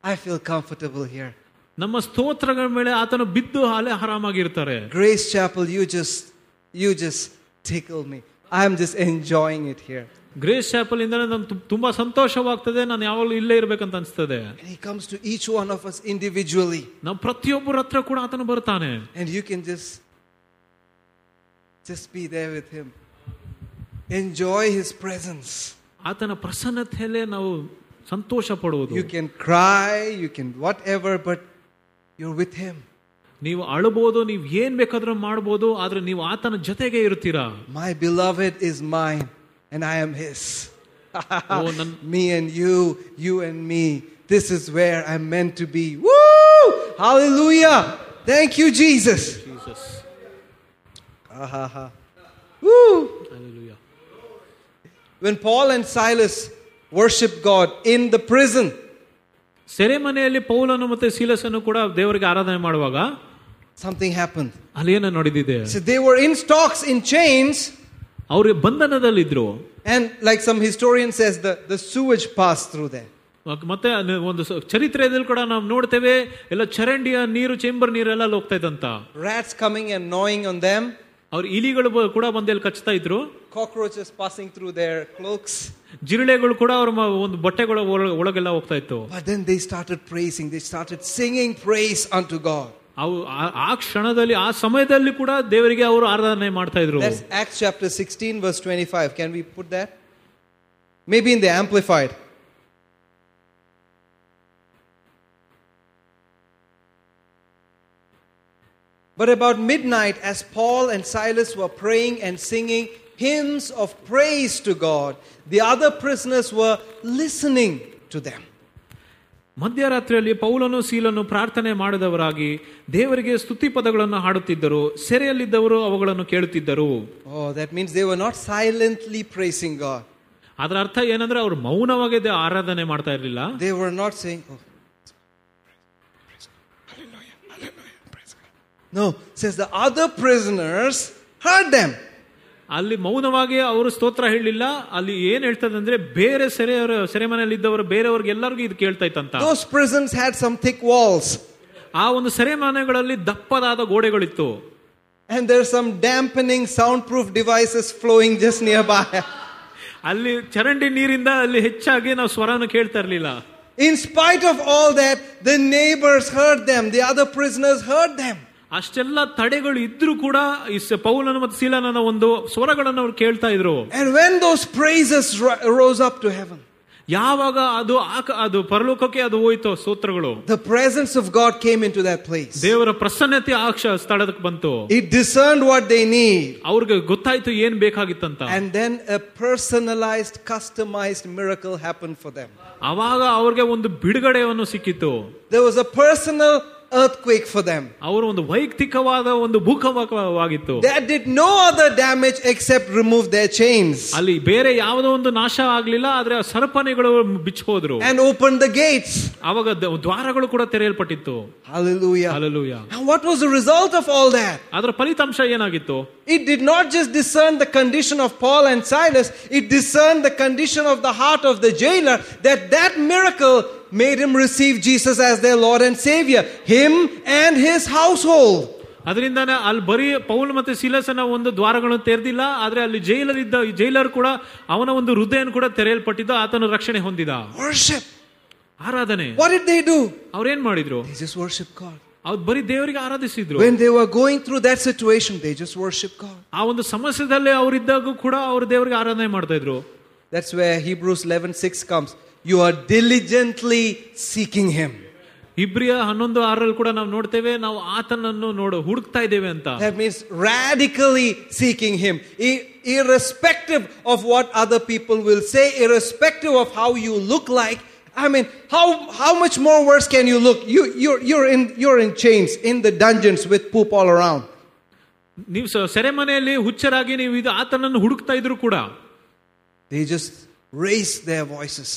I feel comfortable here. ನಮ್ಮ ಸ್ತೋತ್ರಗಳ ಮೇಲೆ ಆತನು ಬಿದ್ದು ಅಲೆ ಆರಾಮಾಗಿರ್ತಾರೆ Grace Chapel, you just, you just tickle me. I'm just enjoying it here. Grace ಶಾಪಲ್ ಇಂದ ನಾನು ತು- ತುಂಬಾ ಸಂತೋಷವಾಗ್ತದೆ ನಾನು ಯಾವಾಗಲೂ ಇಲ್ಲೇ ಇರ್ಬೇಕಂತ ಅನ್ಸ್ತದೆ And He comes to each one of us individually. ನಾವು ಪ್ರತಿಯೊಬ್ಬರ ಹತ್ರ ಕೂಡ ಆತನು ಬರ್ತಾನೆ And you can just just be there with him. Enjoy his presence. ಆತನ ಪ್ರಸನ್ನತೆಯಲ್ಲೇ ನಾವು ಸಂತೋಷ ಪಡುವುದು You can cry, you can whatever, but you're with him. ನೀವು ಅಳಬಹುದು ನೀವು ಏನ್ ಬೇಕಾದ್ರೂ ಮಾಡ್ಬೋದು ಆದ್ರೆ ನೀವು ಆತನ ಜೊತೆಗೆ ಇರ್ತೀರಾ My beloved is mine, and I am his. Oh, nan- me and you, you and me. This is where I'm meant to be. Woo! Hallelujah! Thank you, Jesus. Ahaha. Woo! When Paul and Silas worshiped God in the prison, ಸೆರೆಮನೆಯಲ್ಲಿ ಪೌಲನು ಮತ್ತೆ ಸೀಲಸನ್ನು ಕೂಡ ದೇವರಿಗೆ ಆರಾಧನೆ ಮಾಡುವಾಗ something happened. ಅಲ್ಲಿ ಏನೋ ನಡೆದಿದೆ So they were in stocks, in chains, ಅವರು ಬಂಧನದಲ್ಲಿದ್ರು And like some historian says, the, the sewage passed through there. ಮತ್ತೆ ಅದ್ ಒಂದು ಸ- ಚರಿತ್ರೆಯಲ್ಲಿ ಕೂಡ ನಾವು ನೋಡ್ತೇವೆ ಎಲ್ಲ ಚರಂಡಿಯ ನೀರು ಚೇಂಬರ್ ನೀರೆಲ್ಲ ಅಲ್ಲಿ ಹೋಗ್ತಾ ಇದ್ದಂತ Rats coming and gnawing on them, ಅವ್ರ ಇಲಿಗಳು ಬ- ಕೂಡ ಬಂದಲ್ಲಿ ಕಚ್ತಾ ಇದ್ರು cockroaches passing through their cloaks. ಜಿರಳೆಗಳು ಕೂಡ ಅವ್ರ ಮ- ಒಂದು ಬಟ್ಟೆಗಳ ಒಳ- ಒಳಗೆಲ್ಲ ಹೋಗ್ತಾ ಇತ್ತು But then they started praising, they started singing praise unto God. ಅವು ಆ- ಆ ಕ್ಷಣದಲ್ಲಿ ಆ ಸಮಯದಲ್ಲಿ ಕೂಡ ದೇವರಿಗೆ ಅವರು ಆರಾಧನೆ ಮಾಡ್ತಾ ಇದ್ರು That's Acts chapter 16, verse 25. Can we put that? Maybe in the Amplified. But about midnight, as Paul and Silas were praying and singing hymns of praise to God, the other prisoners were listening to them. ಮಧ್ಯರಾತ್ರಿಯಲ್ಲಿ ಪೌಲನು ಸೀಲನ್ನು ಪ್ರಾರ್ಥನೆ ಮಾಡಿದವರಾಗಿ ದೇವರಿಗೆ ಸ್ತುತಿ ಪದಗಳನ್ನು ಹಾಡುತ್ತಿದ್ದರು ಸೆರೆಯಲ್ಲಿದ್ದವರು ಅವುಗಳನ್ನು ಕೇಳುತ್ತಿದ್ದರು. That means they not silently praising ಅದರ ಅರ್ಥ ಏನಂದ್ರೆ ಅವರು ಮೌನವಾಗಿ ಆರಾಧನೆ ಮಾಡ್ತಾ ಇರಲಿಲ್ಲ. They were not saying no says the other prisoners heard them. ಅಲ್ಲಿ ಮೌನವಾಗಿ ಅವರು ಸ್ತೋತ್ರ ಹೇಳಲಿಲ್ಲ ಅಲ್ಲಿ ಏನ್ ಹೇಳ್ತದೆ ಅಂದ್ರೆ ಬೇರೆ ಸೆರೆಯವರು ಸೆರೆಮನೆಯಲ್ಲಿ ಇದ್ದವರು ಬೇರೆಯವ್ರಿಗೆ ಎಲ್ಲರಿಗೂ ಇದು ಕೇಳ್ತಾ ಇತ್ತಂತ Those prisons had some thick walls, ಆ ಒಂದು ಸೆರೆಮನೆಗಳಲ್ಲಿ ದಪ್ಪದಾದ ಗೋಡೆಗಳಿತ್ತು and there's some dampening soundproof devices flowing just nearby. ಅಲ್ಲಿ ಚರಂಡಿ ನೀರಿಂದ ಅಲ್ಲಿ ಹೆಚ್ಚಾಗಿ ನಾವು ಸ್ವರನ ಕೇಳ್ತಾ ಇರ್ಲಿಲ್ಲ In spite of all that, the neighbors heard them, the other prisoners heard them. ಅಷ್ಟೆಲ್ಲ ತಡೆಗಳು ಇದ್ರೂ ಕೂಡ ಈ ಸ- ಪೌಲನ ಮತ್ತು ಸೀಲನ ಒಂದು ಸ್ವರಗಳನ್ನು ಅವ್ರು ಕೇಳ್ತಾ ಇದ್ರು And when those praises ro- rose up to heaven, ಯಾವಾಗ ಅದು ಆಕ- ಅದು ಪರಲೋಕಕ್ಕೆ ಅದು ಹೋಯ್ತು ಸ್ತೋತ್ರಗಳು the presence of God came into that place. ದೇವರ ಪ್ರಸನ್ನತೆ ಆ ಕ್ಷ- ಸ್ಥಳಕ್ಕೆ ಬಂತು It discerned what they need. ಅವ್ರಿಗೆ ಗೊತ್ತಾಯ್ತು ಏನ್ ಬೇಕಾಗಿತ್ತಂತ And then a personalized, customized miracle happened for them. ಅವಾಗ ಅವ್ರಿಗೆ ಒಂದು ಬಿಡುಗಡೆಯನ್ನು ಸಿಕ್ಕಿತ್ತು There was a personal earthquake for them. ಅವರು ಒಂದು ವೈಯಕ್ತಿಕವಾದ ಒಂದು ಭೂಕಂಪವಾಗಿತ್ತು That did no other damage except remove their chains ಅಲ್ಲಿ ಬೇರೆ ಯಾವುದೋ ಒಂದು ನಾಶ ಆಗ್ಲಿಲ್ಲ ಆದ್ರೆ ಆ ಸರಪಣಿಗಳು ಬಿಚ್ಚಿ ಹೋದ್ರು and opened the gates. ಅವಾಗ ದ- ದ್ವಾರಗಳು ಕೂಡ ತೆರೆಯಲ್ಪಟ್ಟಿತ್ತು Hallelujah. Hallelujah And what was the result of all that? ಅದರ ಫಲಿತಾಂಶ ಏನಾಗಿತ್ತು It did not just discern the condition of Paul and Silas, it discerned the condition of the heart of the jailer that that miracle made him receive Jesus as their Lord and Savior, him and his household. ಅದರಿಂದಾನೆ ಅಲ್ಲಿ ಬರೀ Paul ಮತ್ತೆ ಸಿಲಸನ ಒಂದು ದ್ವಾರಗಳನ್ನು ತೆರೆದಿಲ್ಲ ಆದ್ರೆ ಅಲ್ಲಿ jailer ಇದ್ದ ಈ jailer ಕೂಡ ಅವನ ಒಂದು ಹೃದಯನ ಕೂಡ ತೆರೆಯಲ್ಪಟ್ಟಿದ್ದು ಆತನ ರಕ್ಷಣೆ ಹೊಂದಿದ Worship. ಆರಾಧನೆ What did they do? ಅವ್ರೇನ್ ಮಾಡಿದ್ರು They just worship God. ಅವ್ರು ಬರೀ ದೇವರಿಗೆ ಆರಾಧಿಸಿದ್ರು When they were going through that situation, they just worship God. ಆ ಒಂದು ಸಮಸ್ಯೆದಲ್ಲಿ ಅವರಿದ್ದಾಗ ಕೂಡ ಅವರು ದೇವರಿಗೆ ಆರಾಧನೆ ಮಾಡ್ತಾ ಇದ್ರು That's where Hebrews 11:6 comes. You are diligently seeking him. ಇಬ್ರಿಯ ಹನ್ನೊಂದು ಆರಲ್ಲಿ ಕೂಡ ನಾವು ನೋಡ್ತೇವೆ ನಾವು ಆತನನ್ನು ನೋಡು ಹುಡುಕ್ತಾ ಇದ್ದೇವೆ ಅಂತ That means radically seeking him, I- irrespective of what other people will say, irrespective of how you look like. I mean, how, how much more worse can you look? You, you're, you're, in, you're in chains, in the dungeons with poop all around. ನೀವು ಸ- ಸೆರೆಮನೆಯಲ್ಲಿ ಹುಚ್ಚರಾಗಿ ನೀವು ಇದು ಆತನನ್ನು ಹುಡುಕ್ತಾ ಇದ್ರು ಕೂಡ They just raised their voices,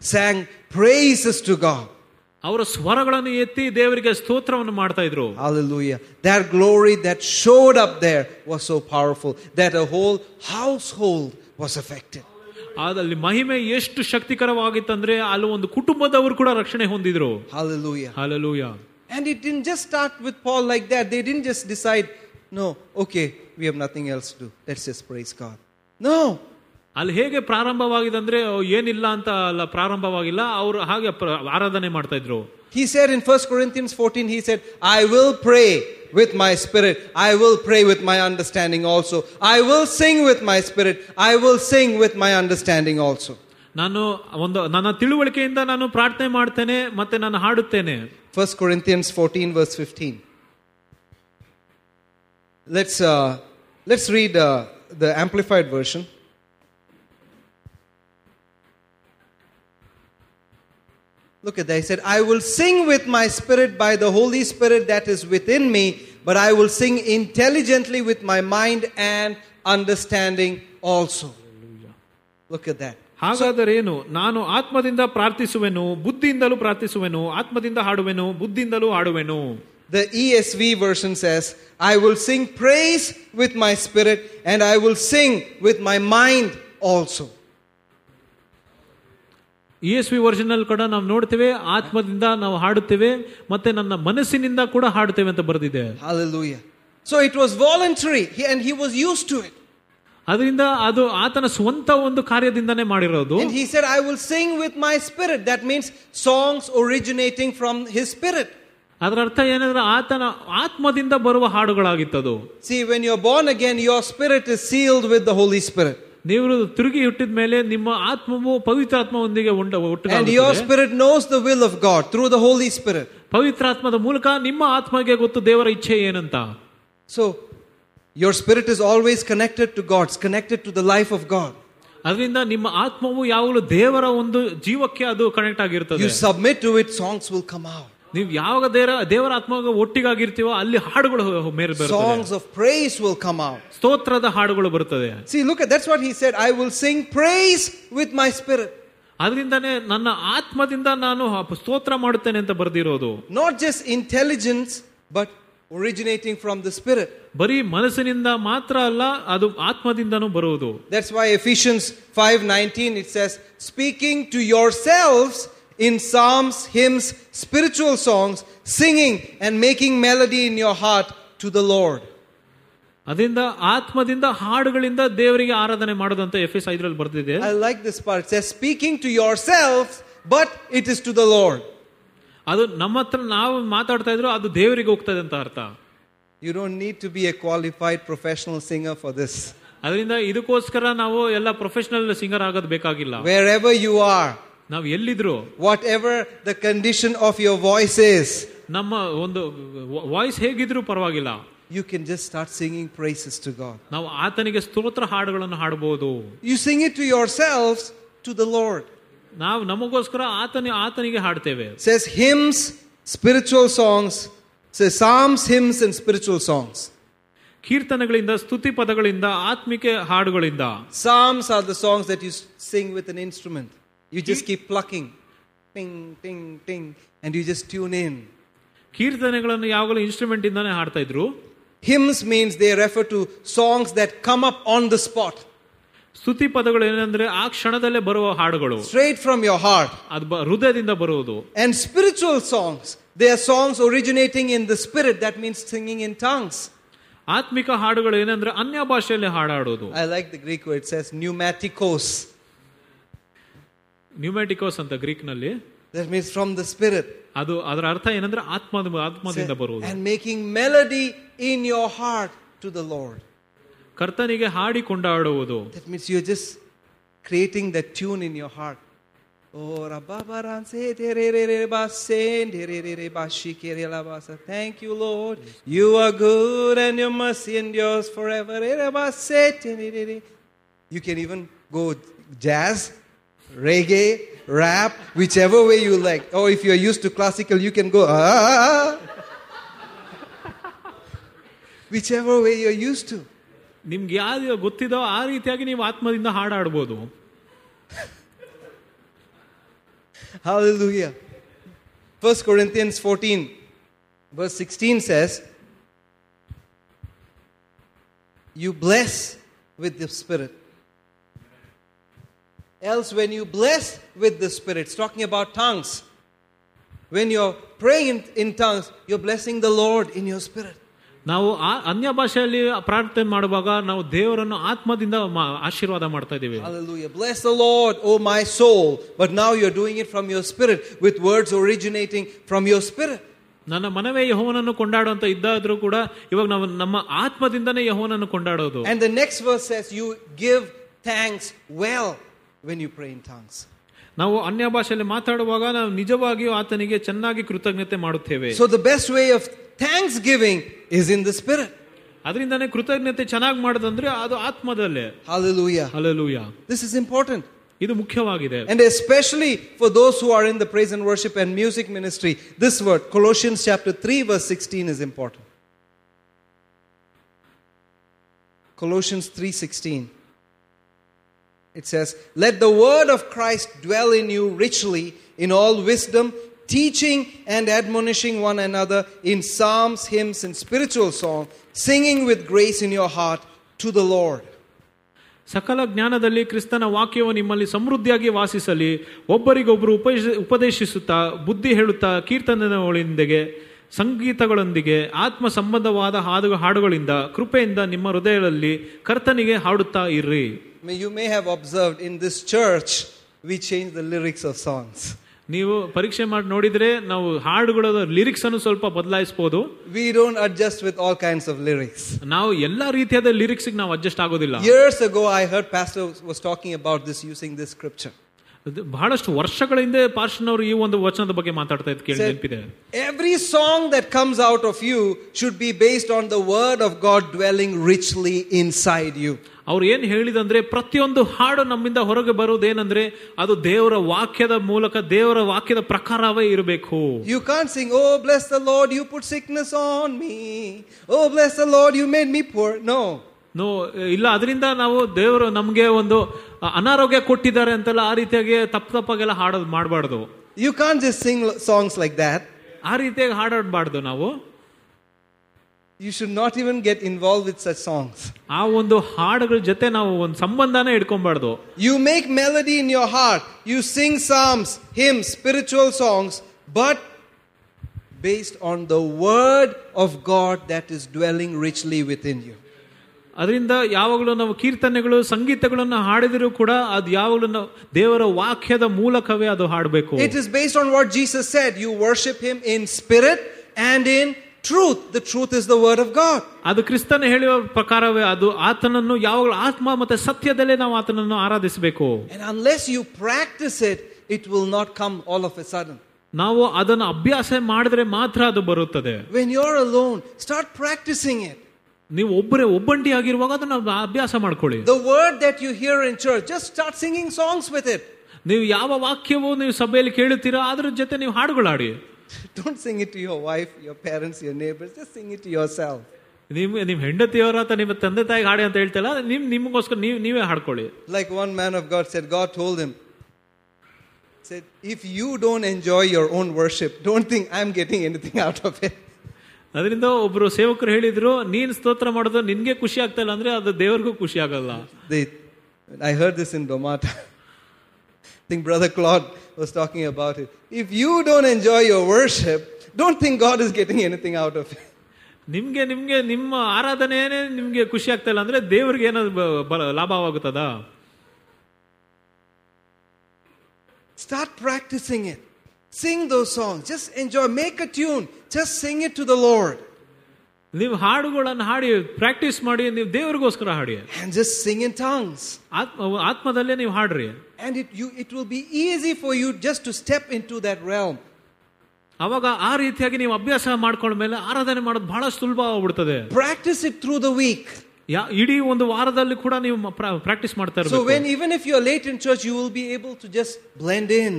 sang praises to God. ಅವರ ಸ್ವರಗಳನ್ನು ಎತ್ತಿ ದೇವರಿಗೆ ಸ್ತೋತ್ರವನ್ನು ಮಾಡ್ತಾ ಇದ್ರು Hallelujah. That glory that showed up there was so powerful that a whole household was affected. ಅದಲ್ಲಿ ಮಹಿಮೆ ಎಷ್ಟು ಶಕ್ತಿಕರವಾಗಿತ್ತಂದ್ರೆ ಅಲ್ಲಿ ಒಂದು ಕುಟುಂಬದವರು ಕೂಡ ರಕ್ಷಣೆ ಹೊಂದಿದ್ರು Hallelujah. Hallelujah And it didn't just start with Paul like that. They didn't just decide, no, okay, we have nothing else to do. Let's just praise God. No. ಅಲ್ಲಿ ಹೇಗೆ ಪ್ರಾರಂಭವಾಗಿದೆ ಅಂದ್ರೆ ಏನಿಲ್ಲ ಅಂತ ಅಲ್ಲ ಪ್ರಾರಂಭವಾಗಿಲ್ಲ ಅವರು ಹಾಗೆ ಪ್ರ- ಆರಾಧನೆ ಮಾಡ್ತಾ ಇದ್ರು He said in 1 Corinthians 14, he said, I will pray with my spirit. I will pray with my understanding also. I will sing with my spirit. I will sing with my understanding also. ನಾನು ಒಂದು ನನ್ನ ತಿಳುವಳಿಕೆಯಿಂದ ನಾನು ಪ್ರಾರ್ಥನೆ ಮಾಡ್ತೇನೆ ಮತ್ತೆ ನಾನು ಹಾಡುತ್ತೇನೆ 1 Corinthians 14, verse 15. Let's, uh, let's read uh, the Amplified Version. Look at that. He said, I will sing with my spirit by the Holy Spirit that is within me, but I will sing intelligently with my mind and understanding also. Look at that. ಹಾಗಾದರೇನು ನಾನು ಆತ್ಮದಿಂದ ಪ್ರಾರ್ಥಿಸುವೆನು ಬುದ್ಧಿಯಿಂದಲೂ ಪ್ರಾರ್ಥಿಸುವೆನು ಆತ್ಮದಿಂದ ಹಾಡುವೆನು ಬುದ್ಧಿಯಿಂದಲೂ ಹಾಡುವೆನು The ESV version says, I will sing praise with my spirit and I will sing with my mind also. E S V ವರ್ಷನಲ್ಲಿ ಕೂಡ ನಾವು ನೋಡ್ತೇವೆ ಆತ್ಮದಿಂದ ನಾವು ಹಾಡುತ್ತೇವೆ ಮತ್ತೆ ನನ್ನ ಮನಸ್ಸಿನಿಂದ ಕೂಡ ಹಾಡುತ್ತೇವೆ ಅಂತ ಬರೆದಿದೆ. So it was voluntary and he was use to it ಅದರಿಂದ ಅದು ಆತನ ಸ್ವಂತ ಒಂದು ಕಾರ್ಯದಿಂದನೇ ಮಾಡಿರೋದು. I will sing with my spirit that means songs originating from his spirit ಅದರ ಅರ್ಥ ಏನಂದ್ರೆ ಆತನ ಆತ್ಮದಿಂದ ಬರುವ ಹಾಡುಗಳಾಗಿತ್ತು see when you born again your spirit is sealed with the Holy Spirit ನೀವು ತಿರುಗಿ ಹುಟ್ಟಿದ ಮೇಲೆ ನಿಮ್ಮ ಆತ್ಮವು ಪವಿತ್ರಾತ್ಮವೊಂದಿಗೆ ಉಂಟ And your ಒಟ್ಟು spirit knows the will of God through the Holy Spirit. ಪವಿತ್ರಾತ್ಮದ ಮೂಲಕ ನಿಮ್ಮ ಆತ್ಮಗೆ ಗೊತ್ತು ದೇವರ ಇಚ್ಛೆ ಏನಂತ So, your spirit is always connected to God, it's connected to the life of God. ಅದರಿಂದ ನಿಮ್ಮ ಆತ್ಮವು ಯಾವಾಗಲೂ ದೇವರ ಒಂದು ಜೀವಕ್ಕೆ ಅದು ಕನೆಕ್ಟ್ ಆಗಿರ್ತದೆ You submit to it, songs will come out. ನೀವು ಯಾವಾಗ ದೇವರ ದೇವರ ಆತ್ಮವಾಗ ಒಟ್ಟಿಗಾಗಿರ್ತೀವೋ ಅಲ್ಲಿ ಹಾಡುಗಳು ಮೇಲೆ songs of praise will come out ಸ್ತೋತ್ರದ ಹಾಡುಗಳು ಬರುತ್ತದೆ see look that's what he said I will sing praise with my spirit ಅದರಿಂದಾನೇ ನನ್ನ ಆತ್ಮದಿಂದ ನಾನು ಸ್ತೋತ್ರ ಮಾಡುತ್ತೇನೆ ಅಂತ ಬರೆದಿರೋದು. Not just intelligence but originating from the spirit ಬರೀ ಮನಸ್ಸಿನಿಂದ ಮಾತ್ರ ಅಲ್ಲ ಅದು ಆತ್ಮದಿಂದನೂ ಬರುವುದು. That's why Ephesians five nineteen it's says speaking to yourselves in psalms, hymns, spiritual songs, singing and making melody in your heart to the Lord. ಅದರಿಂದ ಆತ್ಮದಿಂದ ಹಾಡುಗಳಿಂದ ದೇವರಿಗೆ ಆರಾಧನೆ ಮಾಡೋದಂತ ಎಫ್ ಎಸ್ ಐದರಲ್ಲಿ ಬರ್ದಿದೆ I like this part. It says, speaking to yourselves, but it is to the Lord. ಅದು ನಮ್ಮ ಹತ್ರ ನಾವು ಮಾತಾಡ್ತಾ ಇದ್ರು ಅದು ದೇವರಿಗೆ ಹೋಗ್ತದೆ ಅಂತ ಅರ್ಥ You don't need to be a qualified professional singer for this. ಅದರಿಂದ ಇದಕ್ಕೋಸ್ಕರ ನಾವು ಎಲ್ಲ ಪ್ರೊಫೆಷನಲ್ ಸಿಂಗರ್ ಆಗೋದು ಬೇಕಾಗಿಲ್ಲ Wherever you are, ನಾವು ಎಲ್ಲಿದ್ರು whatever the condition of your voice is, ನಮ್ಮ ಒಂದು ವಾಯ್ಸ್ ಹೇಗಿದ್ರು ಪರವಾಗಿಲ್ಲ you can just start singing praises to God. ನಾವು ಆತನಿಗೆ ಸ್ತೋತ್ರ ಹಾಡುಗಳನ್ನು ಹಾಡಬಹುದು You sing it to yourselves, to the Lord. ನಾವು ನಮಗೋಸ್ಕರ ಆತನ ಆತನಿಗೆ ಹಾಡ್ತೇವೆ It says hymns, spiritual songs, it says psalms, hymns, and spiritual songs. ಕೀರ್ತನೆಗಳಿಂದ ಸ್ತುತಿ ಪದಗಳಿಂದ ಆತ್ಮಿಕೆ ಹಾಡುಗಳಿಂದ Psalms are the songs that you s- sing with an instrument. You just keep plucking, ting, ting, ting, and you just tune in. ಕೀರ್ತನೆಗಳನ್ನು ಯಾವಾಗಲೂ instrument ಇಂದಾನೆ ಹಾಡ್ತಾ ಇದ್ರು Hymns means they refer to songs that come up on the spot, ಸ್ತುತಿ ಪದಗಳು ಏನಂದ್ರೆ ಆ ಕ್ಷಣದಲ್ಲೇ ಬರುವ ಹಾಡುಗಳು straight from your heart. ಅದು ಬ- ಹೃದಯದಿಂದ ಬರುವುದು And spiritual songs, they are songs originating in the spirit, that means singing in tongues. ಆತ್ಮಿಕ ಹಾಡುಗಳು ಏನಂದ್ರೆ ಅನ್ಯ ಭಾಷೆಯಲ್ಲಿ ಹಾಡಾಡೋದು I like the Greek word, it says pneumatikos. ನ್ಯೂಮ್ಯಾಟಿಕೋಸ್ ಅಂತ ಗ್ರೀಕ್ ನಲ್ಲಿ That means from the spirit. ಅದು ಅದರ ಅರ್ಥ ಏನಂದ್ರೆ ಆತ್ಮದ ಆತ್ಮದಿಂದ ಬರುವುದು And making melody in your heart to the Lord. ಕರ್ತನಿಗೆ ಹಾಡಿ ಕೊಂಡಾಡುವುದು That means you're just creating that tune in your heart. Oh, rababaran se tere re re ba se tere re re ba shi ke re la ba sa. Thank you, Lord. You are good and your mercy endures forever. Re re ba se tere re re. You can even go jazz, reggae, rap, whichever way you like. Or if you're used to classical, you can go ah. whichever way you're used to. ನಿಮ್ಗೆ ಯಾವ್ದು ಗೊತ್ತಿದೋ ಆ ರೀತಿಯಾಗಿ ನೀವು ಆತ್ಮದಿಂದ ಹಾಡಾಡ್ಬೋದು Hallelujah. 1 Corinthians 14, verse 16 says, You bless with the Spirit. Else, when you bless with the Spirit, it's talking about tongues. When you're praying in, in tongues, you're blessing the Lord in your spirit. ನಾವು ಆ ಅನ್ಯ ಭಾಷೆಯಲ್ಲಿ ಪ್ರಾರ್ಥನೆ ಮಾಡುವಾಗ ನಾವು ದೇವರನ್ನು ಆತ್ಮದಿಂದ ಮಾ- ಆಶೀರ್ವಾದ ಮಾಡ್ತಾ ಇದ್ದೀವಿ Hallelujah. Bless the Lord, O my soul. But now you're doing it from your spirit with words originating from your spirit. ನನ್ನ ಮನವೇ ಯಹೋವನನ್ನು ಕೊಂಡಾಡುವಂತ ಇದ್ದಾದ್ರೂ ಕೂಡ ಇವಾಗ ನಾವು ನಮ್ಮ ಆತ್ಮದಿಂದನೇ ಯಹೋವನನ್ನು ಕೊಂಡಾಡೋದು And the next verse says, You give thanks well when you pray in tongues. ನಾವು ಅನ್ಯ ಭಾಷೆಯಲ್ಲಿ ಮಾತಾಡುವಾಗ ನಾವು ನಿಜವಾಗಿಯೂ ಆತನಿಗೆ ಚೆನ್ನಾಗಿ ಕೃತಜ್ಞತೆ ಮಾಡುತ್ತೇವೆ So the best way of thanksgiving is in the spirit. ಅದರಿಂದಾನೇ ಕೃತಜ್ಞತೆ ಚೆನ್ನಾಗಿ ಮಾಡೋದಂದ್ರೆ ಅದು ಆತ್ಮದಲ್ಲೇ Hallelujah. Alleluia This is important. ಇದು ಮುಖ್ಯವಾಗಿದೆ And especially for those who are in the praise and worship and music ministry, this word, Colossians chapter 3, verse 16, is important. Colossians 3:16. It says, "Let the word of Christ dwell in you richly in all wisdom, teaching and admonishing one another in psalms, hymns, and spiritual song, singing with grace in your heart to the Lord. ಸಕಲ ಜ್ಞಾನದಲ್ಲಿ ಕ್ರಿಸ್ತನ ವಾಕ್ಯವು ನಿಮ್ಮಲ್ಲಿ ಸಮೃದ್ಧಿಯಾಗಿ ವಾಸಿಸಲಿ ಒಬ್ಬರಿಗೊಬ್ಬರು ಉಪದೇಶ ಉಪದೇಶಿಸುತ್ತಾ ಬುದ್ಧಿ ಹೇಳುತ್ತಾ ಕೀರ್ತನೆಗಳೊಂದಿಗೆ ಸಂಗೀತಗಳೊಂದಿಗೆ ಆತ್ಮ ಸಂಬಂಧವಾದ ಹಾಡು ಹಾಡುಗಳಿಂದ ಕೃಪೆಯಿಂದ ನಿಮ್ಮ ಹೃದಯದಲ್ಲಿ ಕರ್ತನಿಗೆ ಹಾಡುತ್ತಾ ಇರ್ರಿ. You may have observe in this church we change the lyrics of songs ನೀವು ಪರೀಕ್ಷೆ ಮಾಡಿ ನೋಡಿದ್ರೆ ನಾವು ಹಾಡುಗಳ ಲಿರಿಕ್ಸ್ ಅನ್ನು ಸ್ವಲ್ಪ ಬದಲಾಯಿಸಬಹುದು we don't adjust with all kinds of lyrics ನಾವು ಎಲ್ಲ ರೀತಿಯಾದ ಲಿರಿಕ್ಸ್ ನಾವು ಅಡ್ಜಸ್ಟ್ ಆಗೋದಿಲ್ಲ. Years ago I heard pastor was talking about this using this scripture ಅದು ಬಹಳಷ್ಟು ವರ್ಷಗಳ ಹಿಂದೆ ಪಾರ್ಶ್ವನವರು ಈ ಒಂದು ವಚನದ ಬಗ್ಗೆ ಮಾತಾಡ್ತಾ ಇದ್ದು ಕೇಳಿ Said, ನೆನಪಿದೆ Every song that comes out of you should be based on the word of God dwelling richly inside you. ಅವ್ರು ಏನ್ ಹೇಳಿದಂದ್ರೆ ಪ್ರತಿಯೊಂದು ಹಾಡು ನಮ್ಮಿಂದ ಹೊರಗೆ ಬರುವುದೇನಂದ್ರೆ ಅದು ದೇವರ ವಾಕ್ಯದ ಮೂಲಕ ದೇವರ ವಾಕ್ಯದ ಪ್ರಕಾರವೇ ಇರಬೇಕು You can't sing, Oh, bless the Lord, you put sickness on me. Oh, bless the Lord, you made me poor. No. No ಇಲ್ಲ ಅದರಿಂದ ನಾವು ದೇವರು ನಮ್ಗೆ ಒಂದು ಅನಾರೋಗ್ಯ ಕೊಟ್ಟಿದ್ದಾರೆ ಅಂತೆಲ್ಲ ಆ ರೀತಿಯಾಗಿ ತಪ್ಪು ತಪ್ಪಾಗೆಲ್ಲ ಹಾಡೋದು ಮಾಡಬಾರ್ದು You can't just sing songs like that. ಆ ರೀತಿಯಾಗಿ ಹಾಡಾಡಬಾರ್ದು ನಾವು You should not even get involved with such songs. ಆ ಒಂದು ಹಾಡುಗಳ ಜೊತೆ ನಾವು ಒಂದು ಸಂಬಂಧನೇ ಇಟ್ಕೊಬಾರ್ದು You make melody in your heart. You sing psalms, hymns, spiritual songs, but based on the word of God that is dwelling richly within you. ಅದರಿಂದ ಯಾವಾಗಲೂ ನಾವು ಕೀರ್ತನೆಗಳು ಸಂಗೀತಗಳನ್ನು ಹಾಡಿದರೂ ಕೂಡ ಅದು ಯಾವಾಗಲೂ ನಾವು ದೇವರ ವಾಕ್ಯದ ಮೂಲಕವೇ ಅದು ಹಾಡಬೇಕು It is based on what Jesus said. You worship him in spirit and in truth. The truth is the word of God. ಅದು ಕ್ರಿಸ್ತನ ಹೇಳುವ ಪ್ರಕಾರವೇ ಅದು ಆತನನ್ನು ಯಾವಾಗಲೂ ಆತ್ಮ ಮತ್ತೆ ಸತ್ಯದಲ್ಲೇ ನಾವು ಆತನನ್ನು ಆರಾಧಿಸಬೇಕು And unless you practice it, it will not come all of a sudden. ನಾವು ಅದನ್ನು ಅಭ್ಯಾಸ ಮಾಡಿದ್ರೆ ಮಾತ್ರ ಅದು ಬರುತ್ತದೆ When you're alone, start practicing it. ನೀವು ಒಬ್ಬರೇ ಒಬ್ಬಂಟಿ ಆಗಿರುವಾಗ ಅದನ್ನ ಅಭ್ಯಾಸ ಮಾಡ್ಕೊಳ್ಳಿ The word that you hear in church, just start singing songs with it. ನೀವು ಯಾವ ವಾಕ್ಯವು ನೀವು ಸಭೆಯಲ್ಲಿ ಕೇಳುತ್ತೀರಾ ಅದ್ರ ಜೊತೆ ನೀವು ಹಾಡುಗಳಾಡಿ Don't sing it to your wife, your parents, your neighbors. Just sing it to yourself. ನಿಮ್ ನಿಮ್ ಹೆಂಡತಿಯವರ ಅಥವಾ ನಿಮ್ಮ ತಂದೆ ತಾಯಿಗೆ ಹಾಡಿ ಅಂತ ಹೇಳ್ತಲ್ಲ ನಿಮ್ ನಿಮಗೋಸ್ಕರ ನೀವು ನೀವೇ ಹಾಡ್ಕೊಳ್ಳಿ Like one man of God said, God told him, said, if you don't enjoy your own worship, don't think I'm getting anything out of it. ಅದರಿಂದ ಒಬ್ರು ಸೇವಕರು ಹೇಳಿದ್ರು ನೀನ್ ಸ್ತೋತ್ರ ಮಾಡೋದು ನಿನ್ಗೆ ಖುಷಿ ಆಗ್ತಾ ಇಲ್ಲ ಅಂದ್ರೆ ಅದು ದೇವರಿಗೂ ಖುಷಿ ಆಗಲ್ಲ. I heard this in ಡೊಮಾಟ think brother Claude was talking about it if you don't enjoy your worship don't think God is getting anything out of it ನಿಮ್ಗೆ ನಿಮ್ಗೆ ನಿಮ್ಮ ಆರಾಧನೆಯೇ ನಿಮ್ಗೆ ಖುಷಿ ಆಗ್ತಾ ಇಲ್ಲ ಅಂದ್ರೆ ದೇವ್ರಿಗೆ ಏನಾದ್ರು ಲಾಭವಾಗುತ್ತದ start practicing it Sing those songs. Just enjoy. Make a tune. Just sing it to the Lord. ನೀವು ಹಾಡುಗಳನ್ನು ಹಾಡಿ ಪ್ರಾಕ್ಟೀಸ್ ಮಾಡಿ ನೀವು ದೇವ್ರಿಗೋಸ್ಕರ ಹಾಡಿ And just sing in tongues. ಆತ್ಮ ಆತ್ಮದಲ್ಲೇ ನೀವು ಹಾಡ್ರಿ And it, you, it will be easy for you just to step into that realm. ಅವಾಗ ಆ ರೀತಿಯಾಗಿ ನೀವು ಅಭ್ಯಾಸ ಮಾಡ್ಕೊಂಡ್ಮೇಲೆ ಆರಾಧನೆ ಮಾಡೋದು ಬಹಳ ಸುಲಭ ಆಗ್ಬಿಡ್ತದೆ Practice it through the week. ಯಾ- ಇಡೀ ಒಂದು ವಾರದಲ್ಲಿ ಕೂಡ ನೀವು ಪ್ರಾಕ್ಟೀಸ್ ಮಾಡ್ತಾ So ಇರಬೇಕು when even if you're late in church, you will be able to just blend in.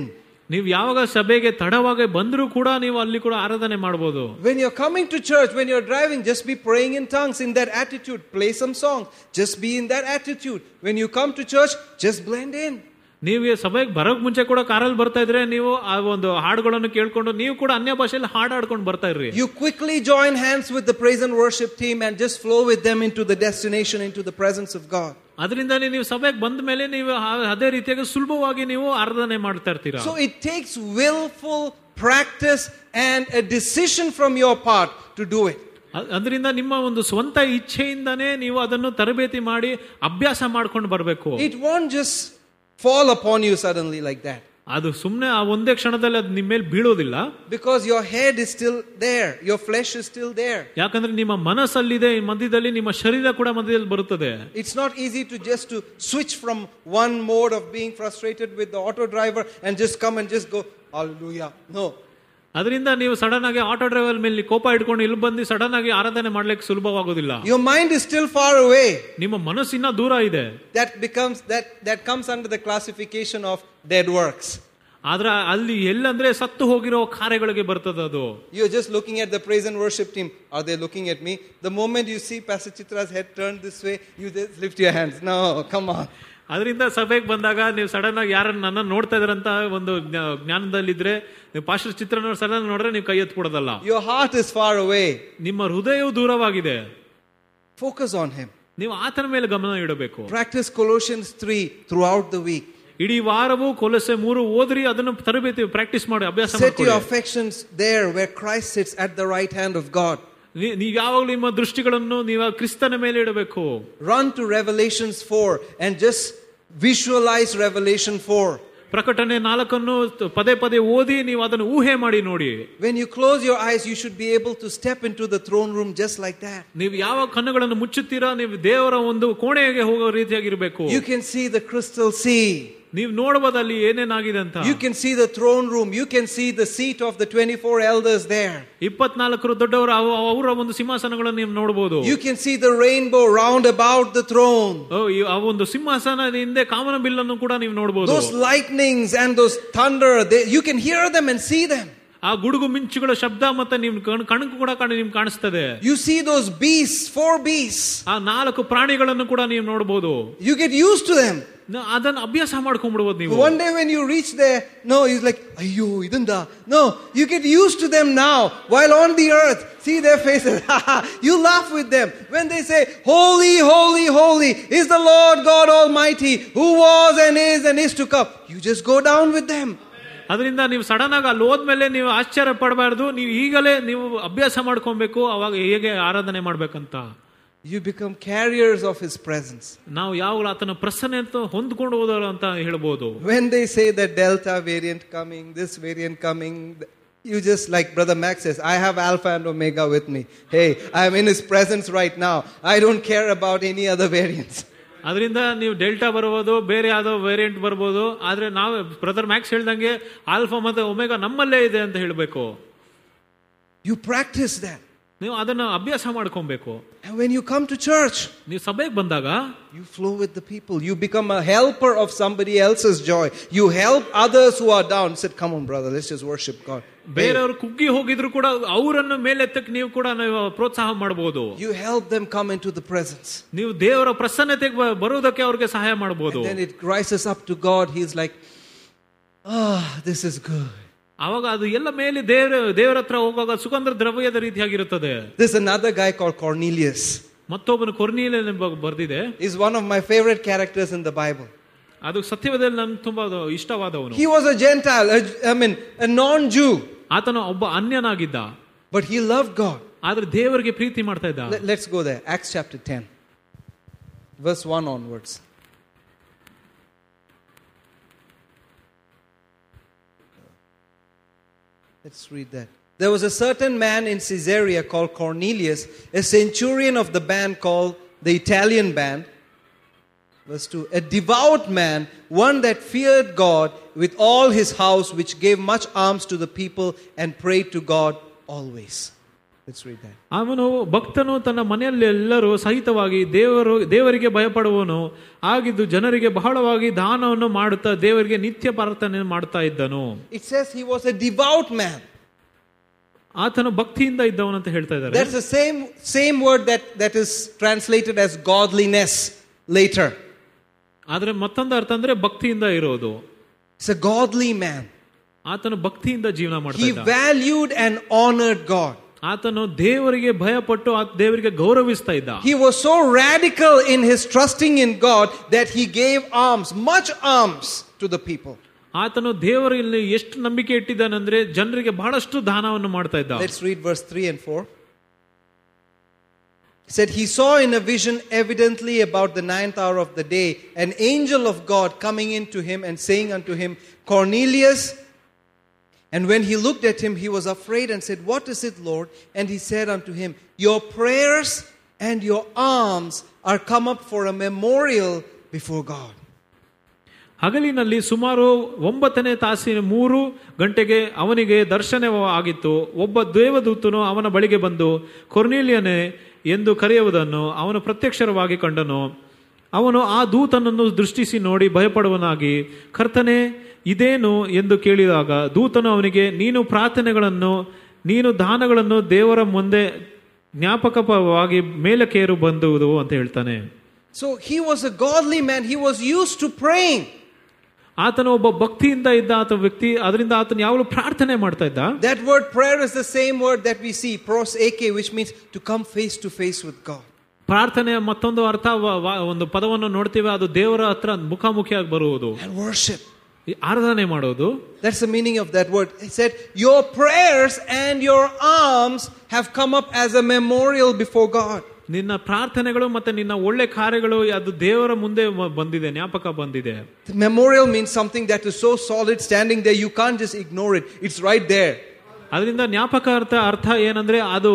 ನೀವು ಯಾವಾಗ ಸಭೆಗೆ ತಡವಾಗಿ ಬಂದರೂ ಕೂಡ ನೀವು ಅಲ್ಲಿ ಕೂಡ ಆರಾಧನೆ ಮಾಡ್ಬೋದು When you're coming to church, when you're driving, just be praying in tongues in that attitude. Play some songs. Just be in that attitude. When you come to church, just blend in. ನೀವು ಈ ಸಭೆಗೆ ಬರೋಕ್ ಮುಂಚೆ ಕೂಡ ಕಾರಲ್ಲಿ ಬರ್ತಾ ಇದ್ರೆ ನೀವು ಆ ಒಂದು ಹಾಡುಗಳನ್ನು ಕೇಳ್ಕೊಂಡು ನೀವು ಕೂಡ ಅನ್ಯ ಭಾಷೆಯಲ್ಲಿ ಹಾಡಾಡ್ಕೊಂಡು ಬರ್ತಾ ಇರ್ರಿ You quickly join hands with the praise and worship team and just flow with them into the destination, into the presence of God. ಅದರಿಂದ ನೀವು ಸಭೆಗೆ ಬಂದ ಮೇಲೆ ನೀವು ಆ- ಅದೇ ರೀತಿಯಾಗಿ ಸುಲಭವಾಗಿ ನೀವು ಆರಾಧನೆ ಮಾಡ್ತಾ ಇರ್ತೀರಾ So it takes willful practice and a decision from your part to do it. ಅ- ಅದರಿಂದ ನಿಮ್ಮ ಒಂದು ಸ್ವಂತ ಇಚ್ಛೆಯಿಂದಾನೇ ನೀವು ಅದನ್ನು ತರಬೇತಿ ಮಾಡಿ ಅಭ್ಯಾಸ ಮಾಡ್ಕೊಂಡು ಬರಬೇಕು It won't just fall upon you suddenly like that. ಅದು ಸುಮ್ಮನೆ ಆ ಒಂದೇ ಕ್ಷಣದಲ್ಲಿ ಅದು ನಿಮ್ಮ ಮೇಲೆ ಬೀಳೋದಿಲ್ಲ Because your head is still there, your flesh is still there. ಯಾಕಂದ್ರೆ ನಿಮ್ಮ ಮನಸ್ಸಲ್ಲಿದೆ ಈ ಮಧ್ಯದಲ್ಲಿ ನಿಮ್ಮ ಶರೀರ ಕೂಡ ಮಧ್ಯದಲ್ಲಿ ಬರುತ್ತದೆ It's not easy to just to switch from one mode of being frustrated with the auto driver and just come and just go, Hallelujah. No. ಅದರಿಂದ ನೀವು ಸಡನ್ ಆಗಿ ಆಟೋ ಡ್ರೈವರ್ ಮೇಲೆ ಕೋಪ ಇಟ್ಕೊಂಡು ಇಲ್ಲಿ ಬಂದು ಸಡನ್ ಆಗಿ ಆರಾಧನೆ ಮಾಡ್ಲಿಕ್ಕೆ ಸುಲಭವಾಗೋದಿಲ್ಲ Your mind is still far away. ನಿಮ್ಮ ಮನಸ್ಸಿನ ದೂರ ಇದೆ That becomes that that comes under the classification of dead works. ಆದ್ರೆ ಅಲ್ಲಿ ಎಲ್ಲಂದ್ರೆ ಸತ್ತು ಹೋಗಿರೋ ಕಾರ್ಯಗಳಿಗೆ ಬರ್ತದೆ ಅದು You're just looking at the praise and worship team. Are they looking at me? The moment you see Pastor Chitra's head turned this way, you just lift your hands. No, come on. ಅದರಿಂದ ಸಭೆಗೆ ಬಂದಾಗ ನೀವು sudden ಆಗಿ ಯಾರನ್ನ ನನ್ನ ನೋಡ್ತಾ ಇದ್ರಂತ ಒಂದು ಜ್ಞಾ- ಜ್ಞಾನದಲ್ಲಿದ್ರೆ ನೀವು ಪಾಸ್ಟರ್ ಚಿತ್ರ ಸಡನ್ ನೋಡ್ರೆ ನೀವು ಕೈ ಎತ್ತು ಕೊಡೋದಲ್ಲ Your heart is far away. ನಿಮ್ಮ ಹೃದಯವು ದೂರವಾಗಿದೆ Focus on Him. ನೀವು ಆತನ ಮೇಲೆ ಗಮನ ಇಡಬೇಕು Practice Colossians 3 throughout the week. ಇಡೀ ವಾರವು ಕೊಲಸೆ ಮೂರು ಓದ್ರಿ ಅದನ್ನು ತರಬೇತಿ ಪ್ರಾಕ್ಟೀಸ್ ಮಾಡಿ ಅಭ್ಯಾಸ Set your ಮಾಡ್ಕೊಳ್ಳಿ affections there where Christ sits at the right hand of God. ನೀ- ನೀವು ಯಾವಾಗಲೂ ನಿಮ್ಮ ದೃಷ್ಟಿಗಳನ್ನು ನೀವು ಕ್ರಿಸ್ತನ ಮೇಲೆ ಇಡಬೇಕು Run to Revelations 4 and just visualize Revelation 4. ಪ್ರಕಟಣೆ ನಾಲ್ಕನ್ನು ಪದೇ ಪದೇ ಓದಿ ನೀವು ಅದನ್ನು ಊಹೆ ಮಾಡಿ ನೋಡಿ When you close your eyes, you should be able to step into the throne room just like that. ನೀವು ಯಾವ ಕಣ್ಣುಗಳನ್ನು ಮುಚ್ಚುತ್ತೀರಾ ನೀವು ದೇವರ ಒಂದು ಕೋಣೆಗೆ ಹೋಗೋ ರೀತಿಯಾಗಿರ್ಬೇಕು You can see the crystal sea. ನೀವು ನೋಡಬಹುದು ಅಲ್ಲಿ ಏನೇನಾಗಿದೆ ಅಂತ You can see the throne room. You can see the seat of the 24 elders there. ಇಪ್ಪತ್ನಾಲ್ಕರು ದೊಡ್ಡವರು ಅವ- ಅವರ ಒಂದು ಸಿಂಹಾಸನಗಳನ್ನು ನೀವು ನೋಡಬಹುದು You can see the rainbow round about the throne. ಓ, ಈ- ಆ ಒಂದು ಸಿಂಹಾಸನದ ಹಿಂದೆ ಕಾಮನ ಬಿಲ್ಲನ್ನು ಕೂಡ ನೀವು ನೋಡಬಹುದು Those lightnings and those thunder, they, you can hear them and see them. ಆ ಗುಡುಗು ಮಿಂಚುಗಳ ಶಬ್ದ ಮತ್ತೆ ನಿಮ್ ಕಣ್- ಕಣ್ಕು ಕೂಡ ಕಾಣಿ ನಿಮ್ಗೆ ಕಾಣಿಸ್ತದೆ You see those beasts, four beasts. ಆ ನಾಲ್ಕು ಪ್ರಾಣಿಗಳನ್ನು ಕೂಡ ನೀವು ನೋಡಬಹುದು You get used to them. ನ- ಅದನ್ನ ಅಭ್ಯಾಸ ಮಾಡ್ಕೊಂಡ್ಬಿಡ್ಬೋದು ನೀವು One day when you reach there, no, he's like, Ayo, idanda. No, you get used to them now while on the earth. See their faces. you laugh with them. When they say, Holy, holy, holy is the Lord God Almighty who was and is and is to come. You just go down with them. ಅದರಿಂದ ನೀವು sudden ಆಗಿ ಅಲ್ಲಿ ಹೋದ್ಮೇಲೆ ನೀವು ಆಶ್ಚರ್ಯ ಪಡಬಾರ್ದು ನೀವು ಈಗಲೇ ನೀವು ಅಭ್ಯಾಸ ಮಾಡ್ಕೊಬೇಕು ಅವಾಗ ಹೇಗೆ ಆರಾಧನೆ ಮಾಡ್ಬೇಕಂತ You become carriers of His presence. ನಾವು ಯಾವಾಗಲೂ ಆತನ ಪ್ರಸನ್ನ ಅಂತ ಹೊಂದ್ಕೊಂಡು ಹೋದವರು ಅಂತ ಹೇಳ್ಬೋದು When they say that Delta variant coming, this variant coming, you just like Brother Max says, I have Alpha and Omega with me. Hey, I'm in His presence right now. I don't care about any other variants. ಅದರಿಂದ ನೀವು delta ಬರ್ಬೋದು ಬೇರೆ ಯಾವ್ದೋ variant ಬರ್ಬೋದು ಆದ್ರೆ ನಾವು brother Max ಹೇಳ್ದಂಗೆ alpha ಮತ್ತೆ ಒಮೆಗಾ ನಮ್ಮಲ್ಲೇ ಇದೆ ಅಂತ ಹೇಳ್ಬೇಕು You practice that. ನೀವು ಅದನ್ನ ಅಭ್ಯಾಸ ಮಾಡ್ಕೊಬೇಕು And when you come to church, ನೀವು ಸಭೆಗೆ ಬಂದಾಗ you flow with the people. You become a helper of somebody else's joy. You help others who are down. Said, come on, brother, let's just worship God. ಬೇರೆಯವರು ಕುಗ್ಗಿ ಹೋಗಿದ್ರು ಕೂಡ ಅವರನ್ನು ಮೇಲೆತ್ತಕ್ಕೆ ನೀವು ಕೂಡ ನೀವು ಪ್ರೋತ್ಸಾಹ ಮಾಡಬಹುದು You help them come into the presence. ನೀವು ದೇವರ ಪ್ರಸನ್ನತೆಗೆ ಬ- ಬರುವುದಕ್ಕೆ ಅವ್ರಿಗೆ ಸಹಾಯ ಮಾಡಬಹುದು And then it rises up to God. He's like, ah, this is good. ಅವಾಗ ಅದು ಎಲ್ಲ ಮೇಲೆ ದೇವರ ದೇವರ ಹತ್ರ ಹೋಗುವಾಗ ಸುಗಂಧ ದ್ರವ್ಯದ ರೀತಿಯಾಗಿರುತ್ತದೆ There's another guy called Cornelius. ಮತ್ತೊಬ್ಬನು ಕೊರ್ನೀಲ ಬರ್ದಿದೆ He's one of my favorite characters in the Bible. ಅದು ಸತ್ಯವೇದಲ್ಲಿ ನನ್ಗೆ ತುಂಬಾ ಅದು ಇಷ್ಟವಾದವನು He was a Gentile, a, I mean, a non Jew, ಆತನು ಒಬ್ಬ ಅನ್ಯನಾಗಿದ್ದ but he loved God. ಆದ್ರೆ ದೇವರಿಗೆ ಪ್ರೀತಿ ಮಾಡ್ತಾ ಇದ್ದ Let, let's go there. Acts chapter 10, verse 1 onwards. Let's read that. There was a certain man in Caesarea called Cornelius, a centurion of the band called the Italian band. Verse 2 A devout man, one that feared God with all his house, which gave much alms to the people and prayed to God always. Let's read that. ಅವನು ಭಕ್ತನು ತನ್ನ ಮನೆಯಲ್ಲಿ ಎಲ್ಲರೂ ಸಹಿತವಾಗಿ ದೇವರು ದೇವರಿಗೆ ಭಯಪಡುವನು ಆಗಿದ್ದು ಜನರಿಗೆ ಬಹಳವಾಗಿ ದಾನವನ್ನು ಮಾಡುತ್ತಾ ದೇವರಿಗೆ ನಿತ್ಯ ಪ್ರಾರ್ಥನೆ ಮಾಡ್ತಾ ಇದ್ದನು It says he was a devout man. ಆತನು ಭಕ್ತಿಯಿಂದ ಇದ್ದವನು ಅಂತ ಹೇಳ್ತಾ ಇದ್ದಾರೆ That's the same, same word that, that is translated as godliness later. ಆದ್ರೆ ಮತ್ತೊಂದು ಅರ್ಥ ಅಂದ್ರೆ ಭಕ್ತಿಯಿಂದ ಇರೋದು It's a godly man. ಆತನು ಭಕ್ತಿಯಿಂದ ಜೀವನ ಮಾಡ್ತಾ He ಇದ್ದ valued and honored God. ಆತನು ದೇವರಿಗೆ ಭಯಪಟ್ಟು ಆ ದೇವರಿಗೆ ಗೌರವಿಸ್ತಾ ಇದ್ದ He was so radical in his trusting in God that he gave alms, much alms to the people. ಆತನು ದೇವರಲ್ಲಿ ಎಷ್ಟು ನಂಬಿಕೆ ಇಟ್ಟಿದ್ದಾನಂದ್ರೆ ಜನರಿಗೆ ಬಹಳಷ್ಟು ದಾನವನ್ನು ಮಾಡ್ತಾ ಇದ್ದ Let's read verse 3 and 4. He said, He saw in a vision, evidently about the ninth hour of the day, an angel of God coming into him and saying unto him, Cornelius. And when he looked at him, he was afraid and said, What is it, Lord? And he said unto him, Your prayers and your alms are come up for a memorial before God. ಹಗಲಿನಲ್ಲಿ ಸುಮಾರು ಒಂಬತ್ತನೇ ತಾಸಿನ ಮೂರು ಗಂಟೆಗೆ ಅವನಿಗೆ ದರ್ಶನ ಆಗಿತ್ತು ಒಬ್ಬ ದೇವದೂತನು ಅವನ ಬಳಿಗೆ ಬಂದು ಕೊರ್ನೇಲಿಯನೇ ಎಂದು ಕರೆಯುವುದನ್ನು ಅವನು ಪ್ರತ್ಯಕ್ಷರವಾಗಿ ಕಂಡನು ಅವನು ಆ ದೂತನನ್ನು ದೃಷ್ಟಿಸಿ ನೋಡಿ ಭಯಪಡುವನಾಗಿ ಕರ್ತನೆ ಇದೇನು ಎಂದು ಕೇಳಿದಾಗ ದೂತನು ಅವನಿಗೆ ನೀನು ಪ್ರಾರ್ಥನೆಗಳನ್ನು ನೀನು ದಾನಗಳನ್ನು ದೇವರ ಮುಂದೆ ಜ್ಞಾಪಕವಾಗಿ ಮೇಲಕ್ಕೇರು ಬಂದುವುದು ಅಂತ ಹೇಳ್ತಾನೆ So he was a godly man. He was used to praying. ಆತನ ಒಬ್ಬ ಭಕ್ತಿಯಿಂದ ಇದ್ದ ಆತ ವ್ಯಕ್ತಿ ಅದರಿಂದ ಆತನ ಯಾವಾಗಲೂ ಪ್ರಾರ್ಥನೆ ಮಾಡ್ತಾ ಇದ್ದ That word prayer is the same word that we see, pros ake, which means to come face to face with God. ಪ್ರಾರ್ಥನೆಯ ಮತ್ತೊಂದು ಅರ್ಥ ವ- ವ- ಒಂದು ಪದವನ್ನು ನೋಡ್ತೀವಿ ಅದು ದೇವರ ಹತ್ರ ಮುಖಾಮುಖಿಯಾಗಿ ಬರುವುದು And worship. ಈ ಆರಾಧನೆ ಮಾಡೋದು That's the meaning of that word. He said, Your prayers and your alms have come up as a memorial before God. ನಿನ್ನ ಪ್ರಾರ್ಥನೆಗಳು ಮತ್ತೆ ನಿನ್ನ ಒಳ್ಳೆ ಕಾರ್ಯಗಳು ಅದು ದೇವರ ಮುಂದೆ ಬಂದಿದೆ ಜ್ಞಾಪಕ ಬಂದಿದೆ. Memorial means something that is so solid standing there you can't just ignore it it's right there ಅದರಿಂದ ಜ್ಞಾಪಕ ಅರ್ಥ ಅರ್ಥ ಏನಂದ್ರೆ ಅದು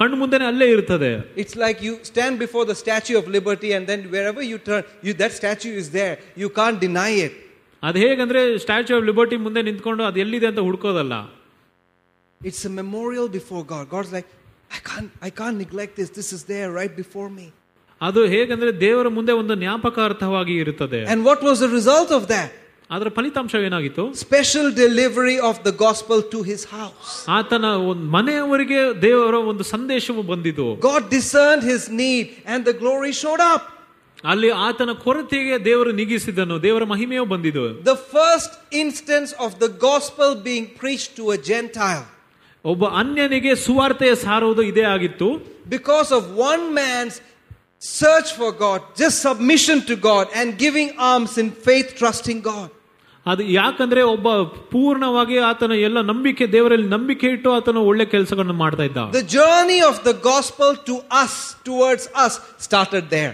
ಕಣ್ಣು ಮುಂದೆನೇ ಅಲ್ಲೇ ಇರ್ತದೆ. It's like you stand before the Statue of Liberty and then wherever you turn you that statue is there you can't deny it ಅದು ಹೇಗಂದ್ರೆ ಸ್ಟ್ಯಾಚ್ಯೂ ಆಫ್ ಲಿಬರ್ಟಿ ಮುಂದೆ ನಿಂತ್ಕೊಂಡು ಅದು ಎಲ್ಲಿದೆ ಅಂತ ಹುಡ್ಕೋದಲ್ಲ. It's memorial before God God's like I can't, I can't neglect this. This is there right before me. ಅದು ಹೇಗಂದ್ರೆ ದೇವರ ಮುಂದೆ ಒಂದು ಜ್ಞಾಪಕ ಅರ್ಥವಾಗಿ ಇರುತ್ತದೆ And what was the result of that? ಅದರ ಫಲಿತಾಂಶ ಏನಾಗಿತ್ತು Special delivery of the gospel to his house. ಆತನ ಒಂದು ಮನೆಯವರಿಗೆ ದೇವರ ಒಂದು ಸಂದೇಶವು ಬಂದಿತು God discerned his need, and the glory showed up. ಅಲ್ಲಿ ಆತನ ಕೊರತೆಗೆ ದೇವರು ನಿಗಿಸಿದನು ದೇವರ ಮಹಿಮೆಯೂ ಬಂದಿದ್ದು The first instance of the gospel being preached to a Gentile. ಒಬ್ಬ ಅನ್ಯನಿಗೆ ಸುವಾರ್ತೆಯ ಸಾರುವುದು ಇದೇ ಆಗಿತ್ತು Because of one man's search for God, just submission to God, and giving alms in faith, trusting God. ಅದು ಯಾಕಂದ್ರೆ ಒಬ್ಬ ಪೂರ್ಣವಾಗಿ ಆತನ ಎಲ್ಲ ನಂಬಿಕೆ ದೇವರಲ್ಲಿ ನಂಬಿಕೆ ಇಟ್ಟು ಆತನ ಒಳ್ಳೆ ಕೆಲಸಗಳನ್ನು ಮಾಡ್ತಾ ಇದ್ದ The journey of the gospel to us, towards us, started there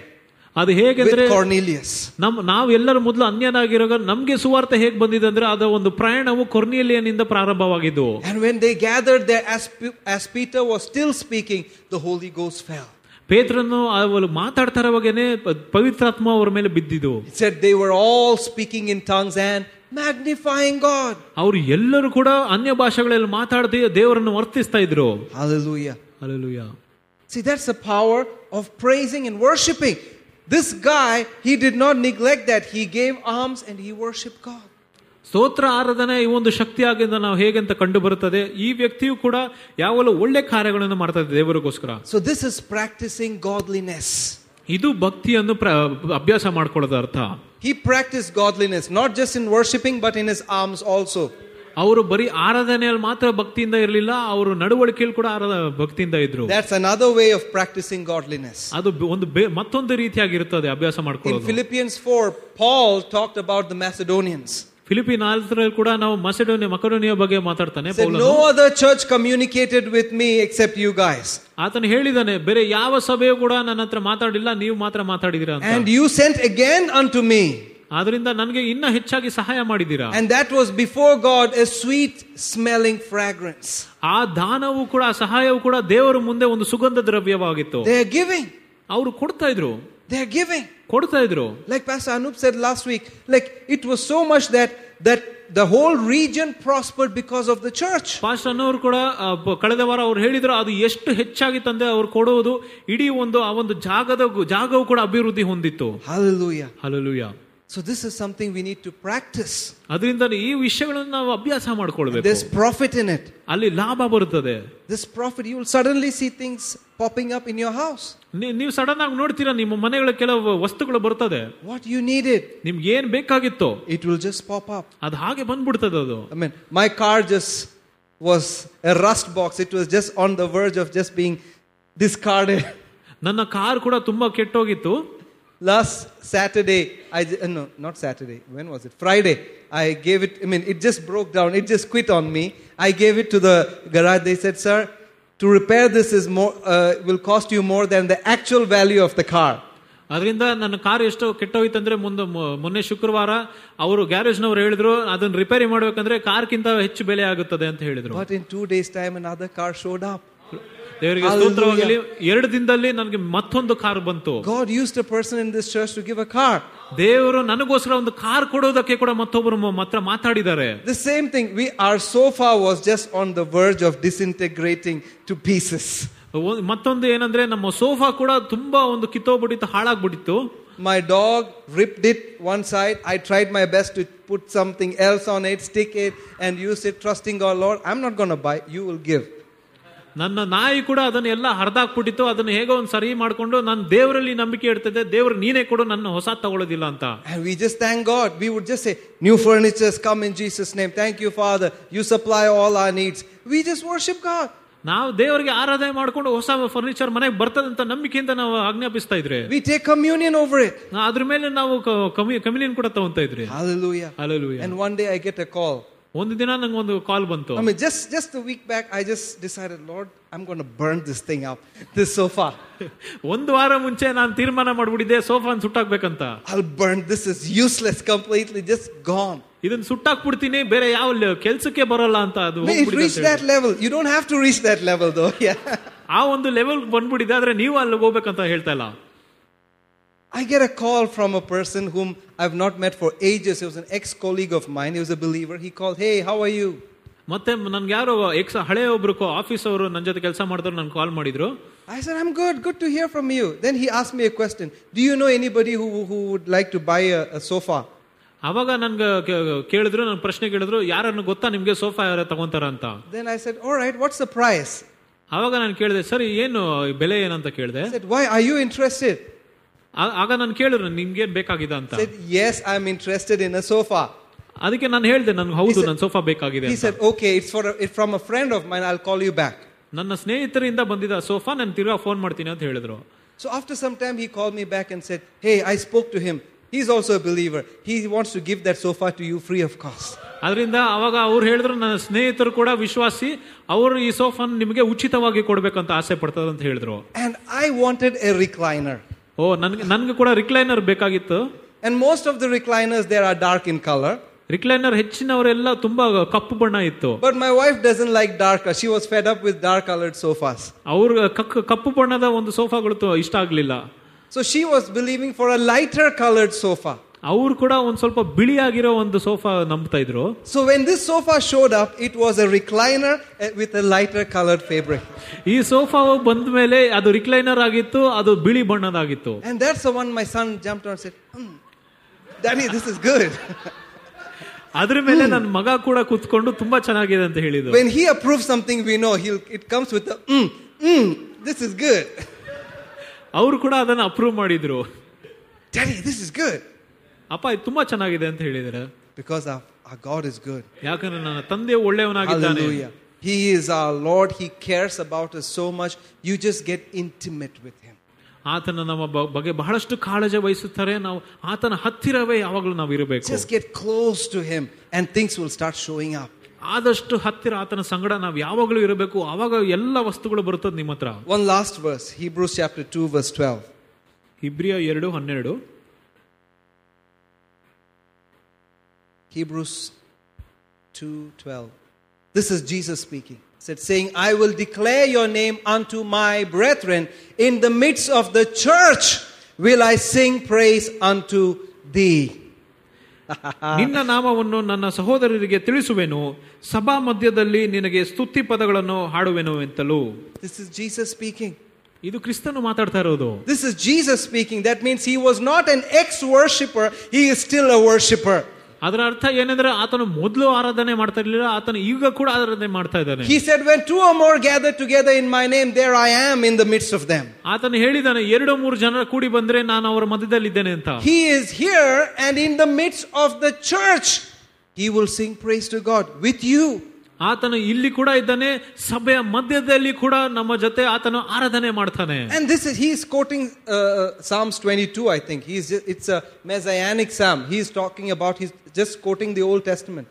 ಅದು ಹೇಗೆಂದ್ರೆ with Cornelius. ನಮ್ ನಾವೆಲ್ಲರ ಮೊದಲು ಅನ್ಯನಾಗಿರೋ ನಮ್ಗೆ ಸುವಾರ್ತೆ ಹೇಗ್ ಬಂದಿದೆ ಅಂದ್ರೆ ಅದರ ಒಂದು ಪ್ರಯಾಣವು ಕೊರ್ನಿಯಲಿಯನಿಂದ ಪ್ರಾರಂಭವಾಗಿದ್ದು And when they gathered there, as, Pe- as Peter was still speaking, the Holy Ghost fell. ಪೇತ್ರನು ಅವರು ಮಾತಾಡ್ತಾ ಇರುವಾಗೇನೆ ಪ- ಪವಿತ್ರಾತ್ಮ ಅವರ ಮೇಲೆ ಬಿದ್ದಿದ್ದು It said they were all speaking in tongues and magnifying God. ಅವರು ಎಲ್ಲರೂ ಕೂಡ ಅನ್ಯ ಭಾಷೆಗಳಲ್ಲಿ ಮಾತಾಡದೆ ದೇವರನ್ನು ವರ್ತಿಸ್ತಾ ಇದ್ರು Hallelujah. Alleluia See, that's the power of praising and worshiping. This guy, he did not neglect that. He gave alms and he worshiped God. ಸ್ತೋತ್ರ ಆರಾಧನೆ ಈ ಒಂದು ಶಕ್ತಿಯಾಗಿಂದ ನಾವು ಹೇಗಂತ ಕಂಡು ಬರುತ್ತದೆ ಈ ವ್ಯಕ್ತಿಯು ಕೂಡ ಯಾವಾಗಲೂ ಒಳ್ಳೆ ಕಾರ್ಯಗಳನ್ನು ಮಾಡ್ತಾ ಇದ್ದ ದೇವರಿಗೋಸ್ಕರ So, this is practicing godliness. ಇದು ಭಕ್ತಿಯನ್ನು ಪ್ರ- ಅಭ್ಯಾಸ ಮಾಡ್ಕೊಳ್ಳೋದು ಅರ್ಥ He practiced godliness, not just in worshiping, but in his alms also. ಅವರು ಬರೀ ಆರಾಧನೆಯಲ್ಲಿ ಮಾತ್ರ ಭಕ್ತಿಯಿಂದ ಇರಲಿಲ್ಲ ಅವರು ನಡವಳಿಕೆಯಲ್ಲಿ ಕೂಡ ಆರಾಧ ಭಕ್ತಿಯಿಂದ ಇದ್ರು That's another way of practicing godliness. ಅದು ಬೆ- ಒಂದು ಬೆ- ಮತ್ತೊಂದು ರೀತಿಯಾಗಿರುತ್ತದೆ ಅಭ್ಯಾಸ In ಮಾಡ್ಕೊಳ್ಳೋದು Philippians 4, Paul talked about the Macedonians. Philippi ನಾಲ್ಕರಲ್ಲಿ ಕೂಡ ನಾವು ಮಸೆಡೋನಿಯಾ ಮಕಡೋನಿಯಾ ಬಗ್ಗೆ ಮಾತಾಡ್ತಾನೆ He said, ಪೌಲನು. No other church communicated with me except you guys. ಆತನು ಹೇಳಿದಾನೆ ಬೇರೆ ಯಾವ ಸಭೆಯು ಕೂಡ ನನ್ನ ಹತ್ರ ಮಾತಾಡಿಲ್ಲ ನೀವು ಮಾತ್ರ ಮಾತಾಡಿದಿರಾ ಅಂತ And you sent again unto me. ಆದ್ರಿಂದ ನನಗೆ ಇನ್ನ ಹೆಚ್ಚಾಗಿ ಸಹಾಯ ಮಾಡಿದ್ದೀರಾ And that was before God a sweet smelling fragrance. ಆ ದಾನವು ಕೂಡ ಆ ಸಹಾಯವು ಕೂಡ ದೇವರ ಮುಂದೆ ಒಂದು ಸುಗಂಧ ದ್ರವ್ಯವಾಗಿತ್ತು They're giving. ಅವರು ಕೊಡ್ತಾ ಇದ್ರು They're giving. ಕೊಡ್ತಾ ಇದ್ರು Like Pastor Anup said last week, like it was so much that that the whole region prospered because of the church. Pastor ಅನ್ನೋರು ಕೂಡ ಆ, ಬ- ಕಳೆದ ವಾರ ಅವ್ರು ಹೇಳಿದ್ರು ಅದು ಎಷ್ಟು ಹೆಚ್ಚಾಗಿತ್ತಂದ್ರೆ ಅವ್ರು ಕೊಡುವುದು ಇಡೀ ಒಂದು ಆ ಒಂದು ಜಾಗದ ಜಾಗವು ಕೂಡ ಅಭಿವೃದ್ಧಿ ಹೊಂದಿತ್ತು Hallelujah. Hallelujah So this is something we need to practice. ಅದರಿಂದ ಈ ವಿಷಯಗಳನ್ನು ನಾವು ಅಭ್ಯಾಸ ಮಾಡ್ಕೊಳ್ಬೇಕು There's profit in it. ಅಲ್ಲಿ ಲಾಭ ಬರುತ್ತದೆ This profit, you will suddenly see things popping up in your house. ನೀ- ನೀವು ಸಡನ್ ಆಗಿ ನೋಡ್ತೀರಾ ನಿಮ್ಮ ಮನೆಗಳ ಕೆಲವು ವಸ್ತುಗಳು ಬರ್ತದೆ What you needed, ನಿಮ್ಗೆ ಏನ್ ಬೇಕಾಗಿತ್ತು it will just pop up. ಅದು ಹಾಗೆ ಬಂದ್ಬಿಡ್ತದೆ ಅದು I mean, my car just was a rust box. It was just on the verge of just being discarded. ನನ್ನ ಕಾರ್ ಕೂಡ ತುಂಬಾ ಕೆಟ್ಟೋಗಿತ್ತು Last Saturday, I j- uh, no, not Saturday. When was it? Friday. I gave it. I mean, it just broke down. It just quit on me. I gave it to the garage. They said, "Sir, to repair this is more uh, will cost you more than the actual value of the car." ಅದರಿಂದ ನನ್ನ car ಎಷ್ಟು ಕೆಟ್ಟೋಯ್ತಂದ್ರೆ ಮುಂದೆ ಮೊ- ಮೊನ್ನೆ ಶುಕ್ರವಾರ ಅವರು ಗ್ಯಾರೇಜ್ನವ್ರು ಹೇಳಿದ್ರು ಅದನ್ನ ರಿಪೇರಿ ಮಾಡ್ಬೇಕಂದ್ರೆ ಕಾರ್ಗಿಂತ ಹೆಚ್ಚು ಬೆಲೆ ಆಗುತ್ತದೆ ಅಂತ ಹೇಳಿದ್ರು But in two days' time, another car showed up. ದೇವರಿಗೆ ಸ್ತೋತ್ರವಾಗಲಿ ಎರಡು ದಿನದಲ್ಲಿ ನನಗೆ ಮತ್ತೊಂದು ಕಾರ್ ಬಂತು God used a person in this church to give a car. ದೇವರು ನನಗೋಸ್ಕರ ಒಂದು ಕಾರ್ ಕೊಡೋದಕ್ಕೆ ಕೂಡ ಮತ್ತೊಬ್ಬರು ಮ- ಮಾತ್ರ ಮಾತಾಡಿದ್ದಾರೆ The same thing. We our sofa was just on the verge of disintegrating to pieces. ಒಂದ್- ಮತ್ತೊಂದು ಏನಂದ್ರೆ ನಮ್ಮ ಸೋಫಾ ಕೂಡ ತುಂಬಾ ಒಂದು ಕಿತ್ತೋಗ್ಬಿಟ್ಟಿತ್ತು ಹಾಳಾಗ್ಬಿಟ್ಟಿತ್ತು My dog ripped it one side. I tried my best to put something else on it, stick it, and use it, trusting God, Lord, I'm not going to buy. You will give. ನನ್ನ ನಾಯಿ ಕೂಡ ಅದನ್ನ ಎಲ್ಲ ಹರಿದಾಕ್ಬಿಟ್ಟಿತ್ತು ಅದನ್ನ ಹೇಗೋ ಒಂದು ಸರಿ ಮಾಡ್ಕೊಂಡು ನಾನು ದೇವರಲ್ಲಿ ನಂಬಿಕೆ ಇಡ್ತಿದ್ದೆ ದೇವ್ರು ನೀನೇ ಕೊಡು ನನ್ನ ಹೊಸ ತಗೊಳ್ಳೋದಿಲ್ಲ ಅಂತ And we just thank God. We would just say, New furnitures come in Jesus' name. Thank you, Father. You supply all our needs. We just worship God. ನಾವು ದೇವರಿಗೆ ಆರಾಧನೆ ಮಾಡ್ಕೊಂಡು ಹೊಸ ಫರ್ನಿಚರ್ ಮನೆಗೆ ಬರ್ತದಂತ ನಂಬಿಕೆಯಿಂದ ನಾವು ಆಜ್ಞಾಪಿಸ್ತಾ ಇದ್ರೆ We take communion over it. ನಾ- ಅದ್ರ ಮೇಲೆ ನಾವು ಕಮ್ಯುನಿಯನ್ ಕೂಡ ತಗೊಂತ ಇದ್ರಿ Hallelujah. Hallelujah. And one day I get a call. ಒಂದು ದಿನ ನಂಗೆ ಒಂದು ಕಾಲ್ ಬಂತು I mean, just, just a week back, I just decided, Lord, I'm going to burn this thing up, this sofa. ಒಂದು ವಾರ ಮುಂಚೆ ನಾನು ತೀರ್ಮಾನ ಮಾಡ್ಬಿಟ್ಟಿದ್ದೆ ಸೋಫಾನ್ ಸುಟ್ಟಾಕ್ಬೇಕಂತ I'll burn. This is useless completely, just gone. ಇದನ್ನ ಸುಟ್ಟಾಕ್ಬಿಡ್ತೀನಿ ಬೇರೆ ಯಾವ ಲ- ಕೆಲ್ಸಕ್ಕೆ ಬರಲ್ಲ ಅಂತ ಅದು May it ಹೋಗ್ಬಿಟ್ಟಿದೆ reach ಅಂತ that level. You don't have to reach that level, though. Yeah. ಹೇಳಿ. ಆ ಒಂದು ಲೆವೆಲ್ ಬಂದ್ಬಿಟ್ಟಿದೆ ಆದ್ರೆ ನೀವು ಅಲ್ಲಿ ಹೋಗ್ಬೇಕಂತ ಹೇಳ್ತಾ ಇಲ್ಲ I get a call from a person whom I've not met for ages. He was an ex colleague of mine. He was a believer. He called, Hey, how are you? ಮತ್ತೆ ನನ್ಗೆ ಯಾರೋ ಎಕ್ಸ್ ಹಳೆ ಒಬ್ರು office ಅವರು ನನ್ನ ಜೊತೆ ಕೆಲಸ ಮಾಡಿದ್ರು ನನ್ಗೆ ಕಾಲ್ ಮಾಡಿದ್ರು I said, I'm good. Good to hear from you. Then he asked me a question Do you know anybody who, who would like to buy a, a sofa? ಅವಾಗ ನನ್ಗೆ ಕೆ- ಕೇಳಿದ್ರು ನನ್ನ ಪ್ರಶ್ನೆ ಕೇಳಿದ್ರು ಯಾರನ್ನು ಗೊತ್ತಾ ನಿಮ್ಗೆ ಸೋಫಾ ಯಾರ ತಗೊಂತಾರ ಅಂತ Then I said, All right, what's the price? ಅವಾಗ ನಾನು ಕೇಳಿದೆ ಸರಿ ಏನು ಈ ಬೆಲೆ ಏನಂತ ಕೇಳಿದೆ I said, Why are you interested? ಆ- ಆಗ ನಾನು ಕೇಳಿದ್ರು ನಿಮ್ಗೇನ್ ಬೇಕಾಗಿದೆ ಅಂತ I said, Yes, I'm interested in a sofa. ಅದಕ್ಕೆ ನಾನು ಹೇಳಿದೆ ನನ್ಗೆ ಹೌದು said- ನನ್ನ ಸೋಫಾ ಬೇಕಾಗಿದೆ He ಅಂತ. said, Okay, it's, for a, it's from a friend of mine. I'll call you back. ನನ್ನ ಸ್ನೇಹಿತರಿಂದ ಬಂದಿದ್ದ ಸೋಫಾ ನಾನು ತಿರ್ಗಾ ಫೋನ್ ಮಾಡ್ತೀನಿ ಅಂತ ಹೇಳಿದ್ರು So after some time, he called me back and said, Hey, I spoke to him. He's also a believer. He wants to give that sofa to you free of cost. ಅದರಿಂದ ಅವಾಗ ಅವ್ರು ಹೇಳಿದ್ರು ನನ್ನ ಸ್ನೇಹಿತರು ಕೂಡ ವಿಶ್ವಾಸಿ ಅವರು ಈ ಸೋಫಾನ್ ನಿಮಗೆ ಉಚಿತವಾಗಿ ಕೊಡ್ಬೇಕಂತ ಆಸೆ ಪಡ್ತದ ಅಂತ ಹೇಳಿದ್ರು And I wanted a recliner. ಓ ನನ್ಗೆ ನನ್ಗೆ ಕೂಡ ರಿಕ್ಲೈನರ್ ಬೇಕಾಗಿತ್ತು And most of the recliners there are dark in color. Recliner ಹೆಚ್ಚಿನವರೆಲ್ಲ ತುಂಬಾ ಕಪ್ಪು ಬಣ್ಣ ಇತ್ತು But my wife doesn't like darker. She was fed up with dark colored sofas. ಅವ್ರ ಕಕ್- ಕಪ್ಪು ಬಣ್ಣದ ಒಂದು ಸೋಫಾಗಳು ತು- ಇಷ್ಟ ಆಗ್ಲಿಲ್ಲ So she was believing for a lighter colored sofa. ಅವರು ಕೂಡ ಒಂದು ಸ್ವಲ್ಪ ಬಿಳಿಯಾಗಿರೋ ಒಂದು ಸೋಫಾ ನಂಬ್ತಾ ಇದ್ರು. So when this sofa showed up it was a recliner with lighter colour fabric ಈ ಸೋಫಾ ಬಂದ ಮೇಲೆ ಅದು ರಿಕ್ಲೈನರ್ ಆಗಿತ್ತು ಅದು ಬಿಳಿ ಬಣ್ಣದಾಗಿತ್ತು. One my son jump this is good ಅದ್ರ ಮೇಲೆ ನನ್ನ ಮಗ ಕೂಡ ಕೂತ್ಕೊಂಡು ತುಂಬಾ ಚೆನ್ನಾಗಿದೆ ಅಂತ ಹೇಳಿದ್ರು. When he approve something we know he'll it comes with this is good ಅವರು ಕೂಡ ಅದನ್ನ ಅಪ್ರೂವ್ ಮಾಡಿದ್ರು. ಡ್ಯಾಡಿ ದಿಸ್ ಇಸ್ ಗುಡ್ ಅಪ್ಪ ಇದು ತುಂಬಾ ಚೆನ್ನಾಗಿದೆ ಅಂತ ಹೇಳಿದ್ರೆ Because our, our God is good. ಯಾಕಂದ್ರೆ ನನ್ನ ತಂದೆ ಒಳ್ಳೆಯವನಾಗಿದ್ದಾನೆ Hallelujah. He is our Lord. He cares about us so much. You just get intimate with Him. ಆತನ ನಮ್ಮ ಬ- ಬಗ್ಗೆ ಬಹಳಷ್ಟು ಕಾಳಜಿ ವಹಿಸುತ್ತಾರೆ ನಾವು ಆತನ ಹತ್ತಿರವೇ ಯಾವಾಗಲೂ ನಾವು ಇರಬೇಕು Just get close to Him and things will start showing up. ಆದಷ್ಟು ಹತ್ತಿರ ಆತನ ಸಂಗಡ ನಾವು ಯಾವಾಗಲೂ ಇರಬೇಕು ಆವಾಗ ಎಲ್ಲ ವಸ್ತುಗಳು ಬರುತ್ತದೆ ನಿಮ್ಮ ಹತ್ರ One last verse Hebrews chapter 2, verse 12. ಇಬ್ರಿಯ ಎರಡು ಹನ್ನೆರಡು Hebrews 2:12. This is Jesus speaking. It said, saying, I will declare your name unto my brethren. In the midst of the church will I sing praise unto thee. ನಿನ್ನ ನಾಮವನ್ನು ನನ್ನ ಸಹೋದರರಿಗೆ ತಿಳಿಸುವೆನು ಸಭಾ ಮಧ್ಯದಲ್ಲಿ ನಿನಗೆ ಸ್ತುತಿ ಪದಗಳನ್ನು ಹಾಡುವೆನು ಎಂತಲೂ This is Jesus speaking. ಇದು ಕ್ರಿಸ್ತನು ಮಾತಾಡ್ತಾ ಇರೋದು This is Jesus speaking. That means he was not an ex worshipper, he is still a worshipper. ಅದರ ಅರ್ಥ ಏನಂದ್ರೆ ಆತನು ಮೊದಲು ಆರಾಧನೆ ಮಾಡ್ತಾ ಇರಲಿಲ್ಲ ಆತನು ಈಗ ಕೂಡ ಆರಾಧನೆ ಮಾಡ್ತಾ ಇದ್ದಾನೆ He said, When two or more gather together in my name, there I am in the midst of them. ಆತನು ಹೇಳಿದಾನೆ ಎರಡು ಮೂರು ಜನ ಕೂಡಿ ಬಂದ್ರೆ ನಾನು ಅವರ ಮಧ್ಯದಲ್ಲಿ ಇದ್ದೇನೆ ಅಂತ He is here and in the midst of the church, he will sing praise to God with you. ಆತನು ಇಲ್ಲಿ ಕೂಡ ಇದ್ದಾನೆ ಸಭೆಯ ಮಧ್ಯದಲ್ಲಿ ಕೂಡ ನಮ್ಮ ಜೊತೆ ಆತನು ಆರಾಧನೆ ಮಾಡ್ತಾನೆ And this is, he is quoting uh, Psalms 22, I think. He's just, it's a messianic psalm. He is talking about, he's just quoting the Old Testament.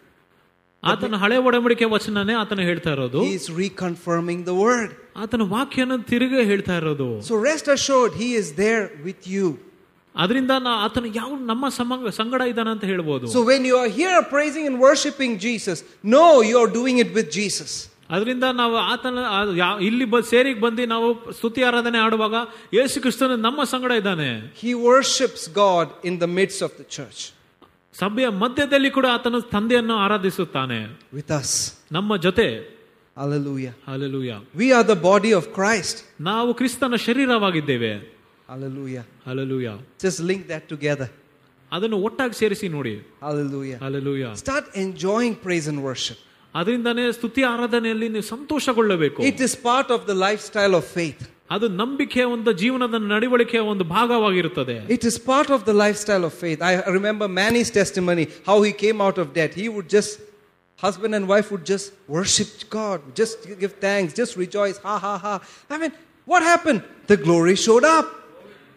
ಆತನ ಹಳೆ ಒಡಂಬಡಿಕೆ ವಚನನೇ ಆತನು ಹೇಳ್ತಾ ಇರೋದು He is reconfirming the word. ಆತನ ವಾಕ್ಯನ ತಿರುಗಿ ಹೇಳ್ತಾ ಇರೋದು So rest assured, he is there with you. ಅದರಿಂದ ಆತನು ಯಾವ ನಮ್ಮ ಸಮಂಗ ಸಂಗಡ ಇದ್ದಾನೆ ಅಂತ ಹೇಳ್ಬೋದು. So when you are here praising and worshipping Jesus no you are doing it with Jesus ಅದರಿಂದ ನಾವು ಆತನ ಇಲ್ಲಿ ಸೇರಿ ಬಂದು ನಾವು ಸ್ತುತಿ ಆರಾಧನೆ ಆಡುವಾಗ ಯೇಸು ಕ್ರಿಸ್ತನ ನಮ್ಮ ಸಂಗಡ ಇದ್ದಾನೆ. He worships God in the midst of the church ಸಭೆಯ ಮಧ್ಯದಲ್ಲಿ ಕೂಡ ಆತನ ತಂದೆಯನ್ನು ಆರಾಧಿಸುತ್ತಾನೆ. ವಿತ್ ಅಸ್ ನಮ್ಮ ಜೊತೆ. Hallelujah. Hallelujah. We are the body of Christ. ನಾವು ಕ್ರಿಸ್ತನ ಶರೀರವಾಗಿದ್ದೇವೆ. Hallelujah. Hallelujah Just link that together. ಅದನ್ನು ಒಟ್ಟಾಗಿ ಸೇರಿಸಿ ನೋಡಿ Hallelujah. Hallelujah Start enjoying praise and worship. ಅದರಿಂದಾನೇ ಸ್ತುತಿ ಆರಾಧನೆಯಲ್ಲಿ ನೀವು ಸಂತೋಷಗೊಳ್ಳಬೇಕು It is part of the lifestyle of faith. ಅದು ನಂಬಿಕೆಯ ಒಂದು ಜೀವನದ ನಡವಳಿಕೆಯ ಒಂದು ಭಾಗವಾಗಿರುತ್ತದೆ It is part of the lifestyle of faith. I remember Manny's testimony, how he came out of debt. He would just, husband and wife would just worship God, just give thanks, just rejoice, ha ha ha. I mean, what happened? The glory showed up.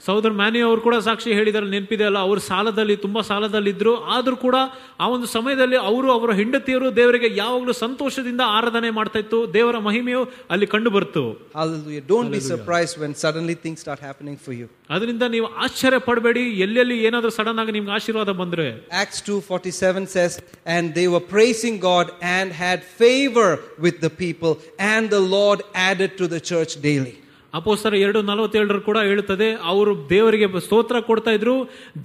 ಸಹೋದರ Manny ಅವರು ಕೂಡ ಸಾಕ್ಷಿ ಹೇಳಿದಾರೆ ನೆನಪಿದೆ ಅಲ್ಲ ಅವರು ಸಾಲದಲ್ಲಿ ತುಂಬಾ ಸಾಲದಲ್ಲಿದ್ರು ಆದ್ರೂ ಕೂಡ ಆ ಒಂದು ಸಮಯದಲ್ಲಿ ಅವರು ಅವರ ಹೆಂಡತಿಯರು ದೇವರಿಗೆ ಯಾವಾಗಲೂ ಸಂತೋಷದಿಂದ ಆರಾಧನೆ ಮಾಡ್ತಾ ಇತ್ತು ದೇವರ ಮಹಿಮೆಯು ಅಲ್ಲಿ ಕಂಡು ಬರ್ತು Hallelujah. Don't be surprised when suddenly things start happening for you. ಅದರಿಂದ ನೀವು ಆಶ್ಚರ್ಯ ಪಡಬೇಡಿ ಎಲ್ಲೆಲ್ಲಿ ಏನಾದ್ರೂ ಸಡನ್ ಆಗಿ ನಿಮ್ಗೆ ಆಶೀರ್ವಾದ ಬಂದ್ರೆ Acts 2:47 says, and they were praising God and had favor with the people, and the Lord added to the church daily. ಅಪೋಸ್ತರ ಎರಡು ನಲವತ್ತೇಳರ ಕೂಡ ಹೇಳುತ್ತದೆ ಅವರು ದೇವರಿಗೆ ಸ್ತೋತ್ರ ಕೊಡ್ತಾ ಇದ್ರು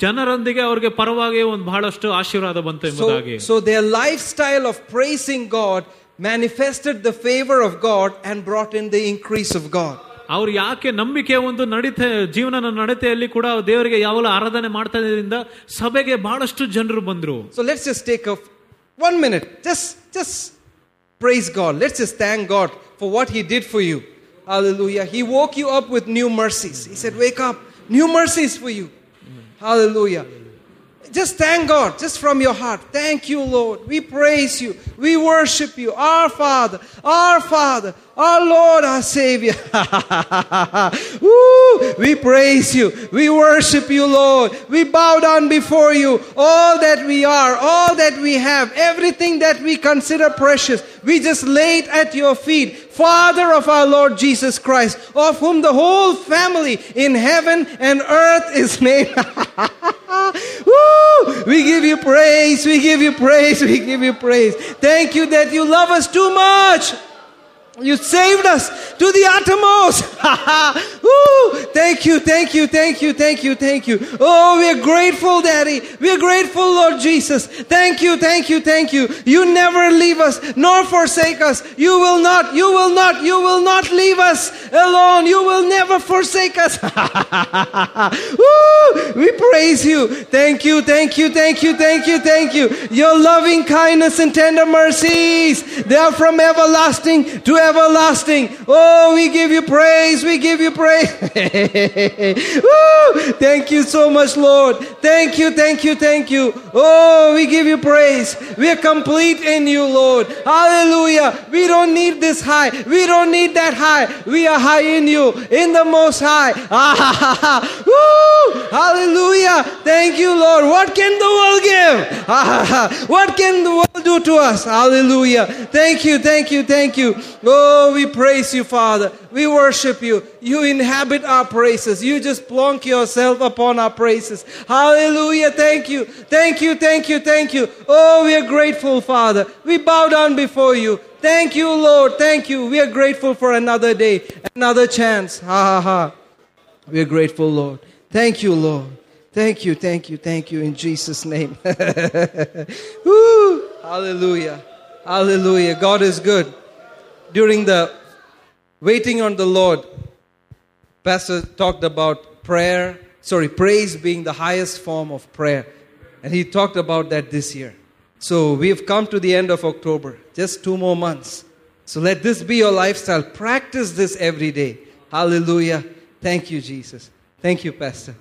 ಜನರೊಂದಿಗೆ ಅವ್ರಿಗೆ ಪರವಾಗಿ ಒಂದು ಬಹಳಷ್ಟು ಆಶೀರ್ವಾದ ಬಂತು So, ಎಂಬುದಾಗಿ so their lifestyle of praising God manifested the favor of God and brought in the increase of God. ಅವ್ರು ಯಾಕೆ ನಂಬಿಕೆ ಒಂದು ನಡೀತೆ ಜೀವನ ನಡತೆಯಲ್ಲಿ ಕೂಡ ದೇವರಿಗೆ ಯಾವಾಗಲೂ ಆರಾಧನೆ ಮಾಡ್ತಾ ಇದ್ರಿಂದ ಸಭೆಗೆ ಬಹಳಷ್ಟು ಜನರು ಬಂದ್ರು So let's just take a one minute. Just just praise God. Let's just thank God for what He did for you. Hallelujah. He woke you up with new mercies. He said, Wake up, new mercies for you. Hallelujah. Just thank God, just from your heart. Thank you, Lord. We praise you. We worship you. Our Father, our Father, our Lord, our Savior. Woo! We praise you. We worship you, Lord. We bow down before you. All that we are, all that we have, everything that we consider precious, we just lay it at your feet. Father of our Lord Jesus Christ, of whom the whole family in heaven and earth is named. Woo! We give you praise, we give you praise, we give you praise. Thank you that you love us too much. You saved us to the uttermost. Thank you, thank you, thank you, thank you, thank you. Oh, we are grateful, Daddy. We are grateful, Lord Jesus. Thank you, thank you, thank you. You never leave us nor forsake us. You will not, you will not, you will not leave us alone. You will never forsake us. Woo! We praise you. Thank you, thank you, thank you, thank you, thank you. Your loving kindness and tender mercies, they are from everlasting to everlasting. Oh, we give you praise. We give you praise. Woo! Thank you so much, Lord. Thank you, thank you, thank you. Oh, we give you praise. We are complete in you, Lord. Hallelujah. We don't need this high. We don't need that high. We are high in you, in the most high. Woo! Hallelujah. Thank you, Lord. What can the world give? what can the world do to us? Hallelujah. Thank you, thank you, thank you. Oh, Oh, we praise you, Father. We worship you. You inhabit our praises. You just plonk yourself upon our praises. Hallelujah. Thank you. Thank you, thank you, thank you. Oh, we are grateful, Father. We bow down before you. Thank you, Lord. Thank you. We are grateful for another day, another chance. Ha ha ha. We are grateful, Lord. Thank you, Lord. Thank you, thank you, thank you in Jesus' name. Woo! Hallelujah. Hallelujah. God is good. During the waiting on the Lord, Pastor talked about prayer, sorry, praise being the highest form of prayer. And he talked about that this year. So we have come to the end of October, just two more months. So let this be your lifestyle. Practice this every day. Hallelujah. Thank you, Jesus. Thank you, Pastor.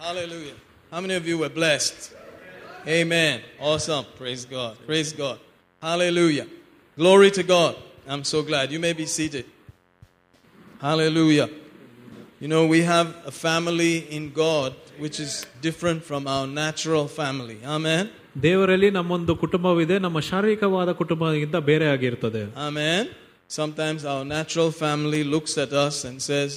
Hallelujah. How many of you were blessed? Amen. Awesome. Praise God. Praise God. Hallelujah. Glory to God. I'm so glad. You may be seated. Hallelujah. You know, we have a family in God which is different from our natural family. Amen. ದೇವರಲ್ಲಿ ನಮ್ಮೊಂದು ಕುಟುಂಬವಿದೆ ನಮ್ಮ ಶಾರೀರಿಕವಾದ ಕುಟುಂಬದಿಂದ ಬೇರೆ ಆಗಿರ್ತದೆ Amen. Sometimes our natural family looks at us and says,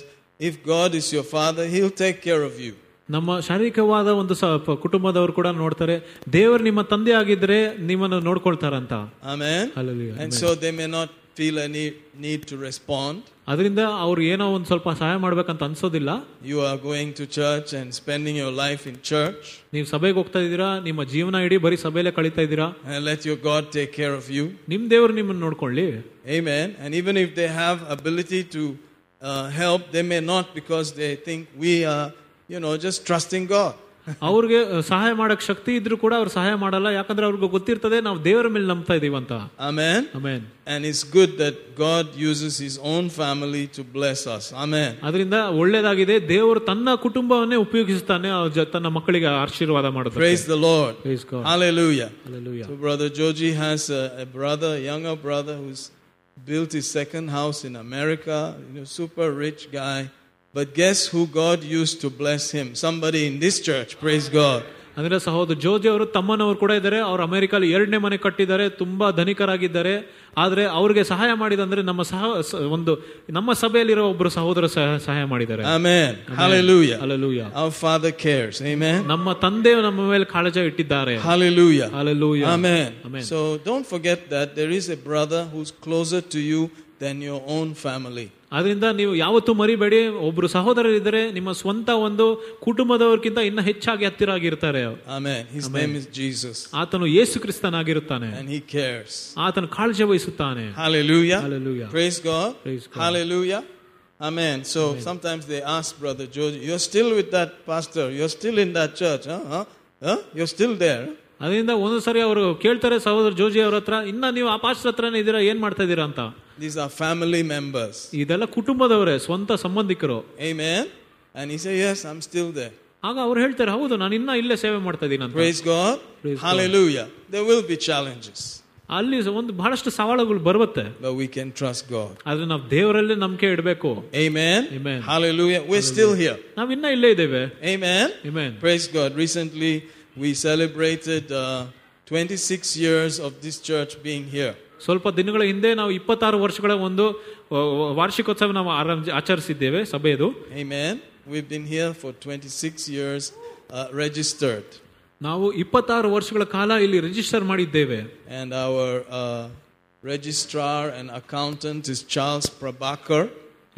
if God is your father, he'll take care of you. ನಮ್ಮ ಶಾರೀರಿಕವಾದ ಒಂದು ಸ- ಪ- ಕುಟುಂಬದವರು ಕೂಡ ನೋಡ್ತಾರೆ ದೇವರು ನಿಮ್ಮ ತಂದೆ ಆಗಿದ್ರೆ ನಿಮ್ಮನ್ನು ನೋಡ್ಕೊಳ್ತಾರಂತ Amen. Hallelujah. And so they may not feel any need to respond. ಅದರಿಂದ ಅವ್ರು ಏನೋ ಒಂದು ಸ್ವಲ್ಪ ಸಹಾಯ ಮಾಡ್ಬೇಕಂತ ಅನ್ಸೋದಿಲ್ಲ You are going to church and spending your life in church ನೀವು ಸಭೆಗೆ ಹೋಗ್ತಾ ಇದ್ದೀರಾ ನಿಮ್ಮ ಜೀವನ ಇಡೀ ಬರೀ ಸಭೆಯಲ್ಲೇ ಕಳೀತಾ ಇದ್ದೀರಾ and let your God take care of you. ನಿಮ್ ದೇವ್ರು ನಿಮ್ಮನ್ನ ನೋಡ್ಕೊಳ್ಳಿ Amen. And even if they have ability to uh, help, they may not because they think we are, you know, just trusting God. ಅವ್ರಿಗೆ ಸಹಾಯ ಮಾಡಕ್ ಶಕ್ತಿ ಇದ್ರೂ ಕೂಡ ಅವ್ರು ಸಹಾಯ ಮಾಡಲ್ಲ ಯಾಕಂದ್ರೆ ಅವ್ರಿಗೆ ಗೊತ್ತಿರ್ತದೆ ನಾವು ದೇವರ ಮೇಲೆ ನಂಬ್ತಾ ಇದೀವಿ ಅಂತ Amen. Amen And it's good that God uses His own family to bless us. Amen. ಅದರಿಂದ ಒಳ್ಳೇದಾಗಿದೆ ದೇವರು ತನ್ನ ಕುಟುಂಬವನ್ನೇ ಉಪಯೋಗಿಸ್ತಾನೆ ಅವ್ರ ಜ- ತನ್ನ ಮಕ್ಕಳಿಗೆ ಆಶೀರ್ವಾದ ಮಾಡೋದು Praise the Lord. Praise God. Hallelujah. Hallelujah. So, Brother Joji has a, a brother, a younger brother, who's built his second house in America. You know, super rich guy. But guess who God used to bless him? Somebody in this church. Praise God. ಅಂದ್ರೆ ಸಹೋದರ ಜೋಜಿ ಅವರು ತಮ್ಮನವರು ಕೂಡ ಇದ್ದಾರೆ ಅವ್ರು ಅಮೆರಿಕಲ್ಲಿ ಎರಡನೇ ಮನೆ ಕಟ್ಟಿದ್ದಾರೆ ತುಂಬಾ ಧನಿಕರಾಗಿದ್ದಾರೆ ಆದ್ರೆ ಅವ್ರಿಗೆ ಸಹಾಯ ಮಾಡಿದಂದ್ರೆ ನಮ್ಮ ಸಹ ಸ- ಒಂದು ನಮ್ಮ ಸಭೆಯಲ್ಲಿರೋ ಒಬ್ರು ಸಹೋದರ ಸಹ- ಸಹಾಯ ಮಾಡಿದ್ದಾರೆ Amen. Hallelujah. Hallelujah. Our Father cares. Amen. ನಮ್ಮ ತಂದೆ ನಮ್ಮ ಮೇಲೆ ಕಾಳಜಿ ಇಟ್ಟಿದ್ದಾರೆ Hallelujah. Hallelujah. Amen. Amen. So don't forget that there is a brother who's closer to you than your own family. ಅದರಿಂದ ನೀವು ಯಾವತ್ತೂ ಮರಿಬೇಡಿ ಒಬ್ರು ಸಹೋದರರಿದ್ದಾರೆ ನಿಮ್ಮ ಸ್ವಂತ ಒಂದು ಕುಟುಂಬದವರ್ಕಿಂತ ಇನ್ನ ಹೆಚ್ಚಾಗಿ ಹತ್ತಿರ ಆಗಿರ್ತಾರೆ Amen. His name is Jesus. ಆತನು ಯೇಸು ಕ್ರಿಸ್ತನಾಗಿರುತ್ತಾನೆ And he cares. ಆತನು ಕಾಳಜಿ ವಹಿಸುತ್ತಾನೆ Hallelujah. Hallelujah. Praise God. Praise God. Hallelujah. Amen. So sometimes they ask Brother George, you're still with that pastor. You're still in that church. Huh? Huh? Huh? You're still there. ಅದರಿಂದ ಒಂದೊಂದು ಸರಿ ಅವರು ಕೇಳ್ತಾರೆ ಸಹೋದರ ಜೋಜಿ ಅವ್ರ ಹತ್ರ ಇನ್ನ ನೀವು ಆ ಪಾಸ್ಟರ್ ಹತ್ರನೇ ಇದ್ದೀರಾ ಏನ್ ಮಾಡ್ತಾ ಇದ್ದೀರಾ ಅಂತ These are family members. ಇದೆಲ್ಲ ಕುಟುಂಬದವರೇ ಸ್ವಂತ ಸಂಬಂಧಿಕರು Amen. And he said, Yes, I'm still there. ಆಗ ಅವ್ರು ಹೇಳ್ತಾರೆ ಹೌದು ನಾನು ಇನ್ನ ಇಲ್ಲೇ ಸೇವೆ ಮಾಡ್ತಾ ಇದ್ದೀನಿ ಅಂತ Praise God. Praise God. Hallelujah. There will be challenges, ಅಲ್ಲಿ ಒಂದು ಬಹಳಷ್ಟು ಸವಾಲುಗಳು ಬರುತ್ತೆ but we can trust God. ಆದ್ರೆ ನಾವು ದೇವರಲ್ಲೇ ನಂಬಿಕೆ ಇಡಬೇಕು Amen. Amen. Hallelujah. We're still here. ನಾವ್ ಇನ್ನ ಇಲ್ಲೇ ಇದ್ದೇವೆ Amen. Amen. Praise God. Recently, we celebrated uh, 26 years of this church being here. ಸ್ವಲ್ಪ ದಿನಗಳ ಹಿಂದೆ ನಾವು ಇಪ್ಪತ್ತಾರು ವರ್ಷಗಳ ಒಂದು ಆ, ವಾರ್ಷಿಕೋತ್ಸವ ನಾವು ಆರಂಭ ಆಚರಿಸಿದ್ದೇವೆ ಸಭೆಯದು Amen. We've been here for 26 years uh, registered. ನಾವು ಇಪ್ಪತ್ತಾರು ವರ್ಷಗಳ ಕಾಲ ಇಲ್ಲಿ ರಿಜಿಸ್ಟರ್ ಮಾಡಿದ್ದೇವೆ And our uh, registrar and accountant is Charles Prabhakar,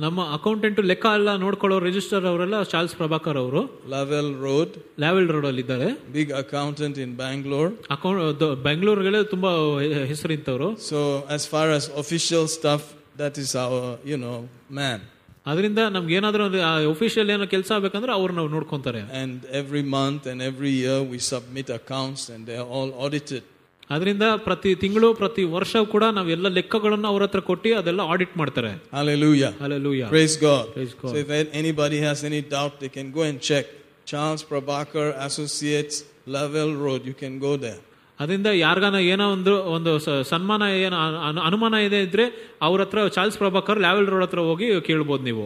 ನಮ್ಮ ಅಕೌಂಟೆಂಟ್ ಲೆಕ್ಕ ಎಲ್ಲ ನೋಡ್ಕೊಳ್ಳೋ ರಿಜಿಸ್ಟರ್ ಅವರೆಲ್ಲ ಚಾರ್ಲ್ಸ್ ಪ್ರಭಾಕರ್ ಅವರು Lavelle Road, ಲ್ಯಾವೆಲ್ ರೋಡ್ ಅಲ್ಲಿ ಇದ್ದಾರೆ big accountant in Bangalore. Account ಬೆಂಗಳೂರಿಗೆ ತುಂಬಾ ಹೆ- ಹೆಸರಿಂತವ್ರು So, as far as official stuff, that is our, you know, man. ಅದರಿಂದ ನಮ್ಗೆ ಏನಾದ್ರೂ ಒಫಿಷಿಯಲ್ ಏನೋ ಕೆಲಸ ಆಗ್ಬೇಕಂದ್ರೆ ಅವ್ರು ನಾವು ನೋಡ್ಕೊಂತಾರೆ And every month and every year we submit accounts and they are all audited. ಅದರಿಂದ ಪ್ರತಿ ತಿಂಗಳು ಪ್ರತಿ ವರ್ಷ ಕೂಡ ನಾವು ಎಲ್ಲ ಲೆಕ್ಕಗಳನ್ನು ಅವ್ರ ಹತ್ರ ಕೊಟ್ಟು ಅದೆಲ್ಲ ಆಡಿಟ್ ಮಾಡ್ತಾರೆ Hallelujah. Praise God. Praise God. So if anybody has any doubt, they can go and check. Charles Prabhakar Associates, Road. You can go there. ಅದರಿಂದ ಯಾರಿಗಾನ ಏನೋ ಒಂದು ಒಂದು ಸನ್ಮಾನ ಏನೋ ಅನು- ಅನು- ಅನುಮಾನ ಇದೆ ಇದ್ರೆ ಅವ್ರ ಹತ್ರ ಚಾರ್ಲ್ಸ್ ಪ್ರಭಾಕರ್ ಲ್ಯಾವೆಲ್ ರೋಡ್ ಹತ್ರ ಹೋಗಿ ಕೇಳ್ಬೋದು ನೀವು.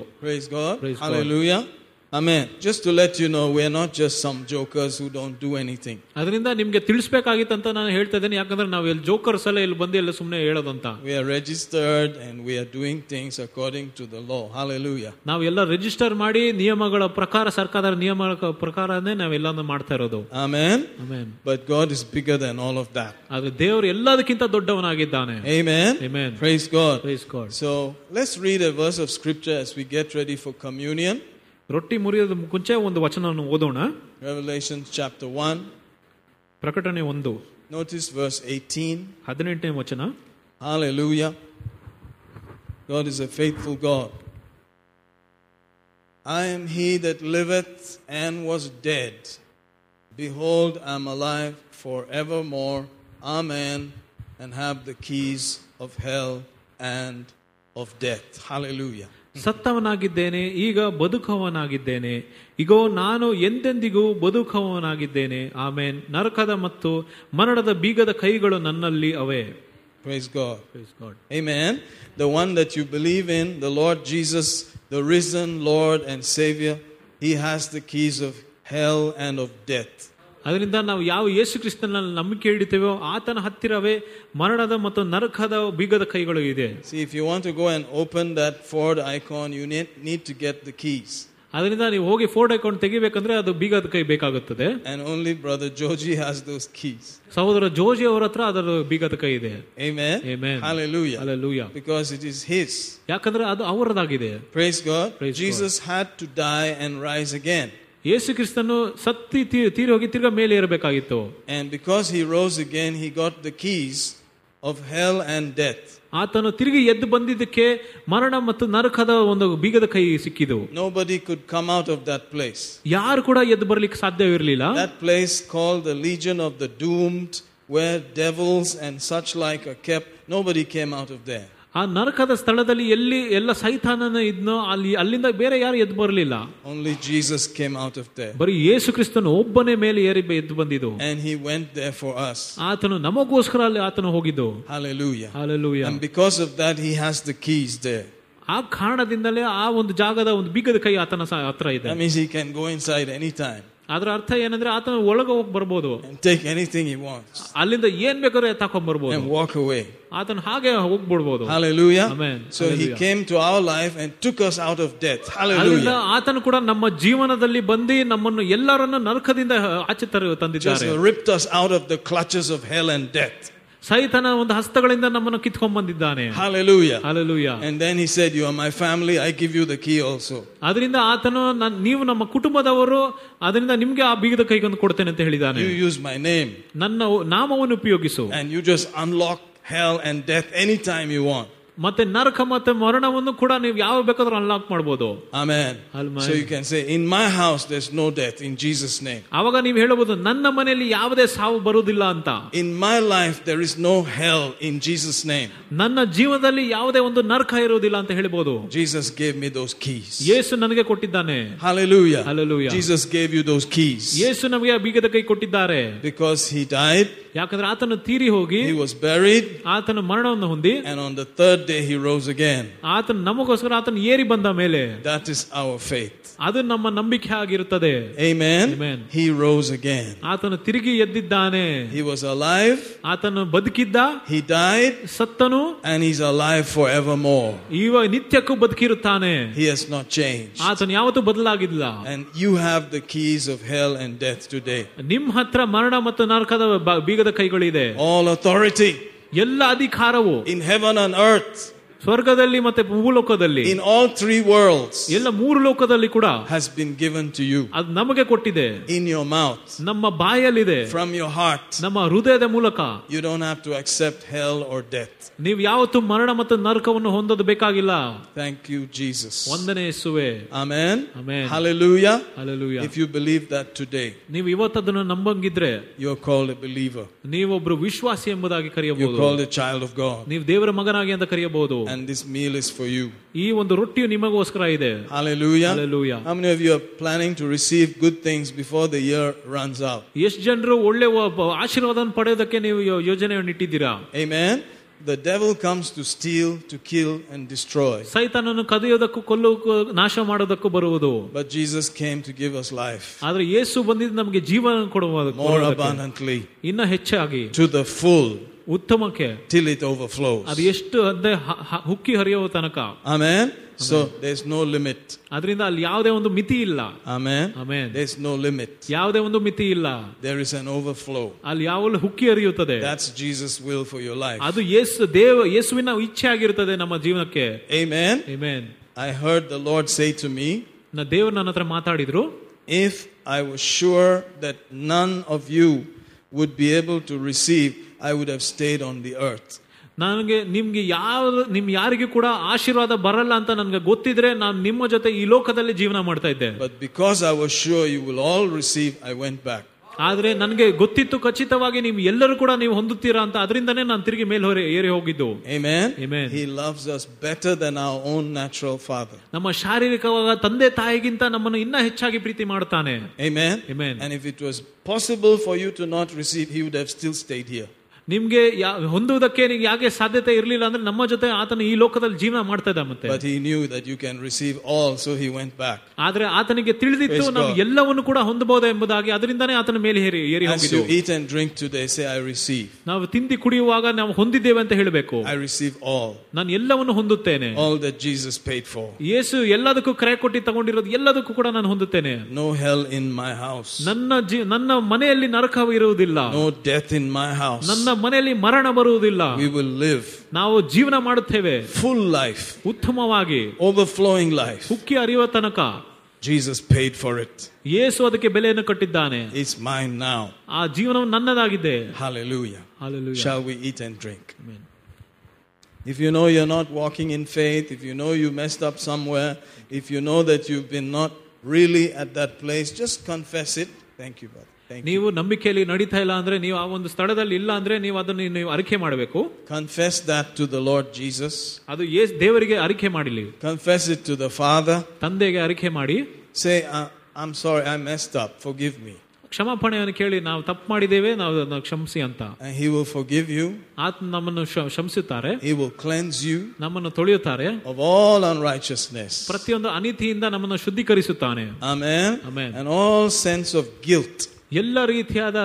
Amen. Just to let you know, we are not just some jokers who don't do anything. ಅದರಿಂದ ನಿಮ್ಗೆ ತಿಳಿಸ್ಬೇಕಾಗಿತ್ತಂತ ನಾನು ಹೇಳ್ತಾ ಇದ್ದೇನೆ ಯಾಕಂದ್ರೆ ನಾವು ಇಲ್ಲಿ ಜೋಕರ್ಸ್ ಎಲ್ಲ ಇಲ್ಲಿ ಬಂದು ಎಲ್ಲ ಸುಮ್ಮನೆ ಹೇಳೋದಂತ We are registered and we are doing things according to the law. Hallelujah. ನಾವು ಎಲ್ಲ ರಿಜಿಸ್ಟರ್ ಮಾಡಿ ನಿಯಮಗಳ ಪ್ರಕಾರ ಸರ್ಕಾರದ ನಿಯಮಗಳ ಪ್ರಕಾರನೇ ನಾವೆಲ್ಲ ಮಾಡ್ತಾ ಇರೋದು Amen. Amen But God is bigger than all of that. ಆದ್ರೆ ದೇವರು ಎಲ್ಲದಕ್ಕಿಂತ ದೊಡ್ಡವನಾಗಿದ್ದಾನೆ Amen. Amen. Praise God. Praise God. So let's read a verse of scripture as we get ready for communion. ರೊಟ್ಟಿ ಮುರಿಯೋದ ಮುಂಚೆ ಒಂದು ವಚನವನ್ನು ಓದೋಣ Revelation chapter 1. ಪ್ರಕಟಣೆ ಒಂದು Notice verse 18. ಹದಿನೆಂಟನೇ ವಚನ Hallelujah. God is a faithful God. I am he that liveth and was dead. Behold, I am alive forevermore. Amen. And have the keys of hell and of death. Hallelujah. ಸತ್ತವನಾಗಿದ್ದೇನೆ ಈಗ ಬದುಕುವವನಾಗಿದ್ದೇನೆ ಇಗೋ ನಾನು ಎಂದೆಂದಿಗೂ ಬದುಕುವವನಾಗಿದ್ದೇನೆ ಆಮೇನ್ ನರಕದ ಮತ್ತು ಮರಣದ ಬೀಗದ ಕೈಗಳು ನನ್ನಲ್ಲಿ ಅವೆ Praise God. Praise God. Amen. The one that you believe in, the Lord Jesus, the risen Lord and Savior, He has the keys of hell and of death. ಅದರಿಂದ ನಾವು ಯಾವ ಯೇಸು ಕ್ರಿಸ್ತನಲ್ಲಿ ನಂಬಿಕೆ ಇಡ್ತೇವೋ ಆತನ ಹತ್ತಿರವೇ ಮರಣದ ಮತ್ತು ನರಕದ ಬೀಗದ ಕೈಗಳು ಇದೆ See, if you want to go and open that Ford icon, you need, need to get the keys. ಅದರಿಂದ ನೀವು ಹೋಗಿ ಫೋರ್ಡ್ ಅಕೌಂಟ್ ತೆಗಿಬೇಕಂದ್ರೆ ಅದು ಬೀಗದ ಕೈ ಬೇಕಾಗುತ್ತದೆ And only Brother Joji has those keys. ಸಹೋದರ ಜೋಜಿ ಅವರ ಹತ್ರ ಅದರ ಬೀಗದ ಕೈ ಇದೆ Amen. Amen. Hallelujah. Alleluia Because it is His. ಯಾಕಂದ್ರೆ ಅದು ಅವರದಾಗಿದೆ Praise God. Praise Jesus had to die and rise again. ಯೇಸು ಕ್ರಿಸ್ತನು ಸತ್ತಿ ತೀ- ತೀರಿ ಹೋಗಿ ತಿರ್ಗಾ ಮೇಲೆ ಇರಬೇಕಾಗಿತ್ತು And because He rose again, He got the keys of hell and death. ಆತನು ತಿರುಗಿ ಎದ್ದು ಬಂದಿದ್ದಕ್ಕೆ ಮರಣ ಮತ್ತು ನರಕದ ಒಂದು ಬೀಗದ ಕೈ ಸಿಕ್ಕಿದು Nobody could come out of that place. ಯಾರು ಕೂಡ ಎದ್ದು ಬರ್ಲಿಕ್ಕೆ ಸಾಧ್ಯವಿರಲಿಲ್ಲ That place called the Legion of the Doomed, where devils and such like are kept, nobody came out of there. ಆ ನರಕದ ಸ್ಥಳದಲ್ಲಿ ಎಲ್ಲಿ ಎಲ್ಲ ಸೈತಾನನ ಇದ್ನೋ ಅಲ್ಲಿ ಅಲ್ಲಿಂದ ಬೇರೆ ಯಾರು ಎದ್ದು ಬರಲಿಲ್ಲ. Only Jesus came out of there. ಬರೀ ಯೇಸು ಕ್ರಿಸ್ತನು ಒಬ್ಬನೇ ಮೇಲೆ ಏರಿ ಎದ್ದು ಬಂದಿದ್ದು. And he went there for us ಆತನು ನಮಗೋಸ್ಕರ ಅಲ್ಲಿ ಆತನು ಹೋಗಿದ್ದು. Hallelujah. Hallelujah And because of that, he has the keys there. ಆ ಕಾರಣದಿಂದಲೇ ಆ ಒಂದು ಜಾಗದ ಒಂದು ಬಿಗದ ಕೈ ಆತನ ಹತ್ರ ಇದೆ. That means he can go inside ಅದರ ಅರ್ಥ ಏನಂದ್ರೆ ಆತನ ಒಳಗೆ ಹೋಗಿ ಬರಬಹುದು ಟೇಕ್ ಎನಿಥಿಂಗ್ ಹಿ ವಾಂಟ್ಸ್ ಅಲ್ಲಿಂದ ಏನ್ ಬೇಕಾದ್ರೆ ತಕೊಂಡ್ ಬರಬಹುದು ಅಂಡ್ ವಾಕ್ ಅವೇ ಆತನ ಹಾಗೆ ಹೋಗಿ ಬಿಡಬಹುದು hallelujah amen so he came to our life and took us out of death hallelujah ಆತನ ಕೂಡ ನಮ್ಮ ಜೀವನದಲ್ಲಿ ಬಂದು ನಮ್ಮನ್ನು ಎಲ್ಲರನ್ನು ನರಕದಿಂದ ಆಚೆ ತರ ತಂದಿದ್ದಾರೆ. Just ripped us out of the clutches of hell and death. ಸೈತನ ಒಂದು ಹಸ್ತಗಳಿಂದ ನಮ್ಮನ್ನು ಕಿತ್ಕೊಂಡ್ ಬಂದಿದ್ದಾನೆ Hallelujah. Hallelujah And then he said, You are my family, I give you the key also. ಅದರಿಂದ ಆತನು ನನ್- ನೀವು ನಮ್ಮ ಕುಟುಂಬದವರು ಅದರಿಂದ ನಿಮ್ಗೆ ಆ ಬೀಗದ ಕೈಗೊಂದು ಕೊಡ್ತೇನೆ ಅಂತ ಹೇಳಿದ್ದಾನೆ You use my name ನನ್ನ ನಾಮವನ್ನು ಉಪಯೋಗಿಸು and you just unlock hell and death anytime you want. ಮತ್ತೆ ನರಕ ಮತ್ತೆ ಮರಣವನ್ನು ಕೂಡ ನೀವು ಯಾವ ಬೇಕಾದ್ರೂ ಅನ್ಲಾಕ್ ಮಾಡಬಹುದು amen so you can say in my house there no death in Jesus name ಅವಾಗ ನೀವು ಹೇಳಬಹುದು ನನ್ನ ಮನೆಯಲ್ಲಿ ಯಾವುದೇ ಸಾವು ಬರುವುದಿಲ್ಲ ಅಂತ. In my life there is no hell in Jesus name ನನ್ನ ಜೀವನದಲ್ಲಿ ಯಾವುದೇ ಒಂದು ನರಕ ಇರುವುದಿಲ್ಲ ಅಂತ ಹೇಳಬಹುದು. Jesus gave me those keys ಯೇಸು ನನಗೆ ಕೊಟ್ಟಿದ್ದಾನೆ. Hallelujah hallelujah Jesus gave you those keys ಯೇಸು ನಮಗೆ ಬೀಗದ ಕೈ ಕೊಟ್ಟಿದ್ದಾರೆ. ಬಿಕಾಸ್ ಹಿ ಡೈಡ್ ಯಾಕಂದ್ರೆ ಆತನು ತೀರಿ ಹೋಗಿ he was buried, ಆತನ ಮರಣವನ್ನು ಹೊಂದಿ and on the third day he rose again. ಆತನ ನಮಗೋಸ್ಕರ ಆತನ ಏರಿ ಬಂದ ಮೇಲೆ That is our faith. ಅದು ನಮ್ಮ ನಂಬಿಕೆ ಆಗಿರುತ್ತದೆ Amen. Amen. He rose again. ಆತನು ತಿರುಗಿ ಎದ್ದಿದ್ದಾನೆ He was alive, ಆತನು ಬದುಕಿದ್ದ he died, ಸತ್ತನು and he's alive forevermore. ಇವ ನಿತ್ಯಕ್ಕೂ ಬದುಕಿರುತ್ತಾನೆ He has not changed. ಆತನು ಯಾವತ್ತೂ ಬದಲಾಗಿಲ್ಲ And you have the keys of hell and death today. ನಿಮ್ ಹತ್ರ ಮರಣ ಮತ್ತು ನರಕದ ಬ- ಬೀಗದ ಕೈಗಳಿದೆ All authority ಎಲ್ಲ ಅಧಿಕಾರವು in heaven and earth, ಸ್ವರ್ಗದಲ್ಲಿ ಮತ್ತೆ ಭೂಲೋಕದಲ್ಲಿ in all three worlds, ಎಲ್ಲ ಮೂರು ಲೋಕದಲ್ಲಿ ಕೂಡ has been given to you ಅದು ನಮಗೆ ಕೊಟ್ಟಿದೆ in your mouth, ನಮ್ಮ ಬಾಯಲ್ಲಿದೆ from your heart. ನಮ್ಮ ಹೃದಯದ ಮೂಲಕ You don't have to accept hell or death. ನೀವು ಯಾವತ್ತೂ ಮರಣ ಮತ್ತು ನರಕವನ್ನು ಹೊಂದೋದು ಬೇಕಾಗಿಲ್ಲ Thank you, Jesus. ಒಂದನೇ ಯೇಸುವೆ Amen. Amen. Hallelujah. Hallelujah. If you believe that today, ನೀವು ಇವತ್ತದನ್ನು ನಂಬಂಗಿದ್ರೆ you're called a believer. ನೀವೊಬ್ರು ವಿಶ್ವಾಸಿ ಎಂಬುದಾಗಿ You're ಕರೆಯಬಹುದು called a child of God. ನೀವು ದೇವರ ಮಗನಾಗಿ ಅಂತ ಕರೆಯಬಹುದು And this meal is for you. ಈ ಒಂದು ರೊಟ್ಟಿಯು ನಿಮಗೋಸ್ಕರ ಇದೆ Hallelujah. Hallelujah. How many of you are planning to receive good things before the year runs out? ಎಷ್ಟು ಜನರು ಒಳ್ಳೆ ಒಬ್ಬ ಆಶೀರ್ವಾದವನ್ನು ಪಡೆಯೋದಕ್ಕೆ ನೀವು ಯೋ- ಯೋಜನೆಯನ್ನು ಇಟ್ಟಿದ್ದೀರಾ Amen. The devil comes to steal, to kill, and destroy. ಸೈತಾನನ್ನು ಕದಿಯೋದಕ್ಕೂ ಕೊಲ್ಲೋಕ್ಕೂ ನಾಶ ಮಾಡೋದಕ್ಕೂ ಬರುವುದು But Jesus came to give us life ಆದ್ರೆ ಯೇಸು ಬಂದಿದ್ದು ನಮಗೆ ಜೀವನ ಕೊಡುವ more ಕೊಡೋದಕ್ಕೆ. abundantly ಇನ್ನ ಹೆಚ್ಚಾಗಿ to the full ಉತ್ತಮಕ್ಕೆ till it overflows. ಅದು ಎಷ್ಟು ಅಂದ್ರೆ ಹ- ಹ- ಹುಕ್ಕಿ ಹರಿಯುವ ತನಕ Amen. So there's no limit. ಅದರಿಂದ ಅಲ್ಲಿ ಯಾವುದೇ ಒಂದು ಮಿತಿ ಇಲ್ಲ Amen. Amen. There's no limit. ಯಾವುದೇ ಒಂದು ಮಿತಿ ಇಲ್ಲ There is an overflow. ಅಲ್ಲಿ ಯಾವಲ್ಲಿ ಹುಕ್ಕಿ ಹರಿಯುತ್ತದೆ That's Jesus' will for your life. ಅದು ಯೇಸು ದೇವ ಯೇಸುವಿನ ಇಚ್ಛೆ ಆಗಿರುತ್ತದೆ ನಮ್ಮ ಜೀವನಕ್ಕೆ Amen. Amen. I heard the Lord say to me, ನಾ ದೇವರು ನನ್ನ ಹತ್ರ ಮಾತಾಡಿದ್ರು If I was sure that none of you would be able to receive, I would have stayed on the earth. ನನಗೆ ನಿಮ್ಗೆ ಯಾವ ನಿಮ್ ಯಾರಿಗೂ ಕೂಡ ಆಶೀರ್ವಾದ ಬರಲ್ಲ ಅಂತ ನನಗೆ ಗೊತ್ತಿದ್ರೆ ನಾನು ನಿಮ್ಮ ಜೊತೆ ಈ ಲೋಕದಲ್ಲಿ ಜೀವನ ಮಾಡ್ತಾ ಇದ್ದೆ But because I was sure you will all receive, I went back. ಆದ್ರೆ ನನಗೆ ಗೊತ್ತಿತ್ತು ಖಚಿತವಾಗಿ ನೀವು ಎಲ್ಲರೂ ಕೂಡ ನೀವು ಹೊಂದುತ್ತೀರಾ ಅಂತ ಅದರಿಂದನೇ ನಾನು ತಿರುಗಿ ಮೇಲೆ ಹೊರೆ ಏರಿ ಹೋಗಿದ್ದು Amen. Amen. He loves us better than our own natural father. ನಮ್ಮ ಶಾರೀರಿಕವಾದ ತಂದೆ ತಾಯಿಗಿಂತ ನಮ್ಮನ್ನು ಇನ್ನ ಹೆಚ್ಚಾಗಿ ಪ್ರೀತಿ ಮಾಡ್ತಾನೆ Amen. Amen. And if it was possible for you to not receive, he would have still stayed here. ನಿಮ್ಗೆ ಯಾ- ಹೊಂದುವುದಕ್ಕೆ ನಿಮ್ಗೆ ಯಾಕೆ ಸಾಧ್ಯತೆ ಇರಲಿಲ್ಲ ಅಂದ್ರೆ ನಮ್ಮ ಜೊತೆ ಆತನ ಈ ಲೋಕದಲ್ಲಿ ಜೀವನ ಮಾಡ್ತಾ ಇದ್ದ ಮತ್ತೆ But he knew that you can receive all, so he went back. ಆದ್ರೆ ಆತನಿಗೆ ತಿಳಿದಿತ್ತು Praise ನಾವು God. ಎಲ್ಲವನ್ನು ಕೂಡ ಹೊಂದಬಹುದು ಎಂಬುದಾಗಿ ಅದರಿಂದಾನೇ ಆತನ ಮೇಲೆ ಏರಿ ಏರಿ As ಹೋಗಿದ್ದು you eat and drink today, say, I receive. ನಾವು ತಿಂದಿ ಕುಡಿಯುವಾಗ ನಾವು ಹೊಂದಿದ್ದೇವೆ ಅಂತ ಹೇಳಬೇಕು I receive all. ನಾನು ಎಲ್ಲವನ್ನು ಹೊಂದುತ್ತೇನೆ All that Jesus paid for. ಯೇಸು ಎಲ್ಲದಕ್ಕೂ ಕ್ರಯ ಕೊಟ್ಟಿ ತಗೊಂಡಿರೋದು ಎಲ್ಲದಕ್ಕೂ ಕೂಡ ನಾನು ಹೊಂದುತ್ತೇನೆ No hell in my house. ನನ್ನ ಜೀ ನನ್ನ ಮನೆಯಲ್ಲಿ ನರಕ ಇರುವುದಿಲ್ಲ No death in my house. ನನ್ನ ಮನೆಯಲ್ಲಿ ಮರಣ ಬರುವುದಿಲ್ಲ We will live ನಾವು ಜೀವನ ಮಾಡುತ್ತೇವೆ full life, ಉತ್ತಮವಾಗಿ overflowing life. ಹುಕ್ಕಿ ಅರಿಯುವ ತನಕ Jesus paid for it. ಯೇಸು ಅದಕ್ಕೆ ಬೆಲೆಯನ್ನು ಕಟ್ಟಿದ್ದಾನೆ It's mine now. ಆ ಜೀವನವು ನನ್ನದಾಗಿದೆ Hallelujah. Hallelujah. Shall we eat and drink? Amen. If you know you're not walking in faith, if you know you messed up somewhere, if you know that you've been not really at that place, just confess it. Thank you, brother. Thank you. ನೀವು ನಂಬಿಕೆಯಲ್ಲಿ ನಡೀತಾ ಇಲ್ಲ ಅಂದ್ರೆ ನೀವು ಆ ಒಂದು ಸ್ಥಳದಲ್ಲಿ ಇಲ್ಲ ಅಂದ್ರೆ ನೀವು ಅದನ್ನು ನೀವು ಅರಿಕೆ ಮಾಡಬೇಕು Confess that to the Lord Jesus. ಅದು ಏಸ್ ದೇವರಿಗೆ ಅರಿಕೆ ಮಾಡಿಲಿ Confess it to the Father. ತಂದೆಗೆ ಅರಿಕೆ ಮಾಡಿ Say, "I- I'm sorry, I messed up. Forgive me. ಕ್ಷಮಾಪಣೆಯನ್ನು ಕೇಳಿ ನಾವು ತಪ್ಪು ಮಾಡಿದ್ದೇವೆ ನಾವು ಅದನ್ನ ಕ್ಷಮಿಸಿ ಅಂತ And He will forgive you. ಆತ ನಮ್ಮನ್ನು ಶ- ಕ್ಷಮಿಸುತ್ತಾರೆ He will cleanse you ನಮ್ಮನ್ನು ತೊಳೆಯುತ್ತಾರೆ of all unrighteousness. ಪ್ರತಿಯೊಂದು ಅನೀತಿಯಿಂದ ನಮ್ಮನ್ನು ಶುದ್ಧೀಕರಿಸುತ್ತಾನೆ Amen. Amen. And all sense of guilt ಎಲ್ಲ ರೀತಿಯಾದ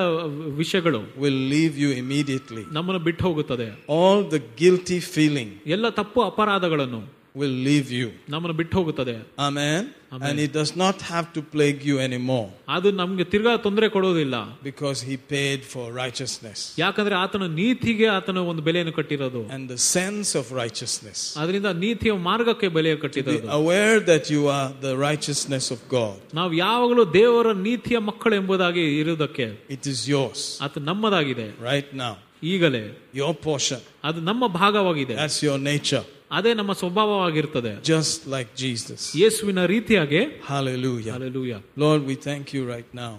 ವಿಷಯಗಳು will leave you immediately. ನಮ್ಮನ್ನು ಬಿಟ್ಟು ಹೋಗುತ್ತದೆ All the guilty feeling ಎಲ್ಲ ತಪ್ಪು ಅಪರಾಧಗಳನ್ನು will leave you. ನಮ್ಮನ್ನು ಬಿಟ್ಟು ಹೋಗುತ್ತದೆ Amen. Amen. And it does not have to plague you anymore ಅದು ನಮ್ಗೆ ತಿರ್ಗಾ ತೊಂದರೆ ಕೊಡೋದಿಲ್ಲ because He paid for righteousness ಯಾಕಂದ್ರೆ ಆತನ ನೀತಿಗೆ ಆತನ ಒಂದು ಬೆಲೆಯನ್ನು ಕಟ್ಟಿರೋದು and the sense of righteousness. ಅದರಿಂದ ನೀತಿಯ ಮಾರ್ಗಕ್ಕೆ ಬೆಲೆ Be ಕಟ್ಟಿರೋದು aware that you are the righteousness of God. ನಾವು ಯಾವಾಗಲೂ ದೇವರ ನೀತಿಯ ಮಕ್ಕಳು ಎಂಬುದಾಗಿ ಇರುವುದಕ್ಕೆ It is yours ಅದು ನಮ್ಮದಾಗಿದೆ right now. ಈಗಲೇ Your portion. ಅದು ನಮ್ಮ ಭಾಗವಾಗಿದೆ That's your nature. ಅದೇ ನಮ್ಮ ಸ್ವಭಾವವಾಗಿರ್ತದೆ Just like Jesus. ಯೇಸುವಿನ ರೀತಿಯಾಗಿ Hallelujah. Hallelujah. Lord, we thank you right now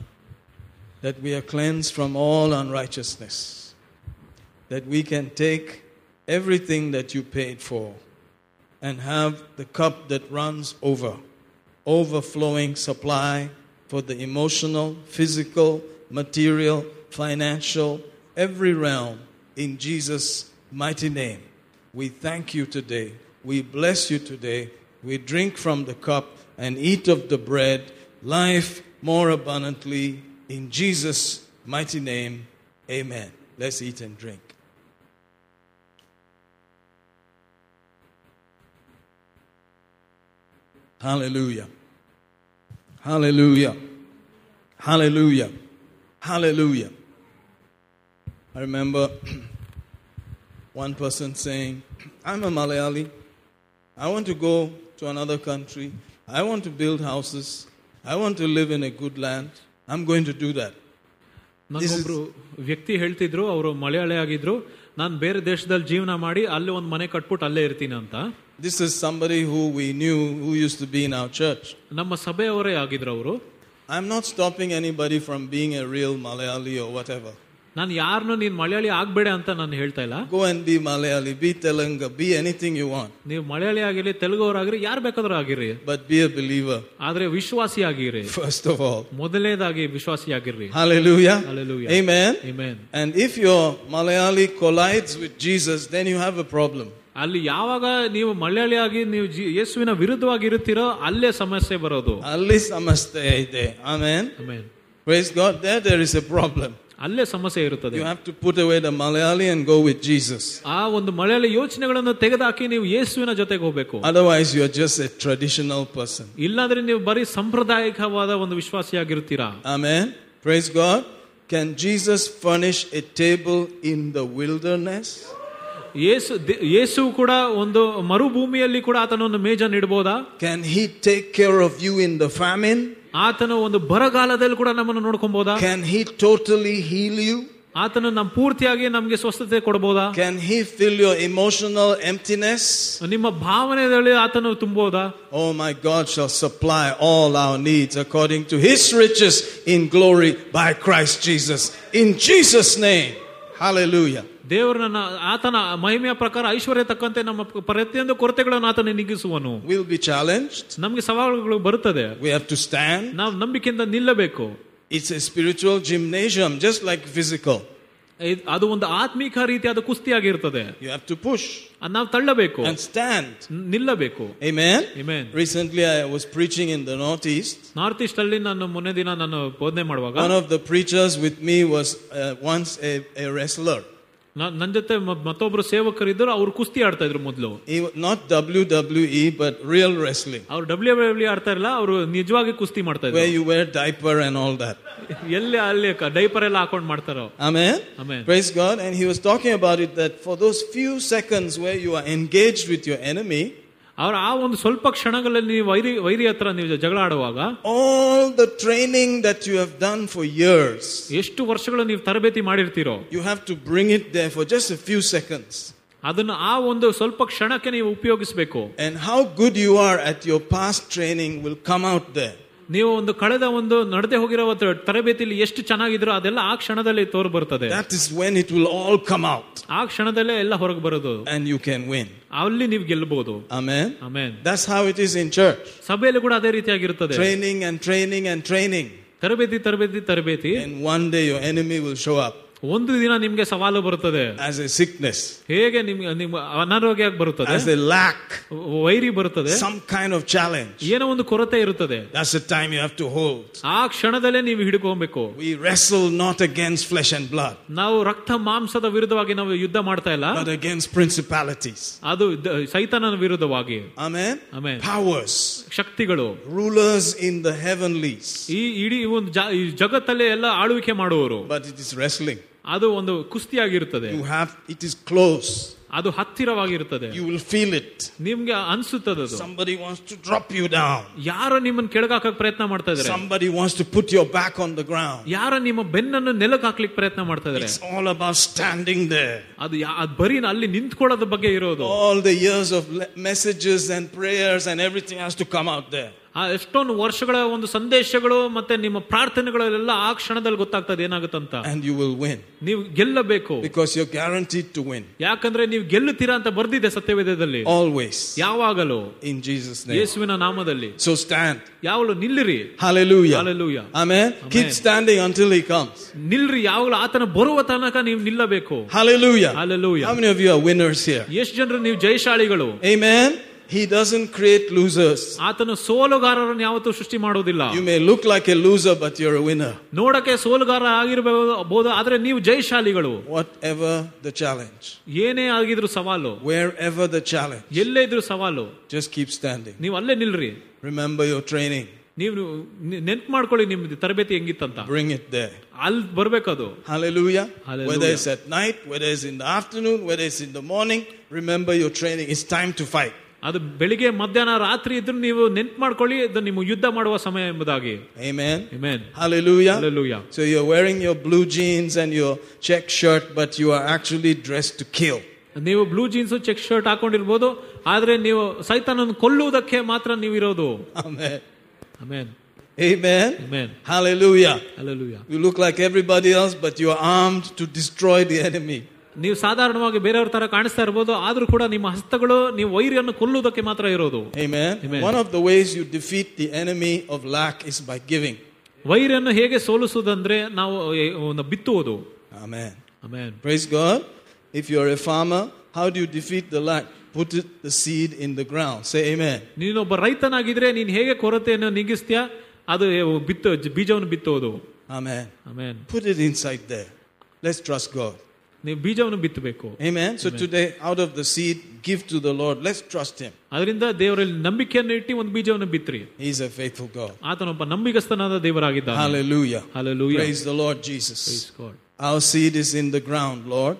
that we are cleansed from all unrighteousness, that we can take everything that you paid for and have the cup that runs over, overflowing supply for the emotional, physical, material, financial, every realm in Jesus' mighty name. We thank you today. We bless you today. We drink from the cup and eat of the bread, life more abundantly. In Jesus' mighty name, amen. Let's eat and drink. Hallelujah. Hallelujah. Hallelujah. Hallelujah. I remember one person saying, I'm a Malayali. I want to go to another country. I want to build houses. I want to live in a good land. I'm going to do that. ನನಗೊಬ್ರು ವ್ಯಕ್ತಿ ಹೇಳ್ತಿದ್ರು ಅವರು ಮಲಯಾಳಿ ಆಗಿದ್ರು ನಾನು ಬೇರೆ ದೇಶದಲ್ಲಿ ಜೀವನ ಮಾಡಿ ಅಲ್ಲಿ ಒಂದು ಮನೆ ಕಟ್ಬಿಟ್ಟು ಅಲ್ಲೇ ಇರ್ತೀನಿ ಅಂತ This is somebody who we knew who used to be in our church. ನಮ್ಮ ಸಭೆಯವರೇ ಆಗಿದ್ರು ಅವರು I'm not stopping anybody from being a real Malayali or whatever. ನಾನು ಯಾರನ್ನು ನೀನ್ ಮಲಯಾಳಿ ಆಗ್ಬೇಡ ಅಂತ ನಾನು ಹೇಳ್ತಾ ಇಲ್ಲ. Go and be Malayali be Telanga be anything you want ನೀವು ಮಲಯಾಳಿ ಆಗಿರಲಿ ತೆಲುಗು ಆಗಿರಲಿ ಯಾರು ಬೇಕಾದ್ರೂ ಆಗಿರಿ ಬಟ್ ಬಿ ಅ ಬಿಲೀವರ್ ಆದ್ರೆ ವಿಶ್ವಾಸಿ ಆಗಿರಿ. ಫಸ್ಟ್ ಆಫ್ ಆಲ್ ಮೊದಲನೇದಾಗಿ ವಿಶ್ವಾಸಿ ಆಗಿರಿ hallelujah hallelujah. Amen. Amen. And if your malayali collides with jesus then you have a problem. ಅಲ್ಲಿ ಯಾವಾಗ ನೀವು ಮಲಯಾಳಿ ಆಗಿ ನೀವು ಯೇಸುವಿನ ವಿರುದ್ಧವಾಗಿ ಇರುತ್ತೀರೋ ಅಲ್ಲೇ ಸಮಸ್ಯೆ ಬರೋದು. ಅಲ್ಲಿ ಸಮಸ್ಯೆ ಇದೆ. Amen amen ways got there is a problem ಅಲ್ಲೇ ಸಮಸ್ಯೆ ಇರುತ್ತದೆ You have to put away the Malayali and go with Jesus. ಆ ಒಂದು ಮಲಯಾಳಿ ಯೋಚನೆಗಳನ್ನು ತೆಗೆದುಹಾಕಿ ನೀವು ಯೇಸುವಿನ ಜೊತೆಗೆ ಹೋಗ್ಬೇಕು Otherwise, you're just a traditional person. ಇಲ್ಲಾಂದ್ರೆ ನೀವು ಬರೀ ಸಾಂಪ್ರದಾಯಿಕವಾದ ಒಂದು ವಿಶ್ವಾಸಿಯಾಗಿರ್ತೀರಾ Amen. Praise God. Can Jesus furnish a table in the wilderness? ಯೇಸು ದೆ- ಯೇಸು ಕೂಡ ಒಂದು ಮರುಭೂಮಿಯಲ್ಲಿ ಕೂಡ ಆತನ ಒಂದು ಮೇಜನ್ನು ಇಡಬಹುದಾ Can He take care of you in the famine? ಆತನ ಒಂದು ಬರಗಾಲದಲ್ಲಿ ಕೂಡ ನಮ್ಮನ್ನು ನೋಡ್ಕೊಬಹುದಾ Can He totally heal you? ಆತನು ನಮ್ಮ ಪೂರ್ತಿಯಾಗಿ ನಮ್ಗೆ ಸ್ವಸ್ಥತೆ ಕೊಡಬಹುದಾ Can He fill your emotional emptiness? ನಿಮ್ಮ ಭಾವನೆಯಲ್ಲಿ ಆತನು ತುಂಬಬಹುದಾ Oh, my God shall supply all our needs according to His riches in glory by Christ Jesus. In Jesus' name. Hallelujah. ದೇವರು ನನ್ನ ಆತನ ಮಹಿಮೆಯ ಪ್ರಕಾರ ಐಶ್ವರ್ಯ ತಕ್ಕಂತೆ ನಮ್ಮ ಪ್ರತಿಯೊಂದು ಕೊರತೆಗಳನ್ನು ಆತನ ನೀಗಿಸುವನು We'll be challenged. ನಮ್ಗೆ ಸವಾಲುಗಳು ಬರುತ್ತದೆ We have to stand. ನಾವು ನಂಬಿಕೆಯಿಂದ ನಿಲ್ಲಬೇಕು It's a spiritual gymnasium, just like physical. ಇದ್- ಅದು ಒಂದು ಆತ್ಮಿಕ ರೀತಿಯಾದ ಕುಸ್ತಿಯಾಗಿರ್ತದೆ You have to push ಅದ್ ನಾವು ತಳ್ಳಬೇಕು and stand. ನಿಲ್ಲಬೇಕು Amen. Amen. Recently, I was preaching in the Northeast. North East ಅಲ್ಲಿ ನಾನು ಮೊನ್ನೆ ದಿನ ನಾನು ಬೋಧನೆ ಮಾಡುವಾಗ One of the preachers with me was uh, once a, a wrestler. ನ- ನನ್ ಜೊತೆ ಮ- ಮತ್ತೊಬ್ರು ಸೇವಕರಿದ್ದರು ಅವ್ರು ಕುಸ್ತಿ ಆಡ್ತಾ ಇದ್ರು ಮೊದಲು He, wa- not WWE, but real wrestling, ಅವ್ರು ಡಬ್ಲ್ಯೂ ಡಬ್ಲ್ಯೂ ಆಡ್ತಾ ಇಲ್ಲ ಅವರು ನಿಜವಾಗಿ ಕುಸ್ತಿ ಮಾಡ್ತಾ where ಇದ್ರು you wear diaper and all that. ಎಲ್ಲಿ ಅಲ್ಲಿ ಡೈಪರ್ ಎಲ್ಲ ಹಾಕೊಂಡ್ ಮಾಡ್ತಾರೋ Amen. Amen. Praise God. And he was talking about it that for those few seconds where you are engaged with your enemy, ಅವ್ರ ಆ ಒಂದು ಸ್ವಲ್ಪ ಕ್ಷಣಗಳಲ್ಲಿ ನೀವು ವೈರಿ ವೈರಿ ಹತ್ರ ನೀವು ಜಗಳ ಆಡುವಾಗ all the training that you have done for years, ಎಷ್ಟು ವರ್ಷಗಳು ನೀವು ತರಬೇತಿ ಮಾಡಿರ್ತೀರೋ you have to bring it there for just a few seconds. ಅದನ್ನು ಆ ಒಂದು ಸ್ವಲ್ಪ ಕ್ಷಣಕ್ಕೆ ನೀವು ಉಪಯೋಗಿಸಬೇಕು And how good you are at your past training will come out there. ನೀವು ಒಂದು ಕಳೆದ ಒಂದು ನಡೆದೇ ಹೋಗಿರೋ ಒಂದು ತರಬೇತಿಯಲ್ಲಿ ಎಷ್ಟು ಚೆನ್ನಾಗಿದ್ರೋ ಅದೆಲ್ಲ ಆ ಕ್ಷಣದಲ್ಲಿ ತೋರು ಬರ್ತದೆ That is when it will all come out ಆ ಕ್ಷಣದಲ್ಲೇ ಎಲ್ಲ ಹೊರಗೆ ಬರೋದು and you can win. ಅಲ್ಲಿ ನೀವು ಗೆಲ್ಲಬಹುದು Amen. Amen That's how it is in church. ಸಭೆಯಲ್ಲಿ ಕೂಡ ಅದೇ ರೀತಿಯಾಗಿರುತ್ತದೆ Training and training and training. ತರಬೇತಿ ತರಬೇತಿ ತರಬೇತಿ And one day your enemy will show up ಒಂದು ದಿನ ನಿಮ್ಗೆ ಸವಾಲು ಬರುತ್ತದೆ as a sickness, ಹೇಗೆ ನಿಮ್ಗೆ ನಿಮ್ಮ ಅನಾರೋಗ್ಯ ಬರುತ್ತದೆ as a lack, ವೈರಿ ಬರುತ್ತದೆ some kind of challenge. ಏನೋ ಒಂದು ಕೊರತೆ ಇರುತ್ತದೆ That's the time you have to hold. ಆ ಕ್ಷಣದಲ್ಲೇ ನೀವು ಹಿಡ್ಕೊಬೇಕು We wrestle not against flesh and blood, ನಾವು ರಕ್ತ ಮಾಂಸದ ವಿರುದ್ಧವಾಗಿ ನಾವು ಯುದ್ಧ ಮಾಡ್ತಾ ಇಲ್ಲ but against principalities. ಅದು ದ- ಸೈತಾನನ ವಿರುದ್ಧವಾಗಿ Amen. Amen. Powers, ಶಕ್ತಿಗಳು rulers in the heavenlies. ಈ ಇಡೀ ಒಂದು ಜ- ಈ ಜಗತ್ತಲ್ಲೇ ಎಲ್ಲ ಆಳ್ವಿಕೆ ಮಾಡುವವರು But it is wrestling. ಅದು ಒಂದು ಕುಸ್ತಿಯಾಗಿರುತ್ತದೆ You have, it is close. ಅದು ಹತ್ತಿರವಾಗಿರುತ್ತದೆ You will feel it. ನಿಮ್ಗೆ ಅನ್ಸುತ್ತದೆ ಅದು Somebody wants to drop you down. ಯಾರೋ ನಿಮ್ಮನ್ನ ಕೆಳಗಾಕಕ್ ಪ್ರಯತ್ನ ಮಾಡ್ತಾ ಇದಾರೆ Somebody wants to put your back on the ground. ಯಾರ ನಿಮ್ಮ ಬೆನ್ನನ್ನು ನೆಲಕ್ಕೆ ಹಾಕ್ಲಿಕ್ಕೆ ಪ್ರಯತ್ನ ಮಾಡ್ತಾ ಇದಾರೆ It's all about standing there. ಅದು ಯಾ- ಅದ್ ಬರೀ ಅಲ್ಲಿ ನಿಂತ್ಕೊಳ್ಳೋದ್ರ ಬಗ್ಗೆ ಇರೋದು All the years of le- messages and prayers and everything has to come out there. ಆ ಎಷ್ಟೊಂದು ವರ್ಷಗಳ ಒಂದು ಸಂದೇಶಗಳು ಮತ್ತೆ ನಿಮ್ಮ ಪ್ರಾರ್ಥನೆಗಳೆಲ್ಲ ಆ ಕ್ಷಣದಲ್ಲಿ ಗೊತ್ತಾಗ್ತದೆ ಏನಾಗುತ್ತಂತ you will win ನೀವು ಗೆಲ್ಲಬೇಕು because you guarantee to win ಯಾಕಂದ್ರೆ ನೀವು ಗೆಲ್ಲುತ್ತೀರಾ ಅಂತ ಬರ್ದಿದೆ ಸತ್ಯವೇದದಲ್ಲಿ ಆಲ್ವೇಸ್ ಯಾವಾಗಲೂ ಇನ್ ಜೀಸಸ್. ಯೇಸುವಿನ ನಾಮದಲ್ಲಿ ಸೊ ಸ್ಟ್ಯಾಂಡ್ ಯಾವಾಗಲೂ ನಿಲ್ಲಿರಿ Hallelujah. Hallelujah. Amen. standing until he comes. ನಿಲ್ರಿ ಯಾವಾಗಲೂ ಆತನ ಬರುವ ತನಕ ನೀವು ನಿಲ್ಲಬೇಕು Hallelujah. Hallelujah. How many of you are winners here? ಎಷ್ಟು ಜನರು ನೀವು ಜಯಶಾಲಿಗಳು. He doesn't create losers. ಆತನು ಸೋಲುಗಾರರನ್ನು ಯಾವತ್ತೂ ಸೃಷ್ಟಿ ಮಾಡುವುದಿಲ್ಲ You may look like a loser, but you're a winner. ನೋಡಕ್ಕೆ ಸೋಲುಗಾರ ಆಗಿರಬಹುದು ಆದ್ರೆ ನೀವು ಜಯಶಾಲಿಗಳು Whatever the challenge, ಏನೇ ಆಗಿದ್ರು ಸವಾಲು wherever the challenge, ಎಲ್ಲೇ ಇದ್ರು ಸವಾಲು just keep standing. ನೀವು ಅಲ್ಲೇ ನಿಲ್ರಿ Remember your training. ನೀವು ನೆನ್ಪು ಮಾಡ್ಕೊಳ್ಳಿ ನಿಮ್ದು ತರಬೇತಿ ಹೆಂಗಿತ್ತಂತ Bring it there. ಅಲ್ಲಿ ಬರ್ಬೇಕದು Hallelujah. Hallelujah. Whether it's at night, whether it's in the afternoon, whether it's in the morning, remember your training. It's time to fight. ಅದು ಬೆಳಿಗ್ಗೆ ಮಧ್ಯಾಹ್ನ ರಾತ್ರಿ ಇದ್ರು ನೀವು ನೆನ್ಪು ಮಾಡ್ಕೊಳ್ಳಿ ಇದು ನಿಮ್ಮ ಯುದ್ಧ ಮಾಡುವ ಸಮಯ ಎಂಬುದಾಗಿ Amen. Amen. Hallelujah. Hallelujah. So you're wearing your blue jeans and your check shirt, but you are actually dressed to kill. ನೀವು ಬ್ಲೂ ಜೀನ್ಸ್ ಚೆಕ್ ಶರ್ಟ್ ಹಾಕೊಂಡಿರ್ಬೋದು ಆದ್ರೆ ನೀವು ಸೈತಾನನ್ನು ಕೊಲ್ಲುವುದಕ್ಕೆ ಮಾತ್ರ ನೀವು ಇರೋದು Amen. Amen Amen. Amen Hallelujah. Alleluia You look like everybody else, but you are armed to destroy the enemy. ನೀವು ಸಾಧಾರಣವಾಗಿ ಬೇರೆಯವ್ರ ತರ ಕಾಣಿಸ್ತಾ ಇರ್ಬೋದು ಆದ್ರೂ ಕೂಡ ನಿಮ್ಮ ಹಸ್ತಗಳು ನೀವು ವೈರಿಯನ್ನು ಕೊಲ್ಲುವುದಕ್ಕೆ ಮಾತ್ರ ಇರೋದು Amen. Amen. One of the ways you defeat the enemy of lack is by giving. ವೈರಿಯನ್ನು ಹೇಗೆ ಸೋಲಿಸುವುದಂದ್ರೆ ನಾವು ಏ- ಒಂದು ಬಿತ್ತುವುದು Amen. Amen Praise God. If you're a farmer, how do you defeat the lack? Put it, the seed in the ground. Say amen. ನೀನೊಬ್ಬ ರೈತನಾಗಿದ್ರೆ ನೀನ್ ಹೇಗೆ ಕೊರತೆಯನ್ನು ನೀಗಿಸ್ತೀಯ ಅದು ಏ- ಬಿತ್ತು ಬೀಜವನ್ನು ಬಿತ್ತುವುದು Amen. Amen Put it inside there. Let's trust God. ನೀವು ಬೀಜವನ್ನು ಬಿತ್ತಬೇಕು Amen. So today, out of the seed, give to the Lord. Let's trust Him. ಅದರಿಂದ ದೇವರಲ್ಲಿ ನಂಬಿಕೆಯನ್ನು ಇಟ್ಟು ಒಂದು ಬೀಜವನ್ನು ಬಿತ್ರಿ He's a faithful God. ಆತನೊಬ್ಬ ನಂಬಿಗಸ್ತನಾದ ದೇವರಾಗಿದ್ದಾನೆ Hallelujah. Hallelujah. Praise the Lord Jesus. Praise God. Our seed is in the ground, Lord.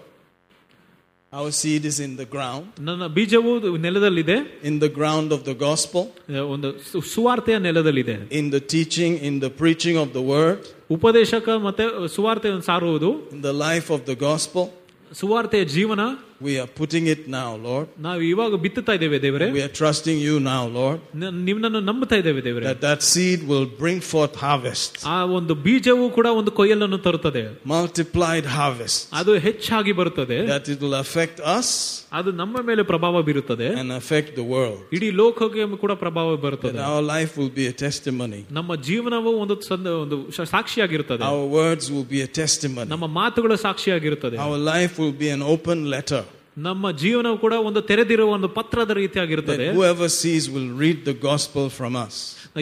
Our seed is in the ground, ನನ್ನ ಬೀಜವು ನೆಲದಲ್ಲಿದೆ in the ground of the gospel, ಒಂದು ಸು- ಸುವಾರ್ತೆಯ ನೆಲದಲ್ಲಿದೆ in the teaching, in the preaching of the word, ಉಪದೇಶಕ ಮತ್ತೆ ಸುವಾರ್ತೆಯನ್ನು ಸಾರುವುದು in the life of the gospel. ಸುವಾರ್ತೆಯ ಜೀವನ We are putting it now, Lord. ನಾವು ಇವಾಗ ಬಿತ್ತುತ್ತಾ ಇದ್ದೇವೆ ದೇವರೇ We are trusting you now, Lord, ನ- ನಿಮ್ಮನ್ನು ನಂಬುತ್ತಾ ಇದ್ದೇವೆ ದೇವರೇ that that seed will bring forth harvest, ಆ ಒಂದು ಬೀಜವು ಕೂಡ ಒಂದು ಕೊಯ್ಯಲನ್ನು ತರುತ್ತದೆ multiplied harvest, ಅದು ಹೆಚ್ಚಾಗಿ ಬರುತ್ತದೆ that it will affect us ಅದು ನಮ್ಮ ಮೇಲೆ ಪ್ರಭಾವ ಬೀರುತ್ತದೆ and affect the world. ಇಡೀ ಲೋಕಕ್ಕೆ ಕೂಡ ಪ್ರಭಾವ That ಬರುತ್ತದೆ our life will be a testimony. ನಮ್ಮ ಜೀವನವು ಒಂದು ಸಂದ- ಒಂದು ಶ- ಸಾಕ್ಷಿಯಾಗಿರುತ್ತದೆ Our words will be a testimony. ನಮ್ಮ ಮಾತುಗಳು ಸಾಕ್ಷಿಯಾಗಿರುತ್ತದೆ Our life will be an open letter ನಮ್ಮ ಜೀವನವು ಕೂಡ ಒಂದು ತೆರೆದಿರುವ ಒಂದು ಪತ್ರದ that ರೀತಿಯಾಗಿರುತ್ತದೆ whoever sees will read the gospel from us.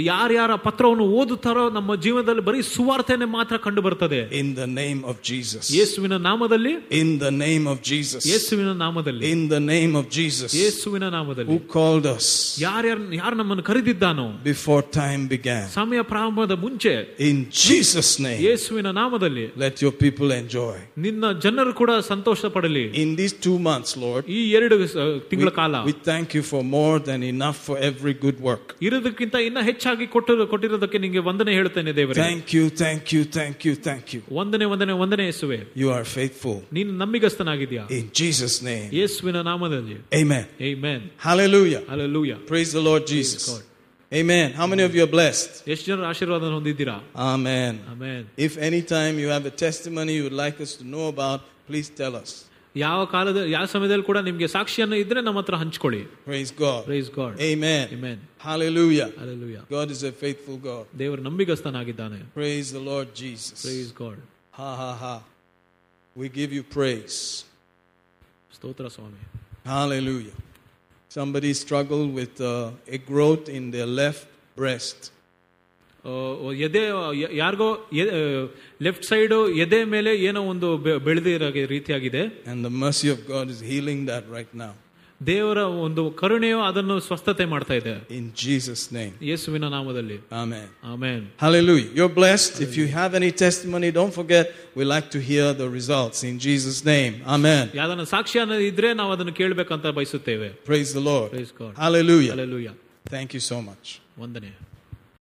ಯಾರ್ಯಾರ ಪತ್ರವನ್ನು ಓದುತ್ತಾರೋ ನಮ್ಮ ಜೀವನದಲ್ಲಿ ಬರೀ ಸುವಾರ್ತೆನೆ ಮಾತ್ರ ಕಂಡು ಬರ್ತದೆ In the name of Jesus. ಯೇಸುವಿನ ನಾಮದಲ್ಲಿ In the name of Jesus. ಯೇಸುವಿನ ನಾಮದಲ್ಲಿ In the name of Jesus. ಯೇಸುವಿನ ನಾಮದಲ್ಲಿ Who called us ಯಾರ್ಯಾರು ಯಾರು ನಮ್ಮನ್ನು ಕರೆದಿದ್ದಾನೋ before time began. ಸಮಯ ಪ್ರಾರಂಭದ ಮುಂಚೆ In Jesus' name. ಯೇಸುವಿನ ನಾಮದಲ್ಲಿ Let your people enjoy. ನಿನ್ನ ಜನರು ಕೂಡ ಸಂತೋಷ ಪಡಲಿ In these two months, Lord, ಈ ಎರಡು ಸ- we, ತಿಂಗಳ ಕಾಲ we thank you for more than enough for every good work. ಇರೋದಕ್ಕಿಂತ ಇನ್ನ ಹೆಚ್ಚಾಗಿ ಹೆಚ್ಚಾಗಿ ಕೊಟ್ಟು ಕೊಟ್ಟಿರೋದಕ್ಕೆ ನಿಮಗೆ ವಂದನೆ ಹೇಳ್ತೇನೆ ದೇವರೇ Thank you, thank you, thank you, thank you. ವಂದನೆ ವಂದನೆ ವಂದನೆ ಯೇಸುವೆ You are faithful. ನೀನು ನಂಬಿಗಸ್ತನಾಗಿದ್ಯಾ In Jesus' name. ಯೇಸುವಿನ ನಾಮದಲ್ಲಿ Amen. Amen. Hallelujah. Hallelujah. Praise the Lord Jesus. God. Amen. How many of you are blessed? ಎಷ್ಟು ಜನರು ಆಶೀರ್ವಾದ ಹೊಂದಿದ್ದೀರಾ Amen. Amen If any time you have a testimony you would like us to know about, please tell us. ಯಾವ ಕಾಲದ ಯಾವ ಸಮಯದಲ್ಲಿ ಕೂಡ ನಿಮ್ಗೆ ಸಾಕ್ಷಿಯನ್ನು ಇದ್ರೆ ನಮ್ಮ ಹತ್ರ ಹಂಚ್ಕೊಳ್ಳಿ Praise God. Praise God Amen. Amen. Hallelujah. Hallelujah. God is a faithful God. ದೇವರು ನಂಬಿಗಸ್ತನಾಗಿದ್ದಾನೆ Praise the Lord Jesus. Praise God Ha ha ha. We give you praise. ಸ್ತೋತ್ರ ಸ್ವಾಮಿ Hallelujah. Somebody struggled with uh, a growth in their left breast. ಆ, ಎದೆ ಯ- ಯಾರಿಗೋ left side ಎದೆ ಮೇಲೆ ಏನೋ ಒಂದು ಬೆ- ಬೆಳೆದಿರೋ ರೀತಿಯಾಗಿದೆ And the mercy of God is healing that right now. ದೇವರ ಒಂದು ಕರುಣೆಯು ಅದನ್ನು ಸ್ವಸ್ಥತೆ ಮಾಡ್ತಾ ಇದೆ In Jesus' name. ಯೇಸುವಿನ ನಾಮದಲ್ಲಿ Amen. Amen Hallelujah. You're blessed. If you have any testimony, don't forget, we like to hear the results in Jesus' name. Amen. ಯಾವ್ದನ್ನ ಸಾಕ್ಷಿ ಅನ್ನೋದು ಇದ್ರೆ ನಾವು ಅದನ್ನು ಕೇಳಬೇಕಂತ ಬಯಸುತ್ತೇವೆ Praise the Lord. Praise God Hallelujah. Alleluia Thank you so much. ವಂದನೆ